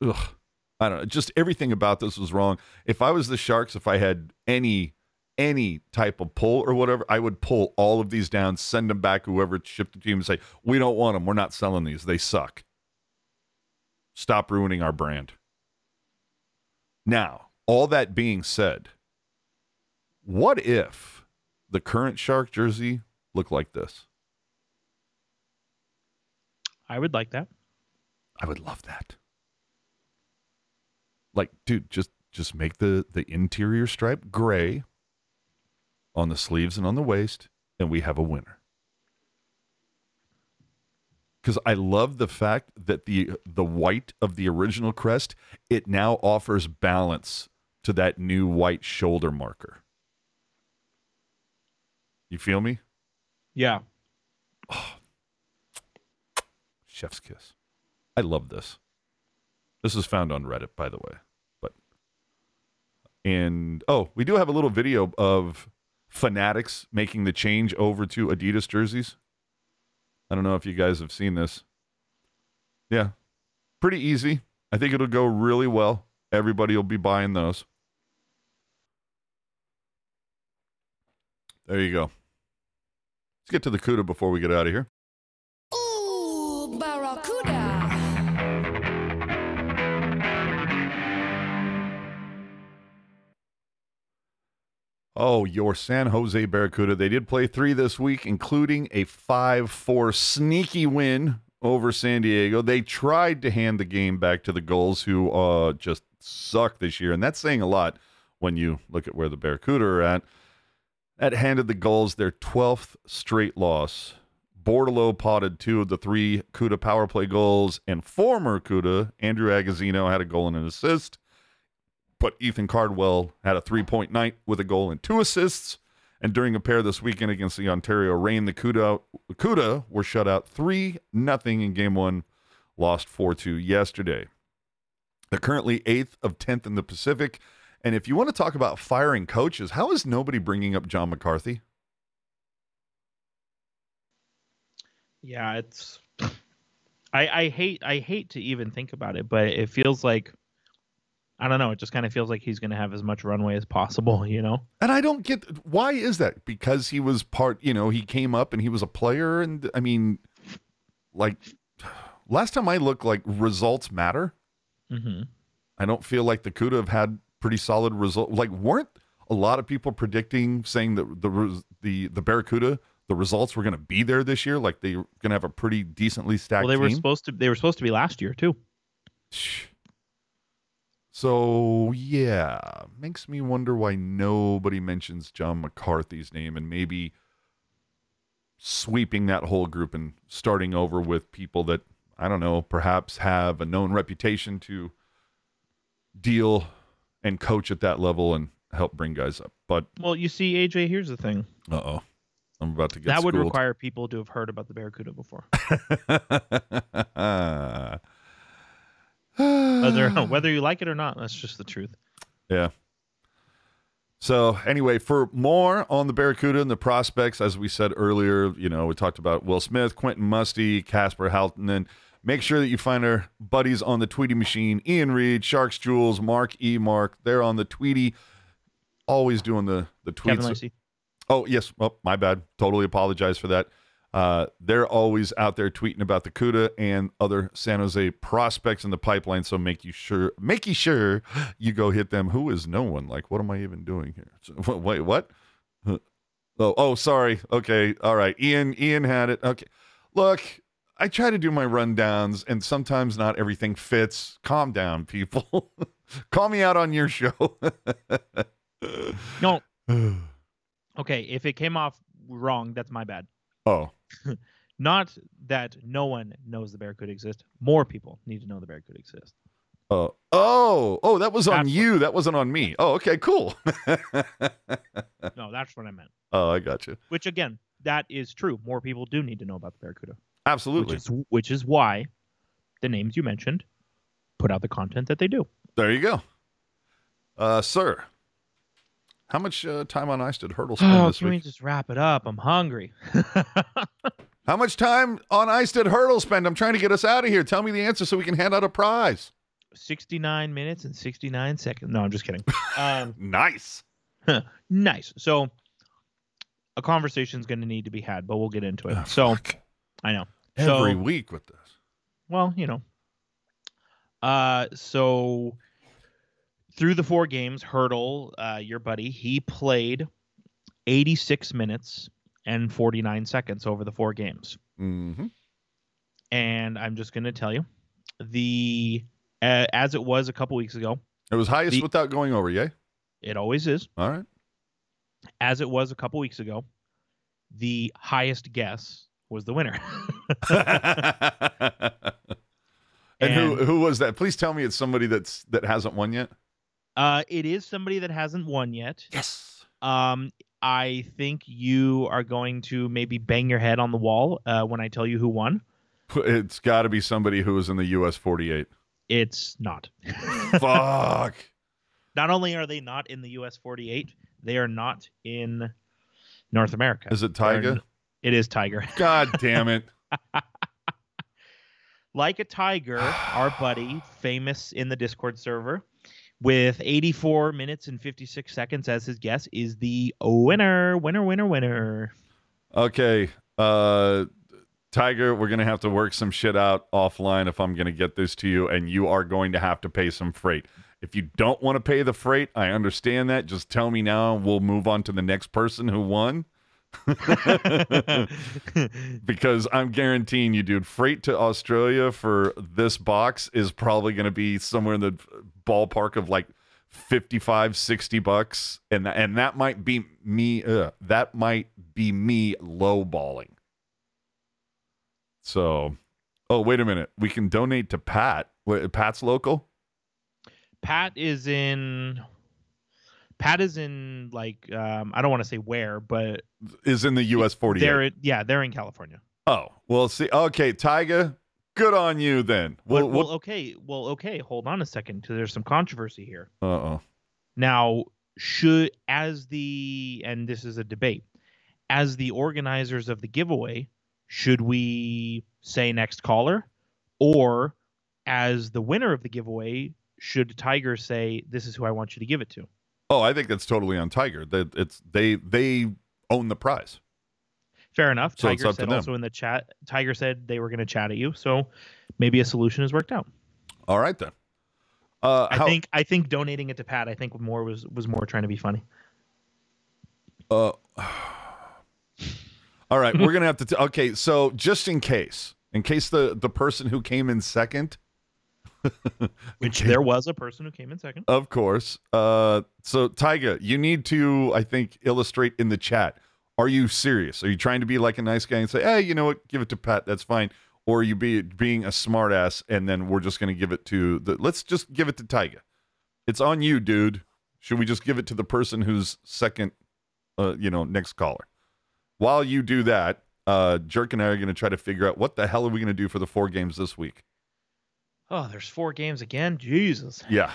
[SPEAKER 1] Ugh. I don't know. Just everything about this was wrong. If I was the Sharks, if I had any any type of pull or whatever, I would pull all of these down, send them back whoever shipped the team and say, "We don't want them. We're not selling these. They suck. Stop ruining our brand." Now, all that being said, what if the current Shark jersey looked like this?
[SPEAKER 2] I would like that.
[SPEAKER 1] I would love that. Like, dude, just just make the the interior stripe gray on the sleeves and on the waist, and we have a winner. Because I love the fact that the the white of the original crest it now offers balance to that new white shoulder marker. You feel me?
[SPEAKER 2] Yeah.
[SPEAKER 1] Chef's kiss. I love this. This is found on Reddit, by the way. But and oh, we do have a little video of Fanatics making the change over to Adidas jerseys. I don't know if you guys have seen this. Yeah, pretty easy. I think it'll go really well. Everybody will be buying those. There you go. Let's get to the CUDA before we get out of here. Oh, your San Jose Barracuda. They did play three this week, including a 5 4 sneaky win over San Diego. They tried to hand the game back to the Gulls, who uh, just suck this year. And that's saying a lot when you look at where the Barracuda are at. That handed the Gulls their 12th straight loss. Bordeleau potted two of the three CUDA power play goals, and former CUDA, Andrew Agozzino, had a goal and an assist but Ethan Cardwell had a three point night with a goal and two assists. And during a pair this weekend against the Ontario Reign, the CUDA, CUDA were shut out 3 nothing in game one, lost 4 2 yesterday. They're currently eighth of 10th in the Pacific. And if you want to talk about firing coaches, how is nobody bringing up John McCarthy?
[SPEAKER 2] Yeah, it's I I hate I hate to even think about it, but it feels like I don't know, it just kind of feels like he's going to have as much runway as possible, you know.
[SPEAKER 1] And I don't get why is that? Because he was part, you know, he came up and he was a player. And I mean, like last time I looked, like results matter.
[SPEAKER 2] Mm-hmm.
[SPEAKER 1] I don't feel like the CUDA have had pretty solid results. Like, weren't a lot of people predicting saying that the the the Barracuda the results were going to be there this year? Like they're going to have a pretty decently stacked.
[SPEAKER 2] Well, they were
[SPEAKER 1] team?
[SPEAKER 2] supposed to they were supposed to be last year too.
[SPEAKER 1] So yeah, makes me wonder why nobody mentions John McCarthy's name and maybe sweeping that whole group and starting over with people that I don't know, perhaps have a known reputation to deal and coach at that level and help bring guys up. But
[SPEAKER 2] Well, you see, AJ, here's the thing.
[SPEAKER 1] uh oh, I'm about to get
[SPEAKER 2] that would require people to have heard about the Barracuda before. whether whether you like it or not, that's just the truth.
[SPEAKER 1] Yeah. So anyway, for more on the Barracuda and the prospects, as we said earlier, you know, we talked about Will Smith, Quentin Musty, Kasper Halttunen. Make sure that you find our buddies on the Tweety machine, Ian Reed, Sharks Jules, Mark E. Mark. They're on the Tweety, always doing the the tweets. Oh yes, oh my bad. Totally apologize for that. Uh, they're always out there tweeting about the CUDA and other San Jose prospects in the pipeline. So make you sure, make you sure you go hit them. Who is no one? Like, what am I even doing here? So, wait, what? Oh, oh, sorry. Okay, all right. Ian, Ian had it. Okay, look, I try to do my rundowns, and sometimes not everything fits. Calm down, people. Call me out on your show.
[SPEAKER 2] No, okay. If it came off wrong, that's my bad.
[SPEAKER 1] Oh,
[SPEAKER 2] Not that no one knows the Barracuda exist. More people need to know the Barracuda exists.
[SPEAKER 1] Oh, oh, oh, that was on
[SPEAKER 2] That's what-
[SPEAKER 1] you. That wasn't on me. Oh, okay, cool.
[SPEAKER 2] No, that's what I meant.
[SPEAKER 1] oh, I got you.
[SPEAKER 2] Which again, that is true. More people do need to know about the Barracuda.
[SPEAKER 1] Absolutely.
[SPEAKER 2] Which is which is why the names you mentioned put out the content that they do.
[SPEAKER 1] There you go. Uh, sir, how much uh, time on ice did Hertl spend
[SPEAKER 2] Oh,
[SPEAKER 1] this
[SPEAKER 2] can we
[SPEAKER 1] week?
[SPEAKER 2] just wrap it up? I'm hungry.
[SPEAKER 1] How much time on ice did Hertl spend? I'm trying to get us out of here. Tell me the answer so we can hand out a prize.
[SPEAKER 2] 69 minutes and 69 seconds. No, I'm just kidding. Um,
[SPEAKER 1] Nice.
[SPEAKER 2] nice. So a conversation is going to need to be had, but we'll get into it.
[SPEAKER 1] Oh,
[SPEAKER 2] so
[SPEAKER 1] fuck.
[SPEAKER 2] I know.
[SPEAKER 1] every
[SPEAKER 2] so-
[SPEAKER 1] week with this.
[SPEAKER 2] Well, you know. Uh, so through the four games, Hertl, uh, your buddy, he played 86 minutes and 49 seconds over the four games.
[SPEAKER 1] hmm
[SPEAKER 2] And I'm just going to tell you, the uh, as it was a couple weeks ago,
[SPEAKER 1] It was highest
[SPEAKER 2] The-
[SPEAKER 1] without going over, yay?
[SPEAKER 2] it always is.
[SPEAKER 1] All right.
[SPEAKER 2] As it was a couple weeks ago, the highest guess was the winner.
[SPEAKER 1] and who who was that? Please tell me it's somebody that's that hasn't won yet.
[SPEAKER 2] Uh, it is somebody that hasn't won yet.
[SPEAKER 1] Yes.
[SPEAKER 2] Um, I think you are going to maybe bang your head on the wall uh, when I tell you who won.
[SPEAKER 1] It's got to be somebody who was in the US 48.
[SPEAKER 2] It's not.
[SPEAKER 1] Fuck.
[SPEAKER 2] not only are they not in the U.S. 48, they are not in North America.
[SPEAKER 1] Is it
[SPEAKER 2] They're- It is Tiger.
[SPEAKER 1] God damn it.
[SPEAKER 2] like a tiger, our buddy, famous in the Discord server, with 84 minutes and 56 seconds as his guess, is the winner, winner, winner, winner.
[SPEAKER 1] Okay. Uh Tiger, we're going to have to work some shit out offline if I'm going to get this to you and you are going to have to pay some freight. If you don't want to pay the freight, I understand that. Just tell me now and we'll move on to the next person who won. because I'm guaranteeing you, dude, freight to Australia for this box is probably going to be somewhere in the ballpark of like 55, 60 bucks. And, and that might be me, uh, that might be me lowballing. So, oh, wait a minute. We can donate to Pat. Wait, Pat's local?
[SPEAKER 2] Pat is in. Pat is in like um, I don't want to say where, but
[SPEAKER 1] Is in the US 48.
[SPEAKER 2] they're yeah they're in California.
[SPEAKER 1] oh, well, see. Okay, Tyga, good on you then.
[SPEAKER 2] Well,
[SPEAKER 1] We'll,
[SPEAKER 2] well, okay, well, okay. Hold on a second, because there's some controversy here.
[SPEAKER 1] uh oh.
[SPEAKER 2] Now, should as the and this is a debate, as the organizers of the giveaway, should we say next caller, or as the winner of the giveaway, should Tiger say this is who I want you to give it to?
[SPEAKER 1] Oh, I think that's totally on Tiger. That it's they they own the prize.
[SPEAKER 2] Fair enough.
[SPEAKER 1] So
[SPEAKER 2] Tiger said also in the chat. Tiger said they were going to chat at you, so maybe a solution has worked out.
[SPEAKER 1] All right then. Uh,
[SPEAKER 2] I
[SPEAKER 1] how,
[SPEAKER 2] think I think donating it to Pat, I think more was was more trying to be funny.
[SPEAKER 1] Uh, all right, we're gonna have to. T- okay, so just in case, in case the the person who came in second,
[SPEAKER 2] Which there was a person who came in second.
[SPEAKER 1] of course. Uh, so Tyga, you need to, I think, illustrate in the chat. Are you serious? Are you trying to be like a nice guy and say, "Hey, you know what? Give it to Pat. That's fine." Or are you be being a smartass and then we're just gonna give it to the? Let's just give it to Tyga. It's on you, dude. Should we just give it to the person who's second? Uh, you know, next caller. While you do that, uh, Jerk and I are gonna try to figure out what the hell are we gonna do for the four games this week.
[SPEAKER 2] Oh, there's four games again. Jesus.
[SPEAKER 1] Yeah.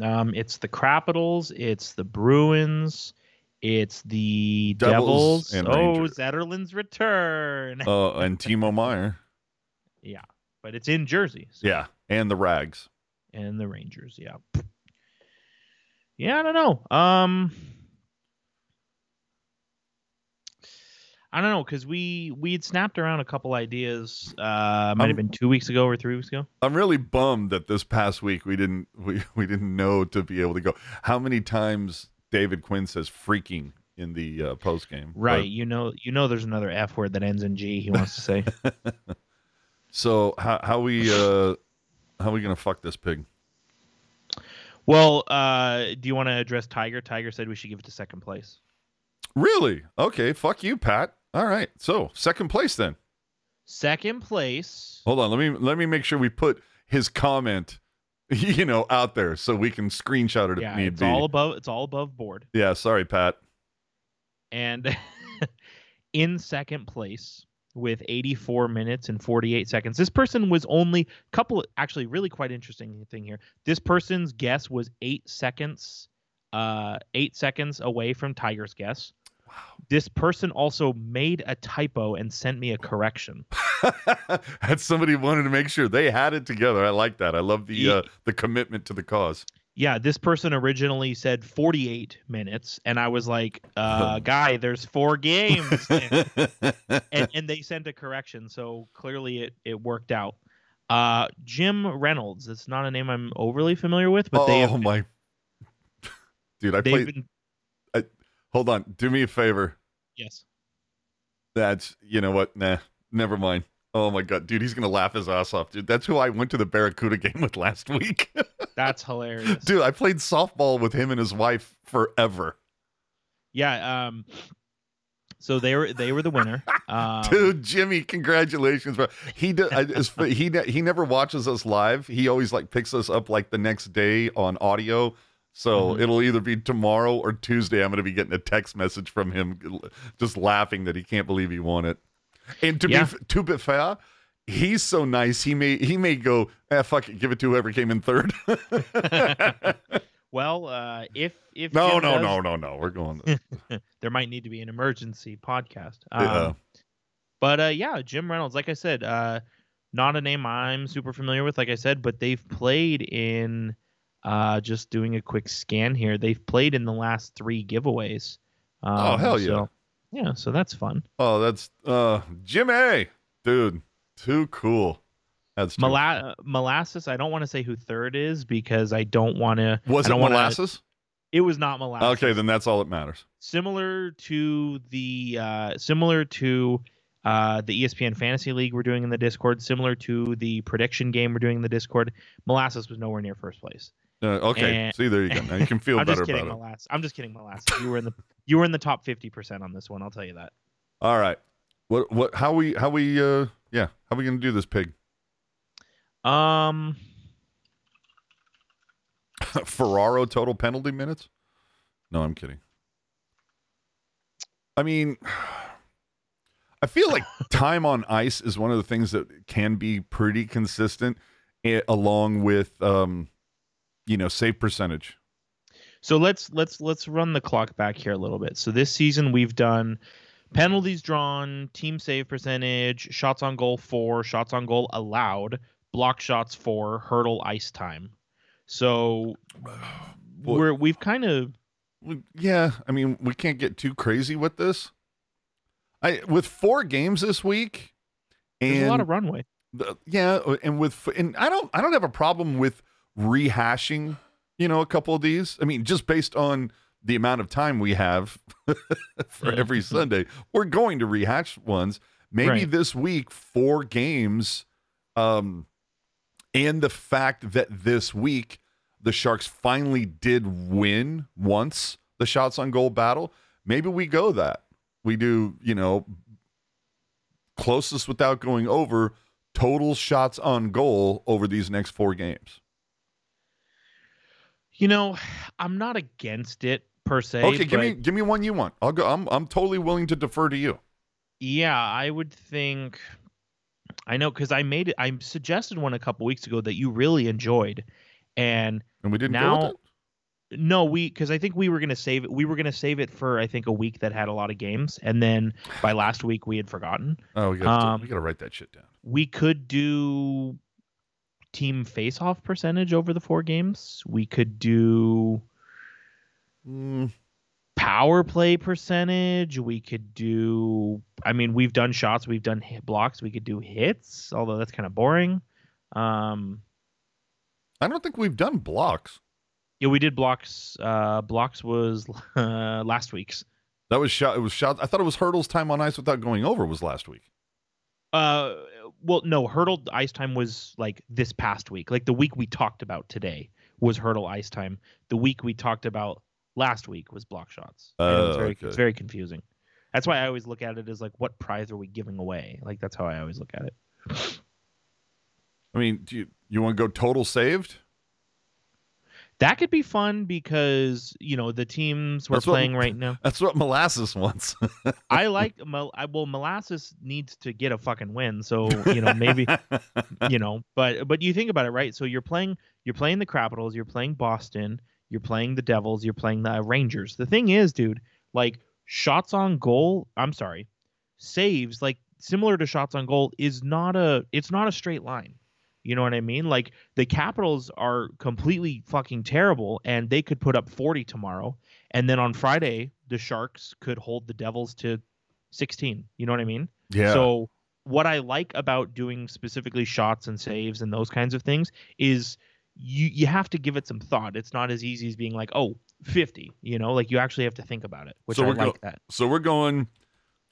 [SPEAKER 2] Um, it's the Capitals, it's the Bruins, it's the
[SPEAKER 1] Devils
[SPEAKER 2] Devils.
[SPEAKER 1] and
[SPEAKER 2] oh,
[SPEAKER 1] Rangers.
[SPEAKER 2] Zetterlund's return.
[SPEAKER 1] Uh, and Timo Meier.
[SPEAKER 2] yeah, but it's in Jersey. so-
[SPEAKER 1] Yeah, and the Rags.
[SPEAKER 2] and the Rangers. Yeah. Yeah, I don't know. Um, I don't know because we we had snapped around a couple ideas. Uh, might have been two weeks ago or three weeks ago.
[SPEAKER 1] I'm really bummed that this past week we didn't we, we didn't know to be able to go. How many times David Quinn says freaking in the uh, post game?
[SPEAKER 2] Right. You know. You know. There's another F word that ends in G. He wants to say.
[SPEAKER 1] So how how we uh how we gonna fuck this pig?
[SPEAKER 2] well, uh, do you want to address Tiger? Tiger said we should give it to second place.
[SPEAKER 1] Really? Okay. Fuck you, Pat. All right. So second place then.
[SPEAKER 2] Second place.
[SPEAKER 1] Hold on. Let me let me make sure we put his comment, you know, out there so we can screenshot it if
[SPEAKER 2] yeah,
[SPEAKER 1] need
[SPEAKER 2] it's
[SPEAKER 1] be.
[SPEAKER 2] all above. It's all above board.
[SPEAKER 1] yeah. Sorry, Pat.
[SPEAKER 2] And in second place with 84 minutes and 48 seconds. This person was only a couple actually really quite interesting thing here. This person's guess was 8 seconds uh 8 seconds away from Tiger's guess. This person also made a typo and sent me a correction.
[SPEAKER 1] Had somebody wanted to make sure they had it together. I like that. I love the uh, the commitment to the cause.
[SPEAKER 2] Yeah, this person originally said 48 minutes and I was like, uh guy, there's 4 games. and, and, they sent a correction, so clearly it it worked out. Uh, Jim Reynolds. It's not a name I'm overly familiar with, but they
[SPEAKER 1] oh my, dude! I played.
[SPEAKER 2] been
[SPEAKER 1] Hold on. Do me a favor.
[SPEAKER 2] yes.
[SPEAKER 1] That's you know what? Nah, never mind. Oh my god, dude, he's gonna laugh his ass off, dude. That's who I went to the Barracuda game with last week,
[SPEAKER 2] That's hilarious.
[SPEAKER 1] dude. I played softball with him and his wife forever,
[SPEAKER 2] Yeah. Um. So they were they were the winner. Um,
[SPEAKER 1] dude. Jimmy, congratulations, bro. He do, I, he he never watches us live. He always like picks us up like the next day on audio. So
[SPEAKER 2] Mhm.
[SPEAKER 1] it'll either be tomorrow or Tuesday. I'm gonna be getting a text message from him, just laughing that he can't believe he won it. And to
[SPEAKER 2] Yeah.
[SPEAKER 1] be to be fair, he's so nice. He may he may go, eh, fuck it, give it to whoever came in third.
[SPEAKER 2] Well, uh, if if
[SPEAKER 1] no,
[SPEAKER 2] Jim
[SPEAKER 1] no,
[SPEAKER 2] does-
[SPEAKER 1] no, no, no. We're going.
[SPEAKER 2] there might need to be an emergency podcast.
[SPEAKER 1] Yeah.
[SPEAKER 2] Um, But uh, yeah, Jim Reynolds, like I said, uh, not a name I'm super familiar with, like I said, but they've played in. Uh, just doing a quick scan here, they've played in the last three giveaways. Um,
[SPEAKER 1] Oh, hell yeah.
[SPEAKER 2] so- yeah, so that's fun.
[SPEAKER 1] Oh, that's uh Jimmy, dude, too cool. That's too
[SPEAKER 2] molasses. I don't want to say who third is because I don't want to.
[SPEAKER 1] Was it
[SPEAKER 2] don't wanna-
[SPEAKER 1] molasses?
[SPEAKER 2] It was not molasses.
[SPEAKER 1] Okay, then that's all that matters.
[SPEAKER 2] similar to the uh, similar to uh, the ESPN Fantasy League we're doing in the Discord, similar to the prediction game we're doing in the Discord. Molasses was nowhere near first place.
[SPEAKER 1] Uh, okay,
[SPEAKER 2] And-
[SPEAKER 1] see there you go. Now you can feel
[SPEAKER 2] I'm
[SPEAKER 1] better
[SPEAKER 2] just kidding,
[SPEAKER 1] about it.
[SPEAKER 2] Molasses. I'm just kidding, Molasses. You were in the you were in the top fifty percent on this one. I'll tell you that.
[SPEAKER 1] All right, what what how we how we uh yeah how we gonna do this pig?
[SPEAKER 2] Um,
[SPEAKER 1] Ferraro total penalty minutes? No, I'm kidding. I mean, I feel like time on ice is one of the things that can be pretty consistent, eh, along with um, you know, save percentage.
[SPEAKER 2] so let's let's let's run the clock back here a little bit. So this season we've done penalties drawn, team save percentage, shots on goal four, shots on goal allowed, block shots four, Hertl ice time. So
[SPEAKER 1] Well-
[SPEAKER 2] we're we've kind of
[SPEAKER 1] Yeah, I mean, we can't get too crazy with this. I with four games this week, and
[SPEAKER 2] there's a lot of runway.
[SPEAKER 1] the, yeah, and with and I don't I don't have a problem with rehashing, you know, a couple of these. I mean, just based on the amount of time we have for every Sunday, we're going to rehash ones. Maybe
[SPEAKER 2] Right.
[SPEAKER 1] this week four games, um, and the fact that this week the Sharks finally did win once the shots on goal battle. Maybe we go that we do, you know, closest without going over total shots on goal over these next four games.
[SPEAKER 2] You know, I'm not against it per se.
[SPEAKER 1] Okay, give me give me one you want. I'll go. I'm I'm totally willing to defer to you.
[SPEAKER 2] Yeah, I would think. I know because I made it. I suggested one a couple weeks ago that you really enjoyed, and
[SPEAKER 1] And we didn't
[SPEAKER 2] Now- no, we because I think we were gonna save it. We were gonna save it for I think a week that had a lot of games, and then by last week we had forgotten.
[SPEAKER 1] Oh, we got
[SPEAKER 2] Um,
[SPEAKER 1] we got to write that shit down.
[SPEAKER 2] We could do team face-off percentage over the four games. We could do
[SPEAKER 1] Mm,
[SPEAKER 2] power play percentage. We could do. I mean, we've done shots. We've done hit blocks. We could do hits, although that's kind of boring. Um,
[SPEAKER 1] I don't think we've done blocks.
[SPEAKER 2] yeah, we did blocks. Uh, blocks was uh, last week's.
[SPEAKER 1] That was shot. It was shot. I thought it was Hertl's time on ice without going over was last week.
[SPEAKER 2] Uh, well, no, Hertl ice time was like this past week. Like the week we talked about today was Hertl ice time. The week we talked about last week was block shots. Know it's
[SPEAKER 1] Oh,
[SPEAKER 2] very,
[SPEAKER 1] okay.
[SPEAKER 2] it's very confusing. That's why I always look at it as like, what prize are we giving away? Like that's how I always look at it.
[SPEAKER 1] I mean, do you you want to go total saved?
[SPEAKER 2] That could be fun because you know the teams we're
[SPEAKER 1] That's what-
[SPEAKER 2] playing right now.
[SPEAKER 1] That's what molasses wants.
[SPEAKER 2] I like well, molasses needs to get a fucking win, so you know maybe you know, but but you think about it, right? So you're playing you're playing the Capitals, you're playing Boston, you're playing the Devils, you're playing the Rangers. The thing is, dude, like shots on goal. I'm sorry, saves like similar to shots on goal is not a it's not a straight line. You know what I mean? Like the Capitals are completely fucking terrible, and they could put up 40 tomorrow, and then on Friday the Sharks could hold the Devils to 16. You know what I mean?
[SPEAKER 1] yeah.
[SPEAKER 2] So what I like about doing specifically shots and saves and those kinds of things is you you have to give it some thought. It's not as easy as being like, oh, 50, you know, like you actually have to think about it, which
[SPEAKER 1] So
[SPEAKER 2] I
[SPEAKER 1] we're go-
[SPEAKER 2] like that.
[SPEAKER 1] So we're going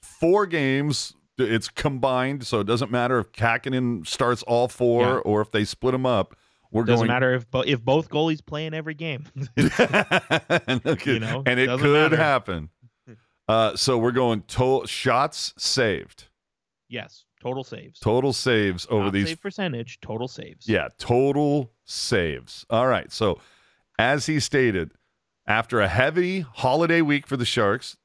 [SPEAKER 1] four games. It's combined, so it doesn't matter if Kahkonen starts all four
[SPEAKER 2] Yeah.
[SPEAKER 1] or if they split them up. We're going
[SPEAKER 2] Doesn't
[SPEAKER 1] going.
[SPEAKER 2] matter if bo- if both goalies play in every game.
[SPEAKER 1] and,
[SPEAKER 2] You know,
[SPEAKER 1] and it could
[SPEAKER 2] matter.
[SPEAKER 1] happen. Uh, so we're going to- shots saved,
[SPEAKER 2] yes, total saves.
[SPEAKER 1] total saves over
[SPEAKER 2] Not
[SPEAKER 1] these.
[SPEAKER 2] save percentage, total saves.
[SPEAKER 1] Yeah, total saves. All right. So, as he stated, after a heavy holiday week for the Sharks,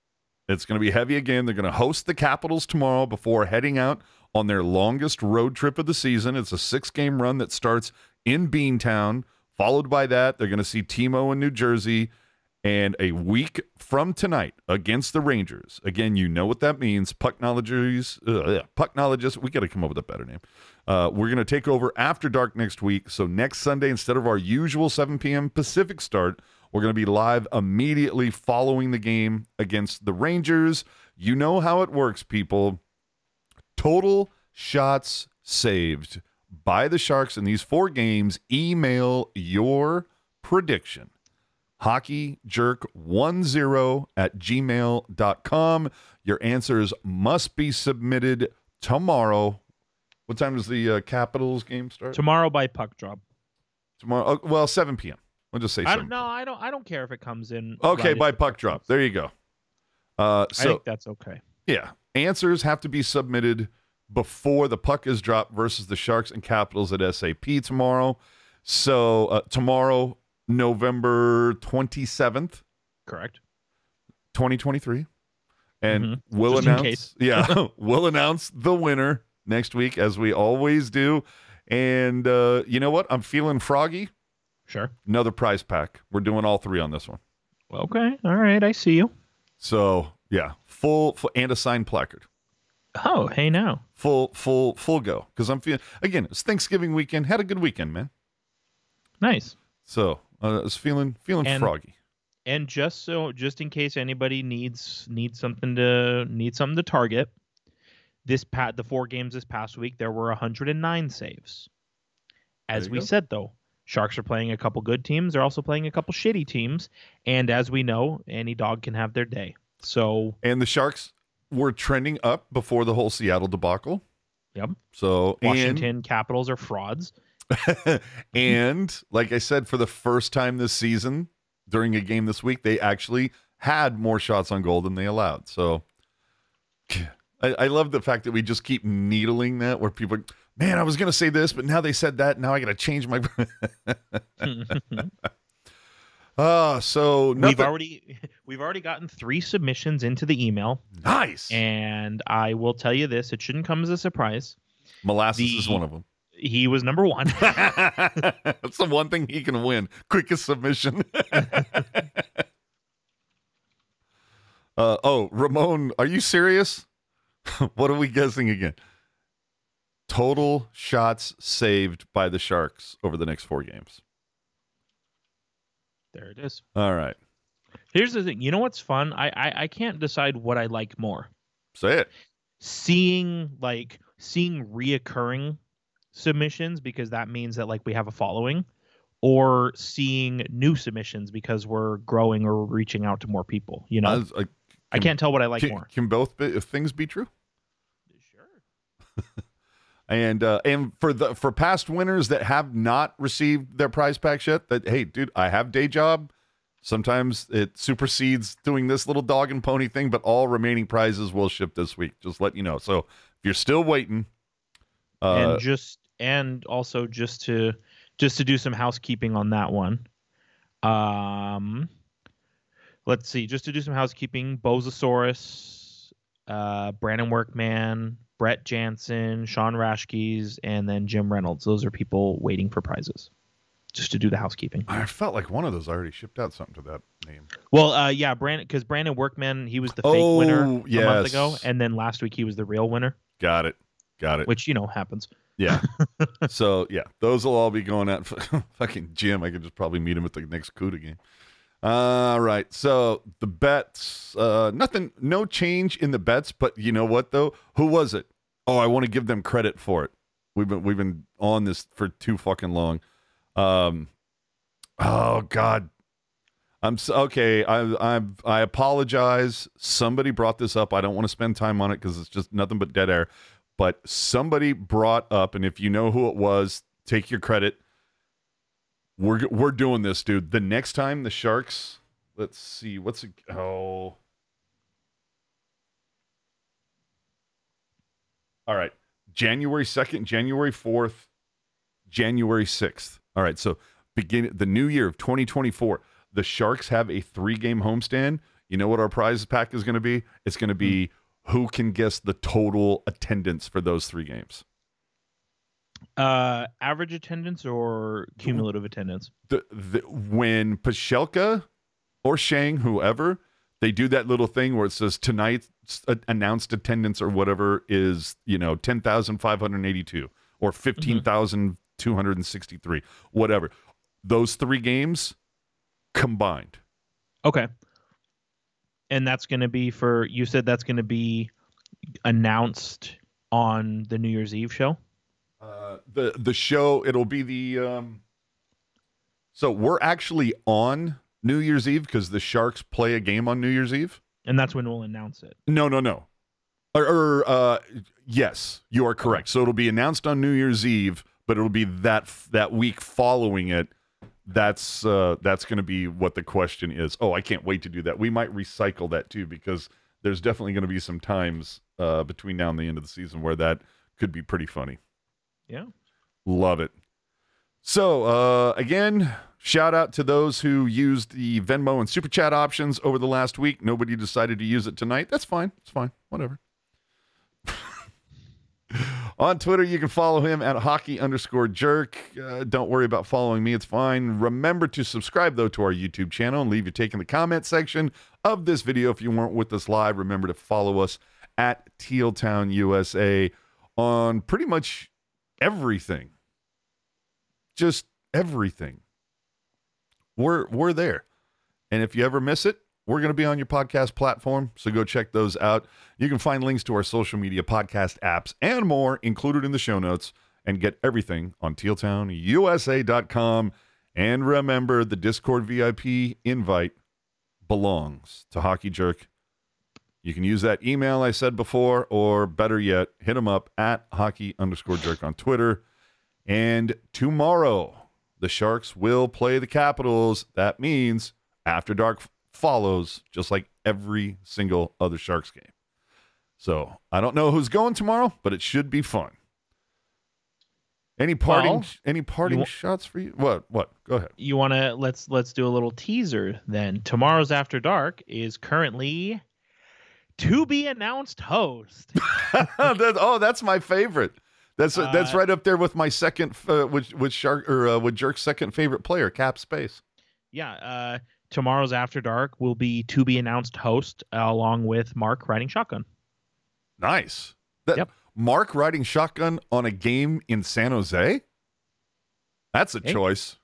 [SPEAKER 1] it's going to be heavy again. They're going to host the Capitals tomorrow before heading out on their longest road trip of the season. It's a six game run that starts in Beantown. Followed by that, they're going to see Timo in New Jersey. And a week from tonight against the Rangers. Again, you know what that means. Pucknologies, uh, pucknologists. We got to come up with a better name. Uh, we're going to take over after dark next week. So next Sunday, instead of our usual 7 p.m. Pacific start, we're going to be live immediately following the game against the Rangers. You know how it works, people. Total shots saved by the Sharks in these four games. Email your prediction hockeyjerk10 at gmail.com. Your answers must be submitted tomorrow. What time does the uh, Capitals game start?
[SPEAKER 2] Tomorrow by puck drop.
[SPEAKER 1] Tomorrow. Oh, well, 7 p.m. We'll just say
[SPEAKER 2] I
[SPEAKER 1] 7.
[SPEAKER 2] don't know. I don't. I don't care if it comes in.
[SPEAKER 1] Okay,
[SPEAKER 2] right
[SPEAKER 1] by puck drop. There you go. Uh,
[SPEAKER 2] I
[SPEAKER 1] so,
[SPEAKER 2] think that's okay.
[SPEAKER 1] yeah, answers have to be submitted before the puck is dropped versus the Sharks and Capitals at SAP tomorrow. So, uh, tomorrow, November 27th,
[SPEAKER 2] Correct.
[SPEAKER 1] 2023 and
[SPEAKER 2] Mhm.
[SPEAKER 1] we'll
[SPEAKER 2] Just
[SPEAKER 1] announce yeah we'll announce the winner next week as we always do and uh you know what i'm feeling froggy
[SPEAKER 2] Sure.
[SPEAKER 1] another prize pack we're doing all three on this one
[SPEAKER 2] Okay. All right. I see you.
[SPEAKER 1] so yeah full, full and a signed placard
[SPEAKER 2] Oh, hey now.
[SPEAKER 1] full full full go because i'm feeling again it's thanksgiving weekend had a good weekend man
[SPEAKER 2] Nice.
[SPEAKER 1] so uh, i was feeling feeling
[SPEAKER 2] And-
[SPEAKER 1] froggy
[SPEAKER 2] And just so, just in case anybody needs needs something to need something to target, this pat the four games this past week there were 109 saves. As we
[SPEAKER 1] go.
[SPEAKER 2] said though, Sharks are playing a couple good teams. They're also playing a couple shitty teams, and as we know, any dog can have their day. So,
[SPEAKER 1] and the sharks were trending up before the whole seattle debacle
[SPEAKER 2] yep.
[SPEAKER 1] so and-
[SPEAKER 2] Washington Capitals are frauds.
[SPEAKER 1] and like I said, for the first time this season, during a game this week, they actually had more shots on goal than they allowed. So I, I love the fact that we just keep needling that where people, man, I was going to say this, but now they said that. Now I got to change my. Ah, so
[SPEAKER 2] We've already we've already gotten three submissions into the email,
[SPEAKER 1] nice.
[SPEAKER 2] and I will tell you this: it shouldn't come as a surprise.
[SPEAKER 1] Molasses is one of them.
[SPEAKER 2] He was number one.
[SPEAKER 1] That's the one thing he can win. Quickest submission. uh, oh, Ramon, are you serious? what are we guessing again? Total shots saved by the Sharks over the next four games.
[SPEAKER 2] there it is.
[SPEAKER 1] All right.
[SPEAKER 2] Here's the thing. You know what's fun? I, I I can't decide what I like more.
[SPEAKER 1] Say it.
[SPEAKER 2] Seeing like seeing reoccurring submissions because that means that like we have a following, or seeing new submissions because we're growing or reaching out to more people. You know,
[SPEAKER 1] I was like,
[SPEAKER 2] I can't tell what I like
[SPEAKER 1] can,
[SPEAKER 2] more.
[SPEAKER 1] can both be, things be true?
[SPEAKER 2] Sure.
[SPEAKER 1] And uh, and for the for past winners that have not received their prize packs yet, that hey, dude, I have day job. Sometimes it supersedes doing this little dog and pony thing, but all remaining prizes will ship this week. Just let you know. So if you're still waiting, uh,
[SPEAKER 2] and just and also just to just to do some housekeeping on that one Um, let's see. Just to do some housekeeping, Bozosaurus, uh, Brandon Workman, Brett Jansen, Sean Rashkes, and then Jim Reynolds. Those are people waiting for prizes. Just to do the housekeeping.
[SPEAKER 1] I felt like one of those already shipped out something to that name.
[SPEAKER 2] Well, uh, yeah, Brandon, because Brandon Workman, he was the fake winner
[SPEAKER 1] Oh,
[SPEAKER 2] a month ago, and then last week he was the real winner,
[SPEAKER 1] Got it. Got it.
[SPEAKER 2] which you know happens.
[SPEAKER 1] Yeah. so yeah, those will all be going out. Fucking Jim, I could just probably meet him at the next CUDA game. All right. So the bets, uh, nothing, no change in the bets. But you know what though? Who was it? Oh, I want to give them credit for it. We've been we've been on this for too fucking long. Um. Oh God. I'm so, okay. I I I apologize. Somebody brought this up. I don't want to spend time on it because it's just nothing but dead air but somebody brought up, and if you know who it was, take your credit. We're we're doing this, dude. The next time the Sharks, let's see, what's it? Oh, all right. January second, January fourth, January sixth. All right. So begin the new year of 2024. The Sharks have a three game homestand. You know what our prize pack is going to be? It's going to be mm-hmm. who can guess the total attendance for those three games.
[SPEAKER 2] Uh, average attendance or cumulative attendance?
[SPEAKER 1] The, the when Pashelka or Shang, whoever, they do that little thing where it says tonight's uh, announced attendance or whatever is you know ten thousand five hundred eighty two or fifteen two hundred and sixty three, whatever. Those three games combined.
[SPEAKER 2] Okay. And that's going to be for you said that's going to be announced on the New Year's Eve show.
[SPEAKER 1] Uh, the the show it'll be the um so we're actually on New Year's Eve because the Sharks play a game on New Year's Eve.
[SPEAKER 2] And that's when we'll announce it.
[SPEAKER 1] No, no, no. Or, or uh, yes, you are correct. So it'll be announced on New Year's Eve, but it'll be that that week following it. That's uh, that's going to be what the question is. Oh, I can't wait to do that. We might recycle that too because there's definitely going to be some times uh, between now and the end of the season where that could be pretty funny.
[SPEAKER 2] Yeah.
[SPEAKER 1] Love it. So, uh, again, shout out to those who used the Venmo and Super Chat options over the last week. Nobody decided to use it tonight. That's fine. It's fine. Whatever. On Twitter, you can follow him at hockey underscore jerk. Uh, don't worry about following me. It's fine. Remember to subscribe, though, to our YouTube channel and leave your take in the comment section of this video. If you weren't with us live, remember to follow us at Teal Town USA on pretty much everything. Just everything. We're we're there. And if you ever miss it, we're going to be on your podcast platform, so go check those out. You can find links to our social media podcast apps and more included in the show notes and get everything on tealtownusa.com and remember the Discord VIP invite belongs to Hockey Jerk. You can use that email I said before, or better yet, hit him up at hockey underscore jerk on Twitter. And tomorrow, the Sharks will play the Capitals. That means After Dark follows, just like every single other Sharks game. So I don't know who's going tomorrow, but it should be fun. Any parting?
[SPEAKER 2] Well,
[SPEAKER 1] any parting shots for you? What? What? Go ahead.
[SPEAKER 2] You want to let's let's do a little teaser then. Tomorrow's After Dark is currently to be announced host.
[SPEAKER 1] That- oh, that's my favorite. That's that's
[SPEAKER 2] Uh,
[SPEAKER 1] right up there with my second, uh, with with Shark or uh, with Jerk's second favorite player, Cap Space.
[SPEAKER 2] yeah, uh tomorrow's After Dark will be to be announced host along with Mark riding shotgun.
[SPEAKER 1] Nice. That,
[SPEAKER 2] Yep.
[SPEAKER 1] Mark riding shotgun on a game in San Jose. That's a
[SPEAKER 2] Hey,
[SPEAKER 1] choice.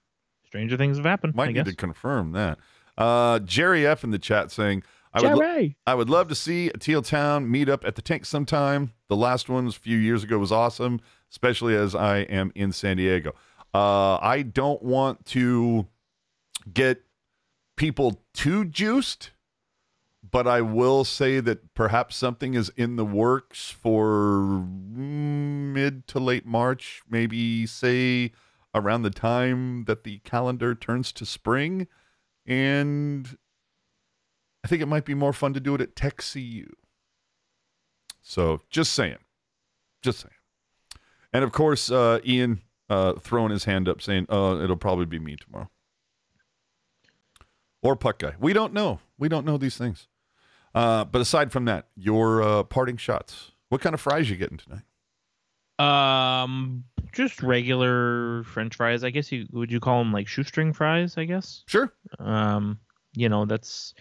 [SPEAKER 2] Stranger things have happened.
[SPEAKER 1] Might
[SPEAKER 2] I
[SPEAKER 1] need
[SPEAKER 2] guess.
[SPEAKER 1] to confirm that. Uh, Jerry F in the chat saying, "I would lo- I would love to see a Teal Town meet up at the tank sometime. The last one was a few years ago was awesome, especially as I am in San Diego. Uh, I don't want to get people too juiced, but I will say that perhaps something is in the works for mm, mid to late March, maybe say around the time that the calendar turns to spring. And I think it might be more fun to do it at Tech CU. So just saying. Just saying. And of course, uh, Ian uh, throwing his hand up saying, oh, it'll probably be me tomorrow. or puck guy. We don't know. We don't know these things. Uh, but aside from that, your uh, parting shots. What kind of fries you getting tonight?
[SPEAKER 2] Um, just regular French fries. I guess you would you call them like shoestring fries? I guess.
[SPEAKER 1] Sure.
[SPEAKER 2] Um, you know that's,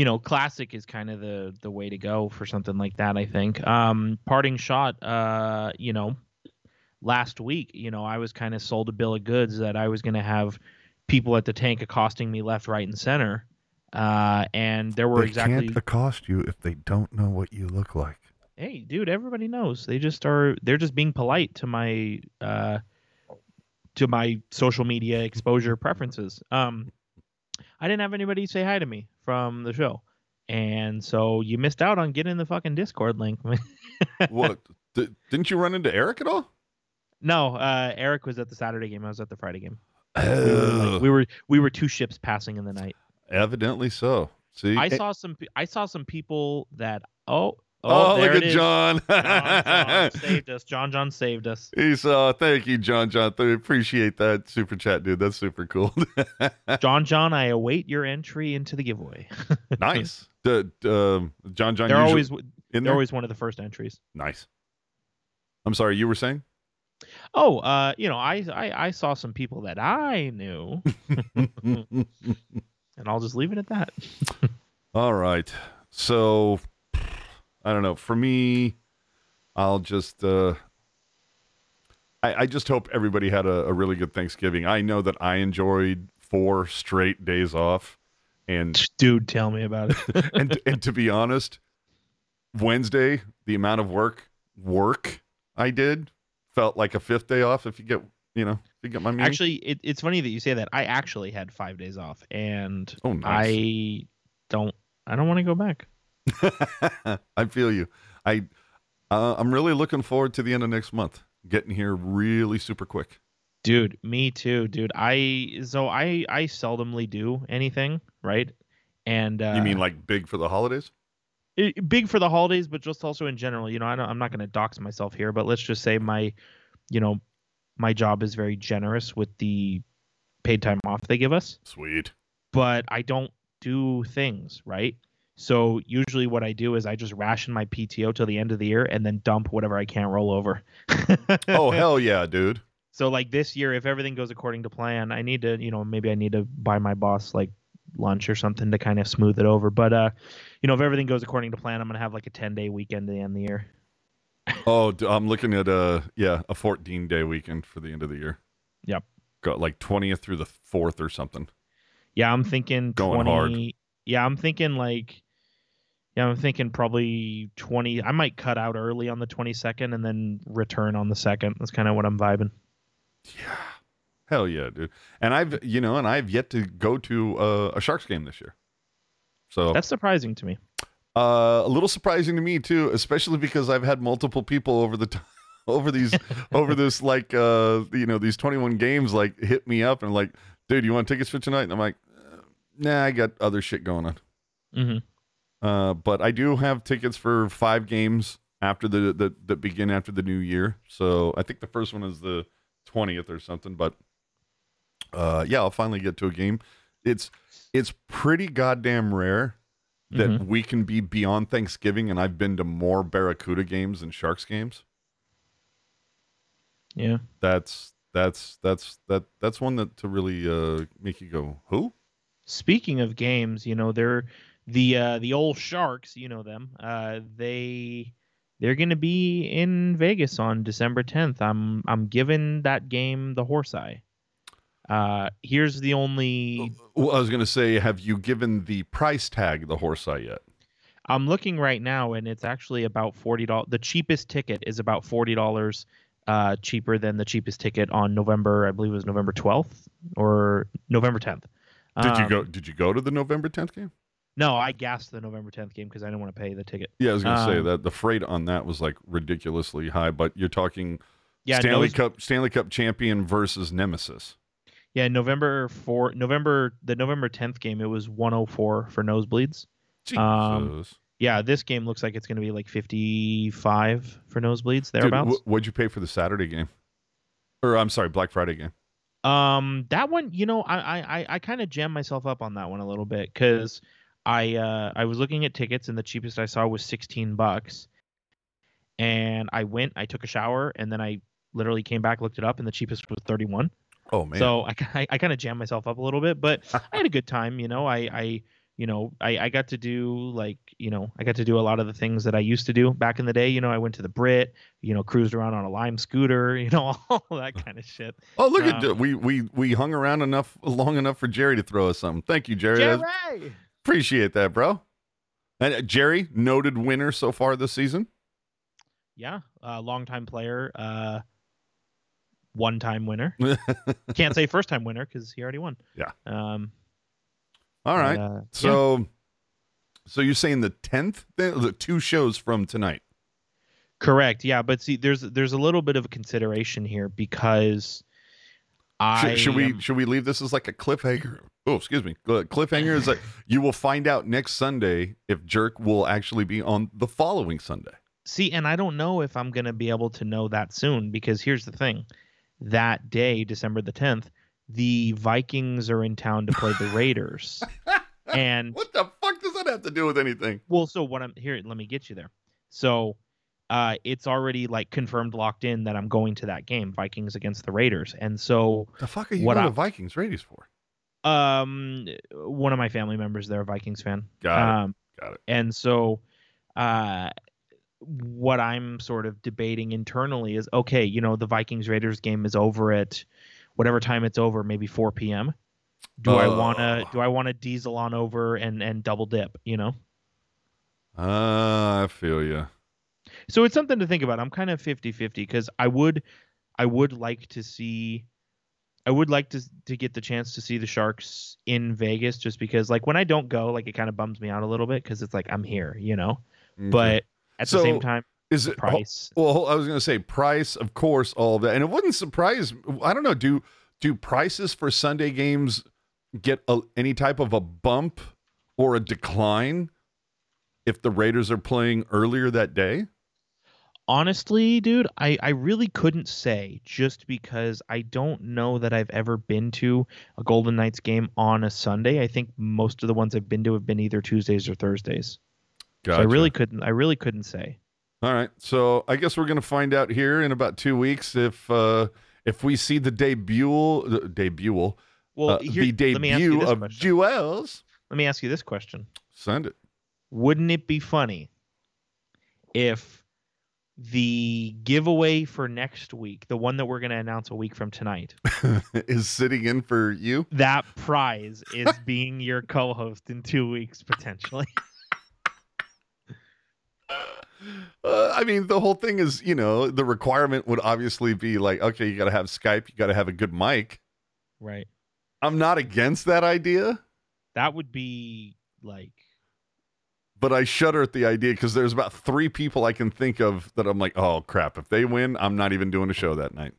[SPEAKER 2] you know, classic is kind of the the way to go for something like that. I think. Um, parting shot. Uh, you know, last week, you know, I was kind of sold a bill of goods that I was going to have people at the tank accosting me left, right, and center. Uh, and there were
[SPEAKER 1] they
[SPEAKER 2] exactly
[SPEAKER 1] can't accost you if they don't know what you look like.
[SPEAKER 2] hey dude everybody knows they just are they're just being polite to my uh to my social media exposure preferences um i didn't have anybody say hi to me from the show. And so you missed out on getting the fucking discord link.
[SPEAKER 1] What? D- didn't you run into Eric at all?
[SPEAKER 2] no uh eric was at the saturday game. I was at the friday game. We were, like, we were we were two ships passing in the night.
[SPEAKER 1] Evidently so. See,
[SPEAKER 2] i saw some i saw some people that oh
[SPEAKER 1] Oh,
[SPEAKER 2] oh,
[SPEAKER 1] look at. John.
[SPEAKER 2] John, John saved us john john saved us
[SPEAKER 1] He's uh thank you, John John. Th- appreciate that super chat, dude. That's super cool.
[SPEAKER 2] John, John, I await your entry into the giveaway.
[SPEAKER 1] nice. D- d- um, John John
[SPEAKER 2] they're always
[SPEAKER 1] in
[SPEAKER 2] they're
[SPEAKER 1] there?
[SPEAKER 2] always one of the first entries.
[SPEAKER 1] nice. I'm sorry, you were saying?
[SPEAKER 2] Oh, uh, you know, I, I I saw some people that I knew, and I'll just leave it at that.
[SPEAKER 1] All right. So I don't know. For me, I'll just uh I, I just hope everybody had a, a really good Thanksgiving. I know that I enjoyed four straight days off. And
[SPEAKER 2] Dude, tell me about it.
[SPEAKER 1] and and to be honest, Wednesday, the amount of work work I did felt like a fifth day off if you get you know, if you get my meaning.
[SPEAKER 2] actually, it, it's funny that you say that. I actually had five days off, and
[SPEAKER 1] Oh, nice.
[SPEAKER 2] I don't I don't want to go back.
[SPEAKER 1] I feel you. I uh, I'm really looking forward to the end of next month. Getting here really super quick.
[SPEAKER 2] Dude, me too, dude. I so I I seldomly do anything, right? And uh,
[SPEAKER 1] you mean like big for the holidays?
[SPEAKER 2] it, big for the holidays, but just also in general. You know, I don't, I'm not going to dox myself here, but let's just say my, you know, my job is very generous with the paid time off they give us,
[SPEAKER 1] Sweet.
[SPEAKER 2] but I don't do things right. So usually what I do is I just ration my PTO till the end of the year and then dump whatever I can't roll over.
[SPEAKER 1] Oh hell yeah, dude.
[SPEAKER 2] So like this year, if everything goes according to plan, I need to, you know, maybe I need to buy my boss like lunch or something to kind of smooth it over. But uh, you know, if everything goes according to plan, I'm gonna have like a 10 day weekend at the end of the year.
[SPEAKER 1] Oh, I'm looking at a yeah a 14 day weekend for the end of the year.
[SPEAKER 2] Yep.
[SPEAKER 1] Got like 20th through the fourth or something.
[SPEAKER 2] Yeah, I'm thinking
[SPEAKER 1] Going
[SPEAKER 2] 20.
[SPEAKER 1] hard.
[SPEAKER 2] Yeah, I'm thinking like. Yeah, I'm thinking probably 20. I might cut out early on the 22nd and then return on the second. That's kind of what I'm vibing.
[SPEAKER 1] Yeah. Hell yeah, dude. And I've you know, and I've yet to go to uh, a Sharks game this year. So
[SPEAKER 2] That's surprising to me.
[SPEAKER 1] Uh, a little surprising to me too, especially because I've had multiple people over the t- over these over this like uh you know these 21 games like hit me up and like, dude, you want tickets for tonight? And I'm like, uh, nah, I got other shit going on.
[SPEAKER 2] hmm
[SPEAKER 1] Uh, but I do have tickets for five games after the, the that begin after the new year. So I think the first one is the 20th or something. But uh, yeah, I'll finally get to a game. It's it's pretty goddamn rare that we can be beyond Thanksgiving, and I've been to more Barracuda games than Sharks games.
[SPEAKER 2] Yeah.
[SPEAKER 1] That's that's that's that that's one that to really uh make you go who
[SPEAKER 2] Speaking of games, you know, they're the uh the old Sharks, you know them. Uh they they're going to be in Vegas on December 10th. I'm I'm giving that game the horse eye. Uh here's the only
[SPEAKER 1] well, I was gonna say have you given the price tag the horse eye yet
[SPEAKER 2] I'm looking right now and it's actually about $40. The cheapest ticket is about $40 uh cheaper than the cheapest ticket on November, I believe it was November 12th or November 10th.
[SPEAKER 1] did you
[SPEAKER 2] Um,
[SPEAKER 1] go did you go to the November 10th game
[SPEAKER 2] No, I gassed the November 10th game because I didn't want to pay the ticket.
[SPEAKER 1] yeah I was gonna say
[SPEAKER 2] Um,
[SPEAKER 1] that the freight on that was like ridiculously high but you're talking
[SPEAKER 2] Yeah,
[SPEAKER 1] Stanley
[SPEAKER 2] Nose-
[SPEAKER 1] Cup Stanley Cup champion versus Nemesis
[SPEAKER 2] Yeah, November four, November the November tenth game. It was one hundred four for nosebleeds. Um, Yeah, this game looks like it's going to be like fifty five for nosebleeds
[SPEAKER 1] Dude,
[SPEAKER 2] thereabouts.
[SPEAKER 1] wh- what'd you pay for the Saturday game or I'm sorry Black Friday game
[SPEAKER 2] Um, that one, you know, I I I, I kind of jammed myself up on that one a little bit because I uh I was looking at tickets and the cheapest I saw was sixteen bucks, and I went, I took a shower, and then I literally came back, looked it up, and the cheapest was thirty one.
[SPEAKER 1] Oh man.
[SPEAKER 2] So I, I, I kind of jammed myself up a little bit, but I had a good time. You know, I, I you know, I, I got to do like, you know, I got to do a lot of the things that I used to do back in the day. You know, I went to the Brit, you know, cruised around on a Lime scooter, you know, all that kind of shit.
[SPEAKER 1] oh look at
[SPEAKER 2] um,
[SPEAKER 1] we we we hung around enough long enough for Jerry to throw us something. Thank you, Jerry.
[SPEAKER 2] Jerry!
[SPEAKER 1] Appreciate that, bro. And uh, Jerry, noted winner so far this season.
[SPEAKER 2] Yeah, uh, longtime player, uh, one-time winner. Can't say first-time winner because he already won.
[SPEAKER 1] Yeah.
[SPEAKER 2] Um.
[SPEAKER 1] All right.
[SPEAKER 2] uh, yeah.
[SPEAKER 1] So, so you're saying the tenth, the two shows from tonight.
[SPEAKER 2] Correct. Yeah, but see, there's there's a little bit of a consideration here because I
[SPEAKER 1] Should, should we
[SPEAKER 2] am-
[SPEAKER 1] should we leave this as like a cliffhanger? Oh, excuse me. Cliffhanger is like you will find out next Sunday if Jerk will actually be on the following Sunday.
[SPEAKER 2] see, and I don't know if I'm gonna be able to know that soon because here's the thing: that day, December the 10th, the Vikings are in town to play the Raiders, and
[SPEAKER 1] What the fuck does that have to do with anything?
[SPEAKER 2] well, so what I'm here. Let me get you there. So. Uh, it's already like confirmed, locked in that I'm going to that game, Vikings against the Raiders, and so
[SPEAKER 1] The fuck are you
[SPEAKER 2] What
[SPEAKER 1] going
[SPEAKER 2] I-
[SPEAKER 1] to Vikings Raiders for?
[SPEAKER 2] Um, one of my family members, they're a Vikings fan,
[SPEAKER 1] Got it.
[SPEAKER 2] um,
[SPEAKER 1] Got it.
[SPEAKER 2] And so, uh, what I'm sort of debating internally is okay, you know, the Vikings Raiders game is over at whatever time it's over, maybe 4 p.m. Do I want to
[SPEAKER 1] Oh.
[SPEAKER 2] do I want to diesel on over and and double dip, you know?
[SPEAKER 1] Ah, I feel you.
[SPEAKER 2] So it's something to think about. I'm kind of 50-50 cuz I would I would like to see I would like to to get the chance to see the Sharks in Vegas just because like when I don't go, like it kind of bums me out a little bit cuz it's like I'm here, you know? Mm-hmm. But at the same time,
[SPEAKER 1] is it
[SPEAKER 2] price.
[SPEAKER 1] Well, I was going to say price, of course, all of that, and it wouldn't surprise. I don't know. Do do prices for Sunday games get a, any type of a bump or a decline if the Raiders are playing earlier that day?
[SPEAKER 2] Honestly, dude, I, I really couldn't say just because I don't know that I've ever been to a Golden Knights game on a Sunday. I think most of the ones I've been to have been either Tuesdays or Thursdays. So I really couldn't I really couldn't say.
[SPEAKER 1] All right. So I guess we're going to find out here in about two weeks if uh, if we see the debut the debut
[SPEAKER 2] Well,
[SPEAKER 1] uh,
[SPEAKER 2] here,
[SPEAKER 1] the
[SPEAKER 2] let me ask you
[SPEAKER 1] debut of
[SPEAKER 2] question.
[SPEAKER 1] Jewels.
[SPEAKER 2] Let me ask you this question.
[SPEAKER 1] Send it.
[SPEAKER 2] Wouldn't it be funny if the giveaway for next week, the one that we're going to announce a week from tonight,
[SPEAKER 1] Is sitting in for you.
[SPEAKER 2] that prize is being your co-host in 2 weeks potentially?
[SPEAKER 1] Uh, I mean, the whole thing is, you know, the requirement would obviously be like, okay, you got to have Skype, you got to have a good mic.
[SPEAKER 2] right.
[SPEAKER 1] I'm not against that idea,
[SPEAKER 2] That would be like
[SPEAKER 1] but I shudder at the idea because there's about three people I can think of that I'm like, oh crap, if they win, I'm not even doing a show that night.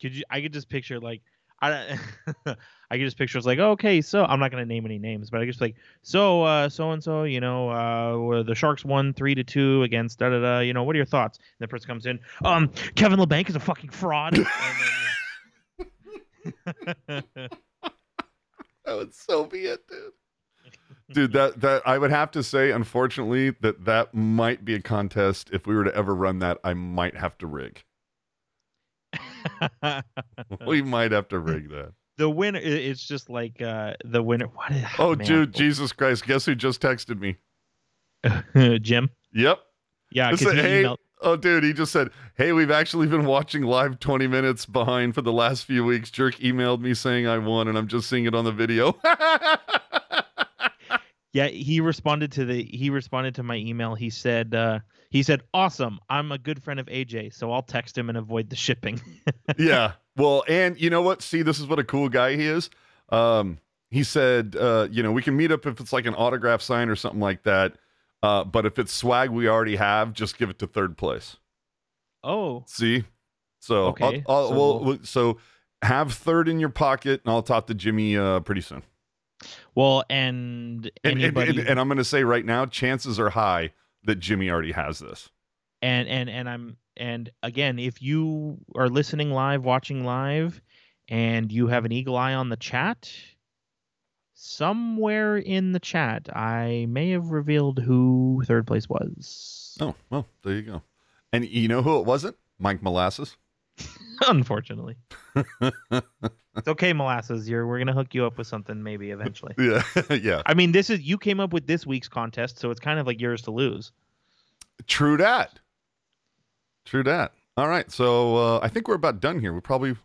[SPEAKER 2] could you I could just picture like I I could just picture it's like okay so I'm not gonna name any names but I just like so uh so and so you know uh the Sharks won three to two against da da da you know what are your thoughts and the person comes in um Kevin Labanc is a fucking fraud and then-
[SPEAKER 1] That would so be it, dude. Dude, that that I would have to say, unfortunately, that that might be a contest. If we were to ever run that, I might have to rig. we might have to rig that.
[SPEAKER 2] the winner it's just like uh the winner what is
[SPEAKER 1] Oh,
[SPEAKER 2] man.
[SPEAKER 1] dude, Jesus Christ! Guess who just texted me?
[SPEAKER 2] Jim
[SPEAKER 1] Yep.
[SPEAKER 2] yeah because he
[SPEAKER 1] hey,
[SPEAKER 2] emailed
[SPEAKER 1] oh, dude, he just said, "Hey, we've actually been watching live 20 minutes behind for the last few weeks." Jerk emailed me saying I won, and I'm just seeing it on the video.
[SPEAKER 2] Yeah, he responded to the he responded to my email. He said uh he said, "Awesome. I'm a good friend of AJ, so I'll text him and avoid the shipping."
[SPEAKER 1] yeah. Well, and you know what? See, this is what a cool guy he is. Um, he said, uh, you know, we can meet up if it's like an autograph sign or something like that. Uh, but if it's swag we already have, just give it to third place.
[SPEAKER 2] oh,
[SPEAKER 1] See? So, I'll-
[SPEAKER 2] Okay,
[SPEAKER 1] I'll-
[SPEAKER 2] so
[SPEAKER 1] well,
[SPEAKER 2] we'll-
[SPEAKER 1] so have third in your pocket, and I'll talk to Jimmy uh, pretty soon.
[SPEAKER 2] Well, and
[SPEAKER 1] And, and, and, and I'm going to say right now, chances are high that Jimmy already has this.
[SPEAKER 2] and and and I'm and again, if you are listening live, watching live, and you have an eagle eye on the chat. Somewhere in the chat, I may have revealed who third place was.
[SPEAKER 1] Oh, well, there you go. And you know who it wasn't? Mike Molasses.
[SPEAKER 2] Unfortunately, it's okay, molasses. You're we're gonna hook you up with something maybe eventually.
[SPEAKER 1] Yeah, yeah.
[SPEAKER 2] I mean, this is you came up with this week's contest, so it's kind of like yours to lose.
[SPEAKER 1] True that. True that. All right, so uh, I think we're about done here. We probably,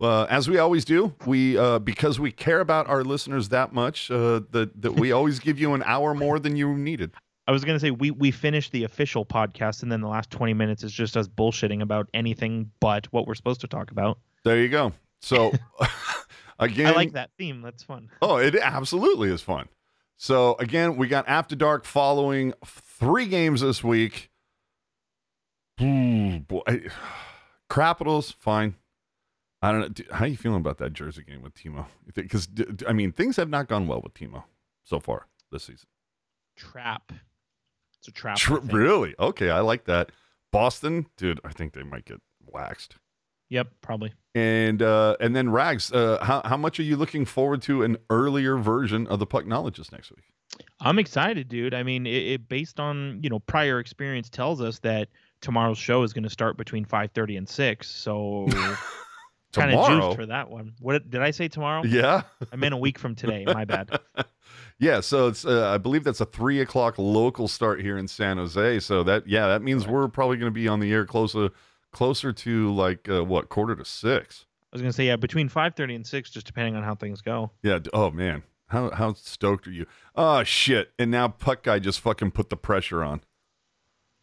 [SPEAKER 1] uh, as we always do, we uh, because we care about our listeners that much uh, that that we always give you an hour more than you needed.
[SPEAKER 2] I was gonna say we we finished the official podcast, and then the last twenty minutes is just us bullshitting about anything but what we're supposed to talk about.
[SPEAKER 1] There you go. So again,
[SPEAKER 2] I like that theme. That's fun.
[SPEAKER 1] Oh, it absolutely is fun. So again, we got After Dark following three games this week. Ooh, boy, Capitals, fine. I don't know. How you feeling about that Jersey game with Timo? Because I mean, things have not gone well with Timo so far this season.
[SPEAKER 2] Trap. It's a trap. I
[SPEAKER 1] Tr-
[SPEAKER 2] think.
[SPEAKER 1] really? Okay, I like that. Boston, dude, I think they might get waxed.
[SPEAKER 2] Yep, probably.
[SPEAKER 1] And uh, and then Rags, uh, how how much are you looking forward to an earlier version of the Pucknologist next week?
[SPEAKER 2] I'm excited, dude. I mean, it, it based on you know prior experience tells us that tomorrow's show is going to start between 5:30 and 6. So kind of
[SPEAKER 1] Tomorrow?
[SPEAKER 2] juiced for that one. What did I say tomorrow?
[SPEAKER 1] Yeah.
[SPEAKER 2] I meant a week from today. My bad.
[SPEAKER 1] Yeah, so it's uh, I believe that's a three o'clock local start here in San Jose. So that yeah, that means we're probably going to be on the air closer closer to like uh, what quarter to six.
[SPEAKER 2] I was to say yeah, between 5:30 and 6 just depending on how things go.
[SPEAKER 1] Yeah. Oh man, how how stoked are you? Oh shit! And now Puck guy just fucking put the pressure on.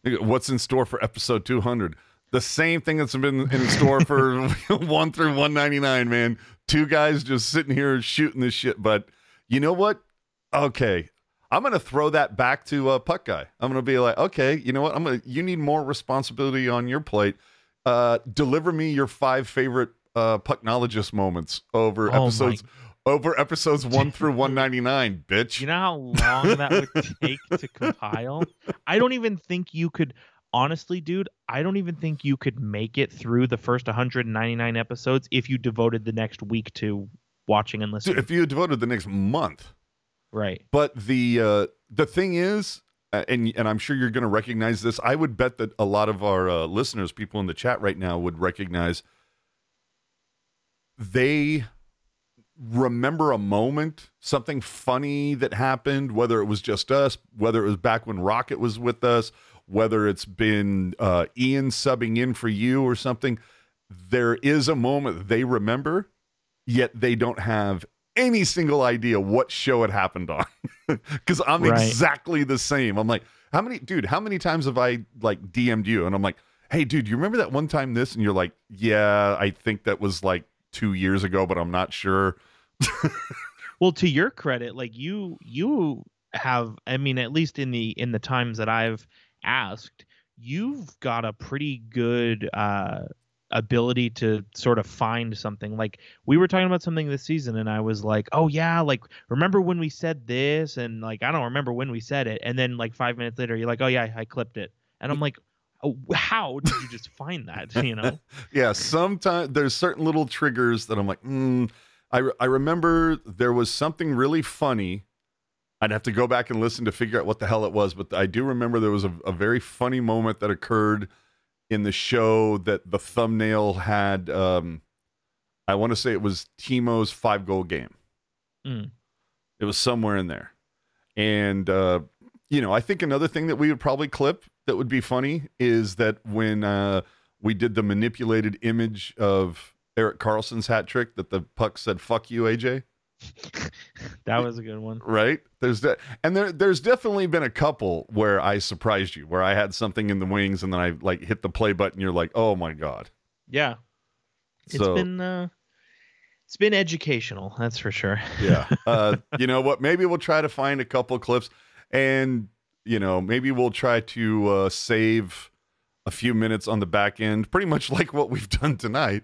[SPEAKER 1] What's in store for episode two hundred? The same thing that's been in store for one through one ninety nine. Man, two guys just sitting here shooting this shit. But you know what? Okay, I'm gonna throw that back to uh, Puck guy. I'm gonna be like, okay, you know what? I'm gonna. You need more responsibility on your plate. Uh, deliver me your five favorite uh, Pucknologist moments over
[SPEAKER 2] Oh my-
[SPEAKER 1] episodes over episodes one through one ninety nine, bitch.
[SPEAKER 2] You know how long that would take to compile? I don't even think you could honestly, dude, I don't even think you could make it through the first 199 episodes if you devoted the next week to watching and listening.
[SPEAKER 1] Dude, if you devoted the next month.
[SPEAKER 2] right.
[SPEAKER 1] But the uh, the thing is, and and I'm sure you're going to recognize this. I would bet that a lot of our uh, listeners, people in the chat right now, would recognize. They remember a moment, something funny that happened, whether it was just us, whether it was back when Rocket was with us, whether it's been uh, Ian subbing in for you or something. There is a moment they remember, yet they don't have any single idea what show it happened on. Because I'm
[SPEAKER 2] Right.
[SPEAKER 1] exactly the same. I'm like, how many, dude, how many times have I like DM'd you? And I'm like, hey, dude, you remember that one time this? And you're like, yeah, I think that was like two years ago, but I'm not sure.
[SPEAKER 2] Well, to your credit, like you you have I mean at least in the in the times that I've asked, you've got a pretty good uh ability to sort of find something. Like we were talking about something this season and I was like, "Oh yeah, like remember when we said this?" and like I don't remember when we said it. And then like 5 minutes later you're like, "Oh yeah, I clipped it." And I'm like, oh, "How did you just find that?" you know?
[SPEAKER 1] yeah, sometimes there's certain little triggers that I'm like, mm. I, I remember there was something really funny. I'd have to go back and listen to figure out what the hell it was, but I do remember there was a, a very funny moment that occurred in the show that the thumbnail had. Um, I want to say it was Timo's five goal game.
[SPEAKER 2] Mm.
[SPEAKER 1] It was somewhere in there. And, uh, you know, I think another thing that we would probably clip that would be funny is that when uh, we did the manipulated image of Erik Karlsson's hat trick, that the puck said, fuck you, AJ,
[SPEAKER 2] That was a good one.
[SPEAKER 1] right? There's that. And there, there's definitely been a couple where I surprised you, where I had something in the wings and then I like hit the play button. You're like, oh my God.
[SPEAKER 2] Yeah. It's
[SPEAKER 1] So-
[SPEAKER 2] been uh it's been educational, that's for sure.
[SPEAKER 1] Yeah. Uh, you know what? Maybe we'll try to find a couple clips and, you know, maybe we'll try to uh, save a few minutes on the back end, pretty much like what we've done tonight.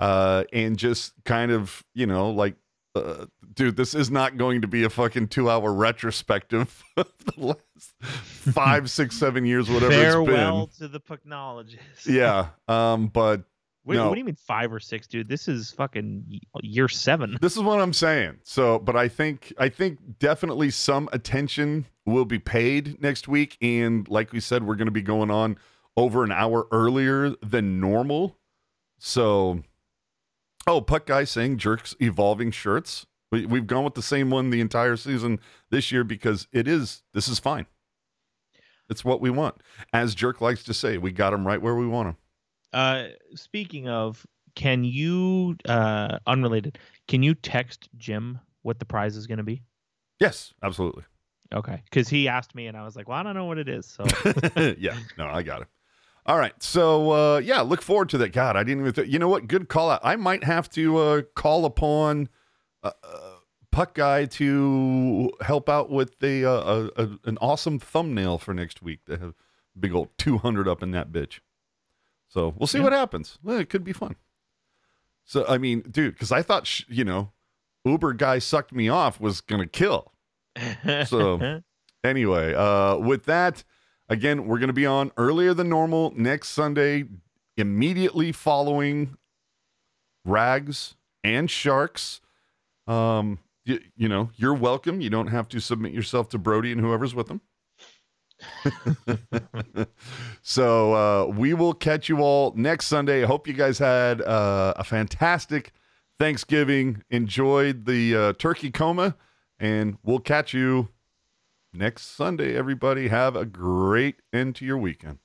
[SPEAKER 1] Uh, and just kind of, you know, like, uh, dude, this is not going to be a fucking two hour retrospective of the last five, six, seven years, whatever it's been.
[SPEAKER 2] Farewell to the technologist.
[SPEAKER 1] been. Yeah. Um, but
[SPEAKER 2] What,
[SPEAKER 1] No.
[SPEAKER 2] what do you mean five or six, dude? This is fucking year seven.
[SPEAKER 1] This is what I'm saying. So, but I think I think definitely some attention will be paid next week, and like we said, we're going to be going on over an hour earlier than normal. So, oh, puck guy saying jerks evolving shirts. We, we've gone with the same one the entire season this year because it is this is fine. It's what we want. As Jerk likes to say, we got him right where we want him.
[SPEAKER 2] Uh, speaking of, can you uh unrelated? Can you text Jim what the prize is going to be?
[SPEAKER 1] Yes, absolutely.
[SPEAKER 2] Okay, because he asked me, and I was like, "Well, I don't know what it is." So
[SPEAKER 1] yeah, no, I got it. All right, so uh, yeah, look forward to that. God, I didn't even. Th- you know what? Good call out. I might have to uh, call upon uh, uh, Puck Guy to help out with the uh, a, a, an awesome thumbnail for next week. To have big old two hundred up in that bitch. So we'll see
[SPEAKER 2] Yeah.
[SPEAKER 1] what happens. Well, it could be fun. So I mean, dude, because I thought sh- you know, Uber guy sucked me off was gonna kill. So- anyway, uh, with that, again, we're going to be on earlier than normal next Sunday, immediately following Rags and Sharks. Um, you, you know, you're welcome. You don't have to submit yourself to Brodie and whoever's with them. so uh, we will catch you all next Sunday. I hope you guys had uh, a fantastic Thanksgiving, enjoyed the uh, turkey coma, and we'll catch you next Sunday, everybody. Have a great end to your weekend.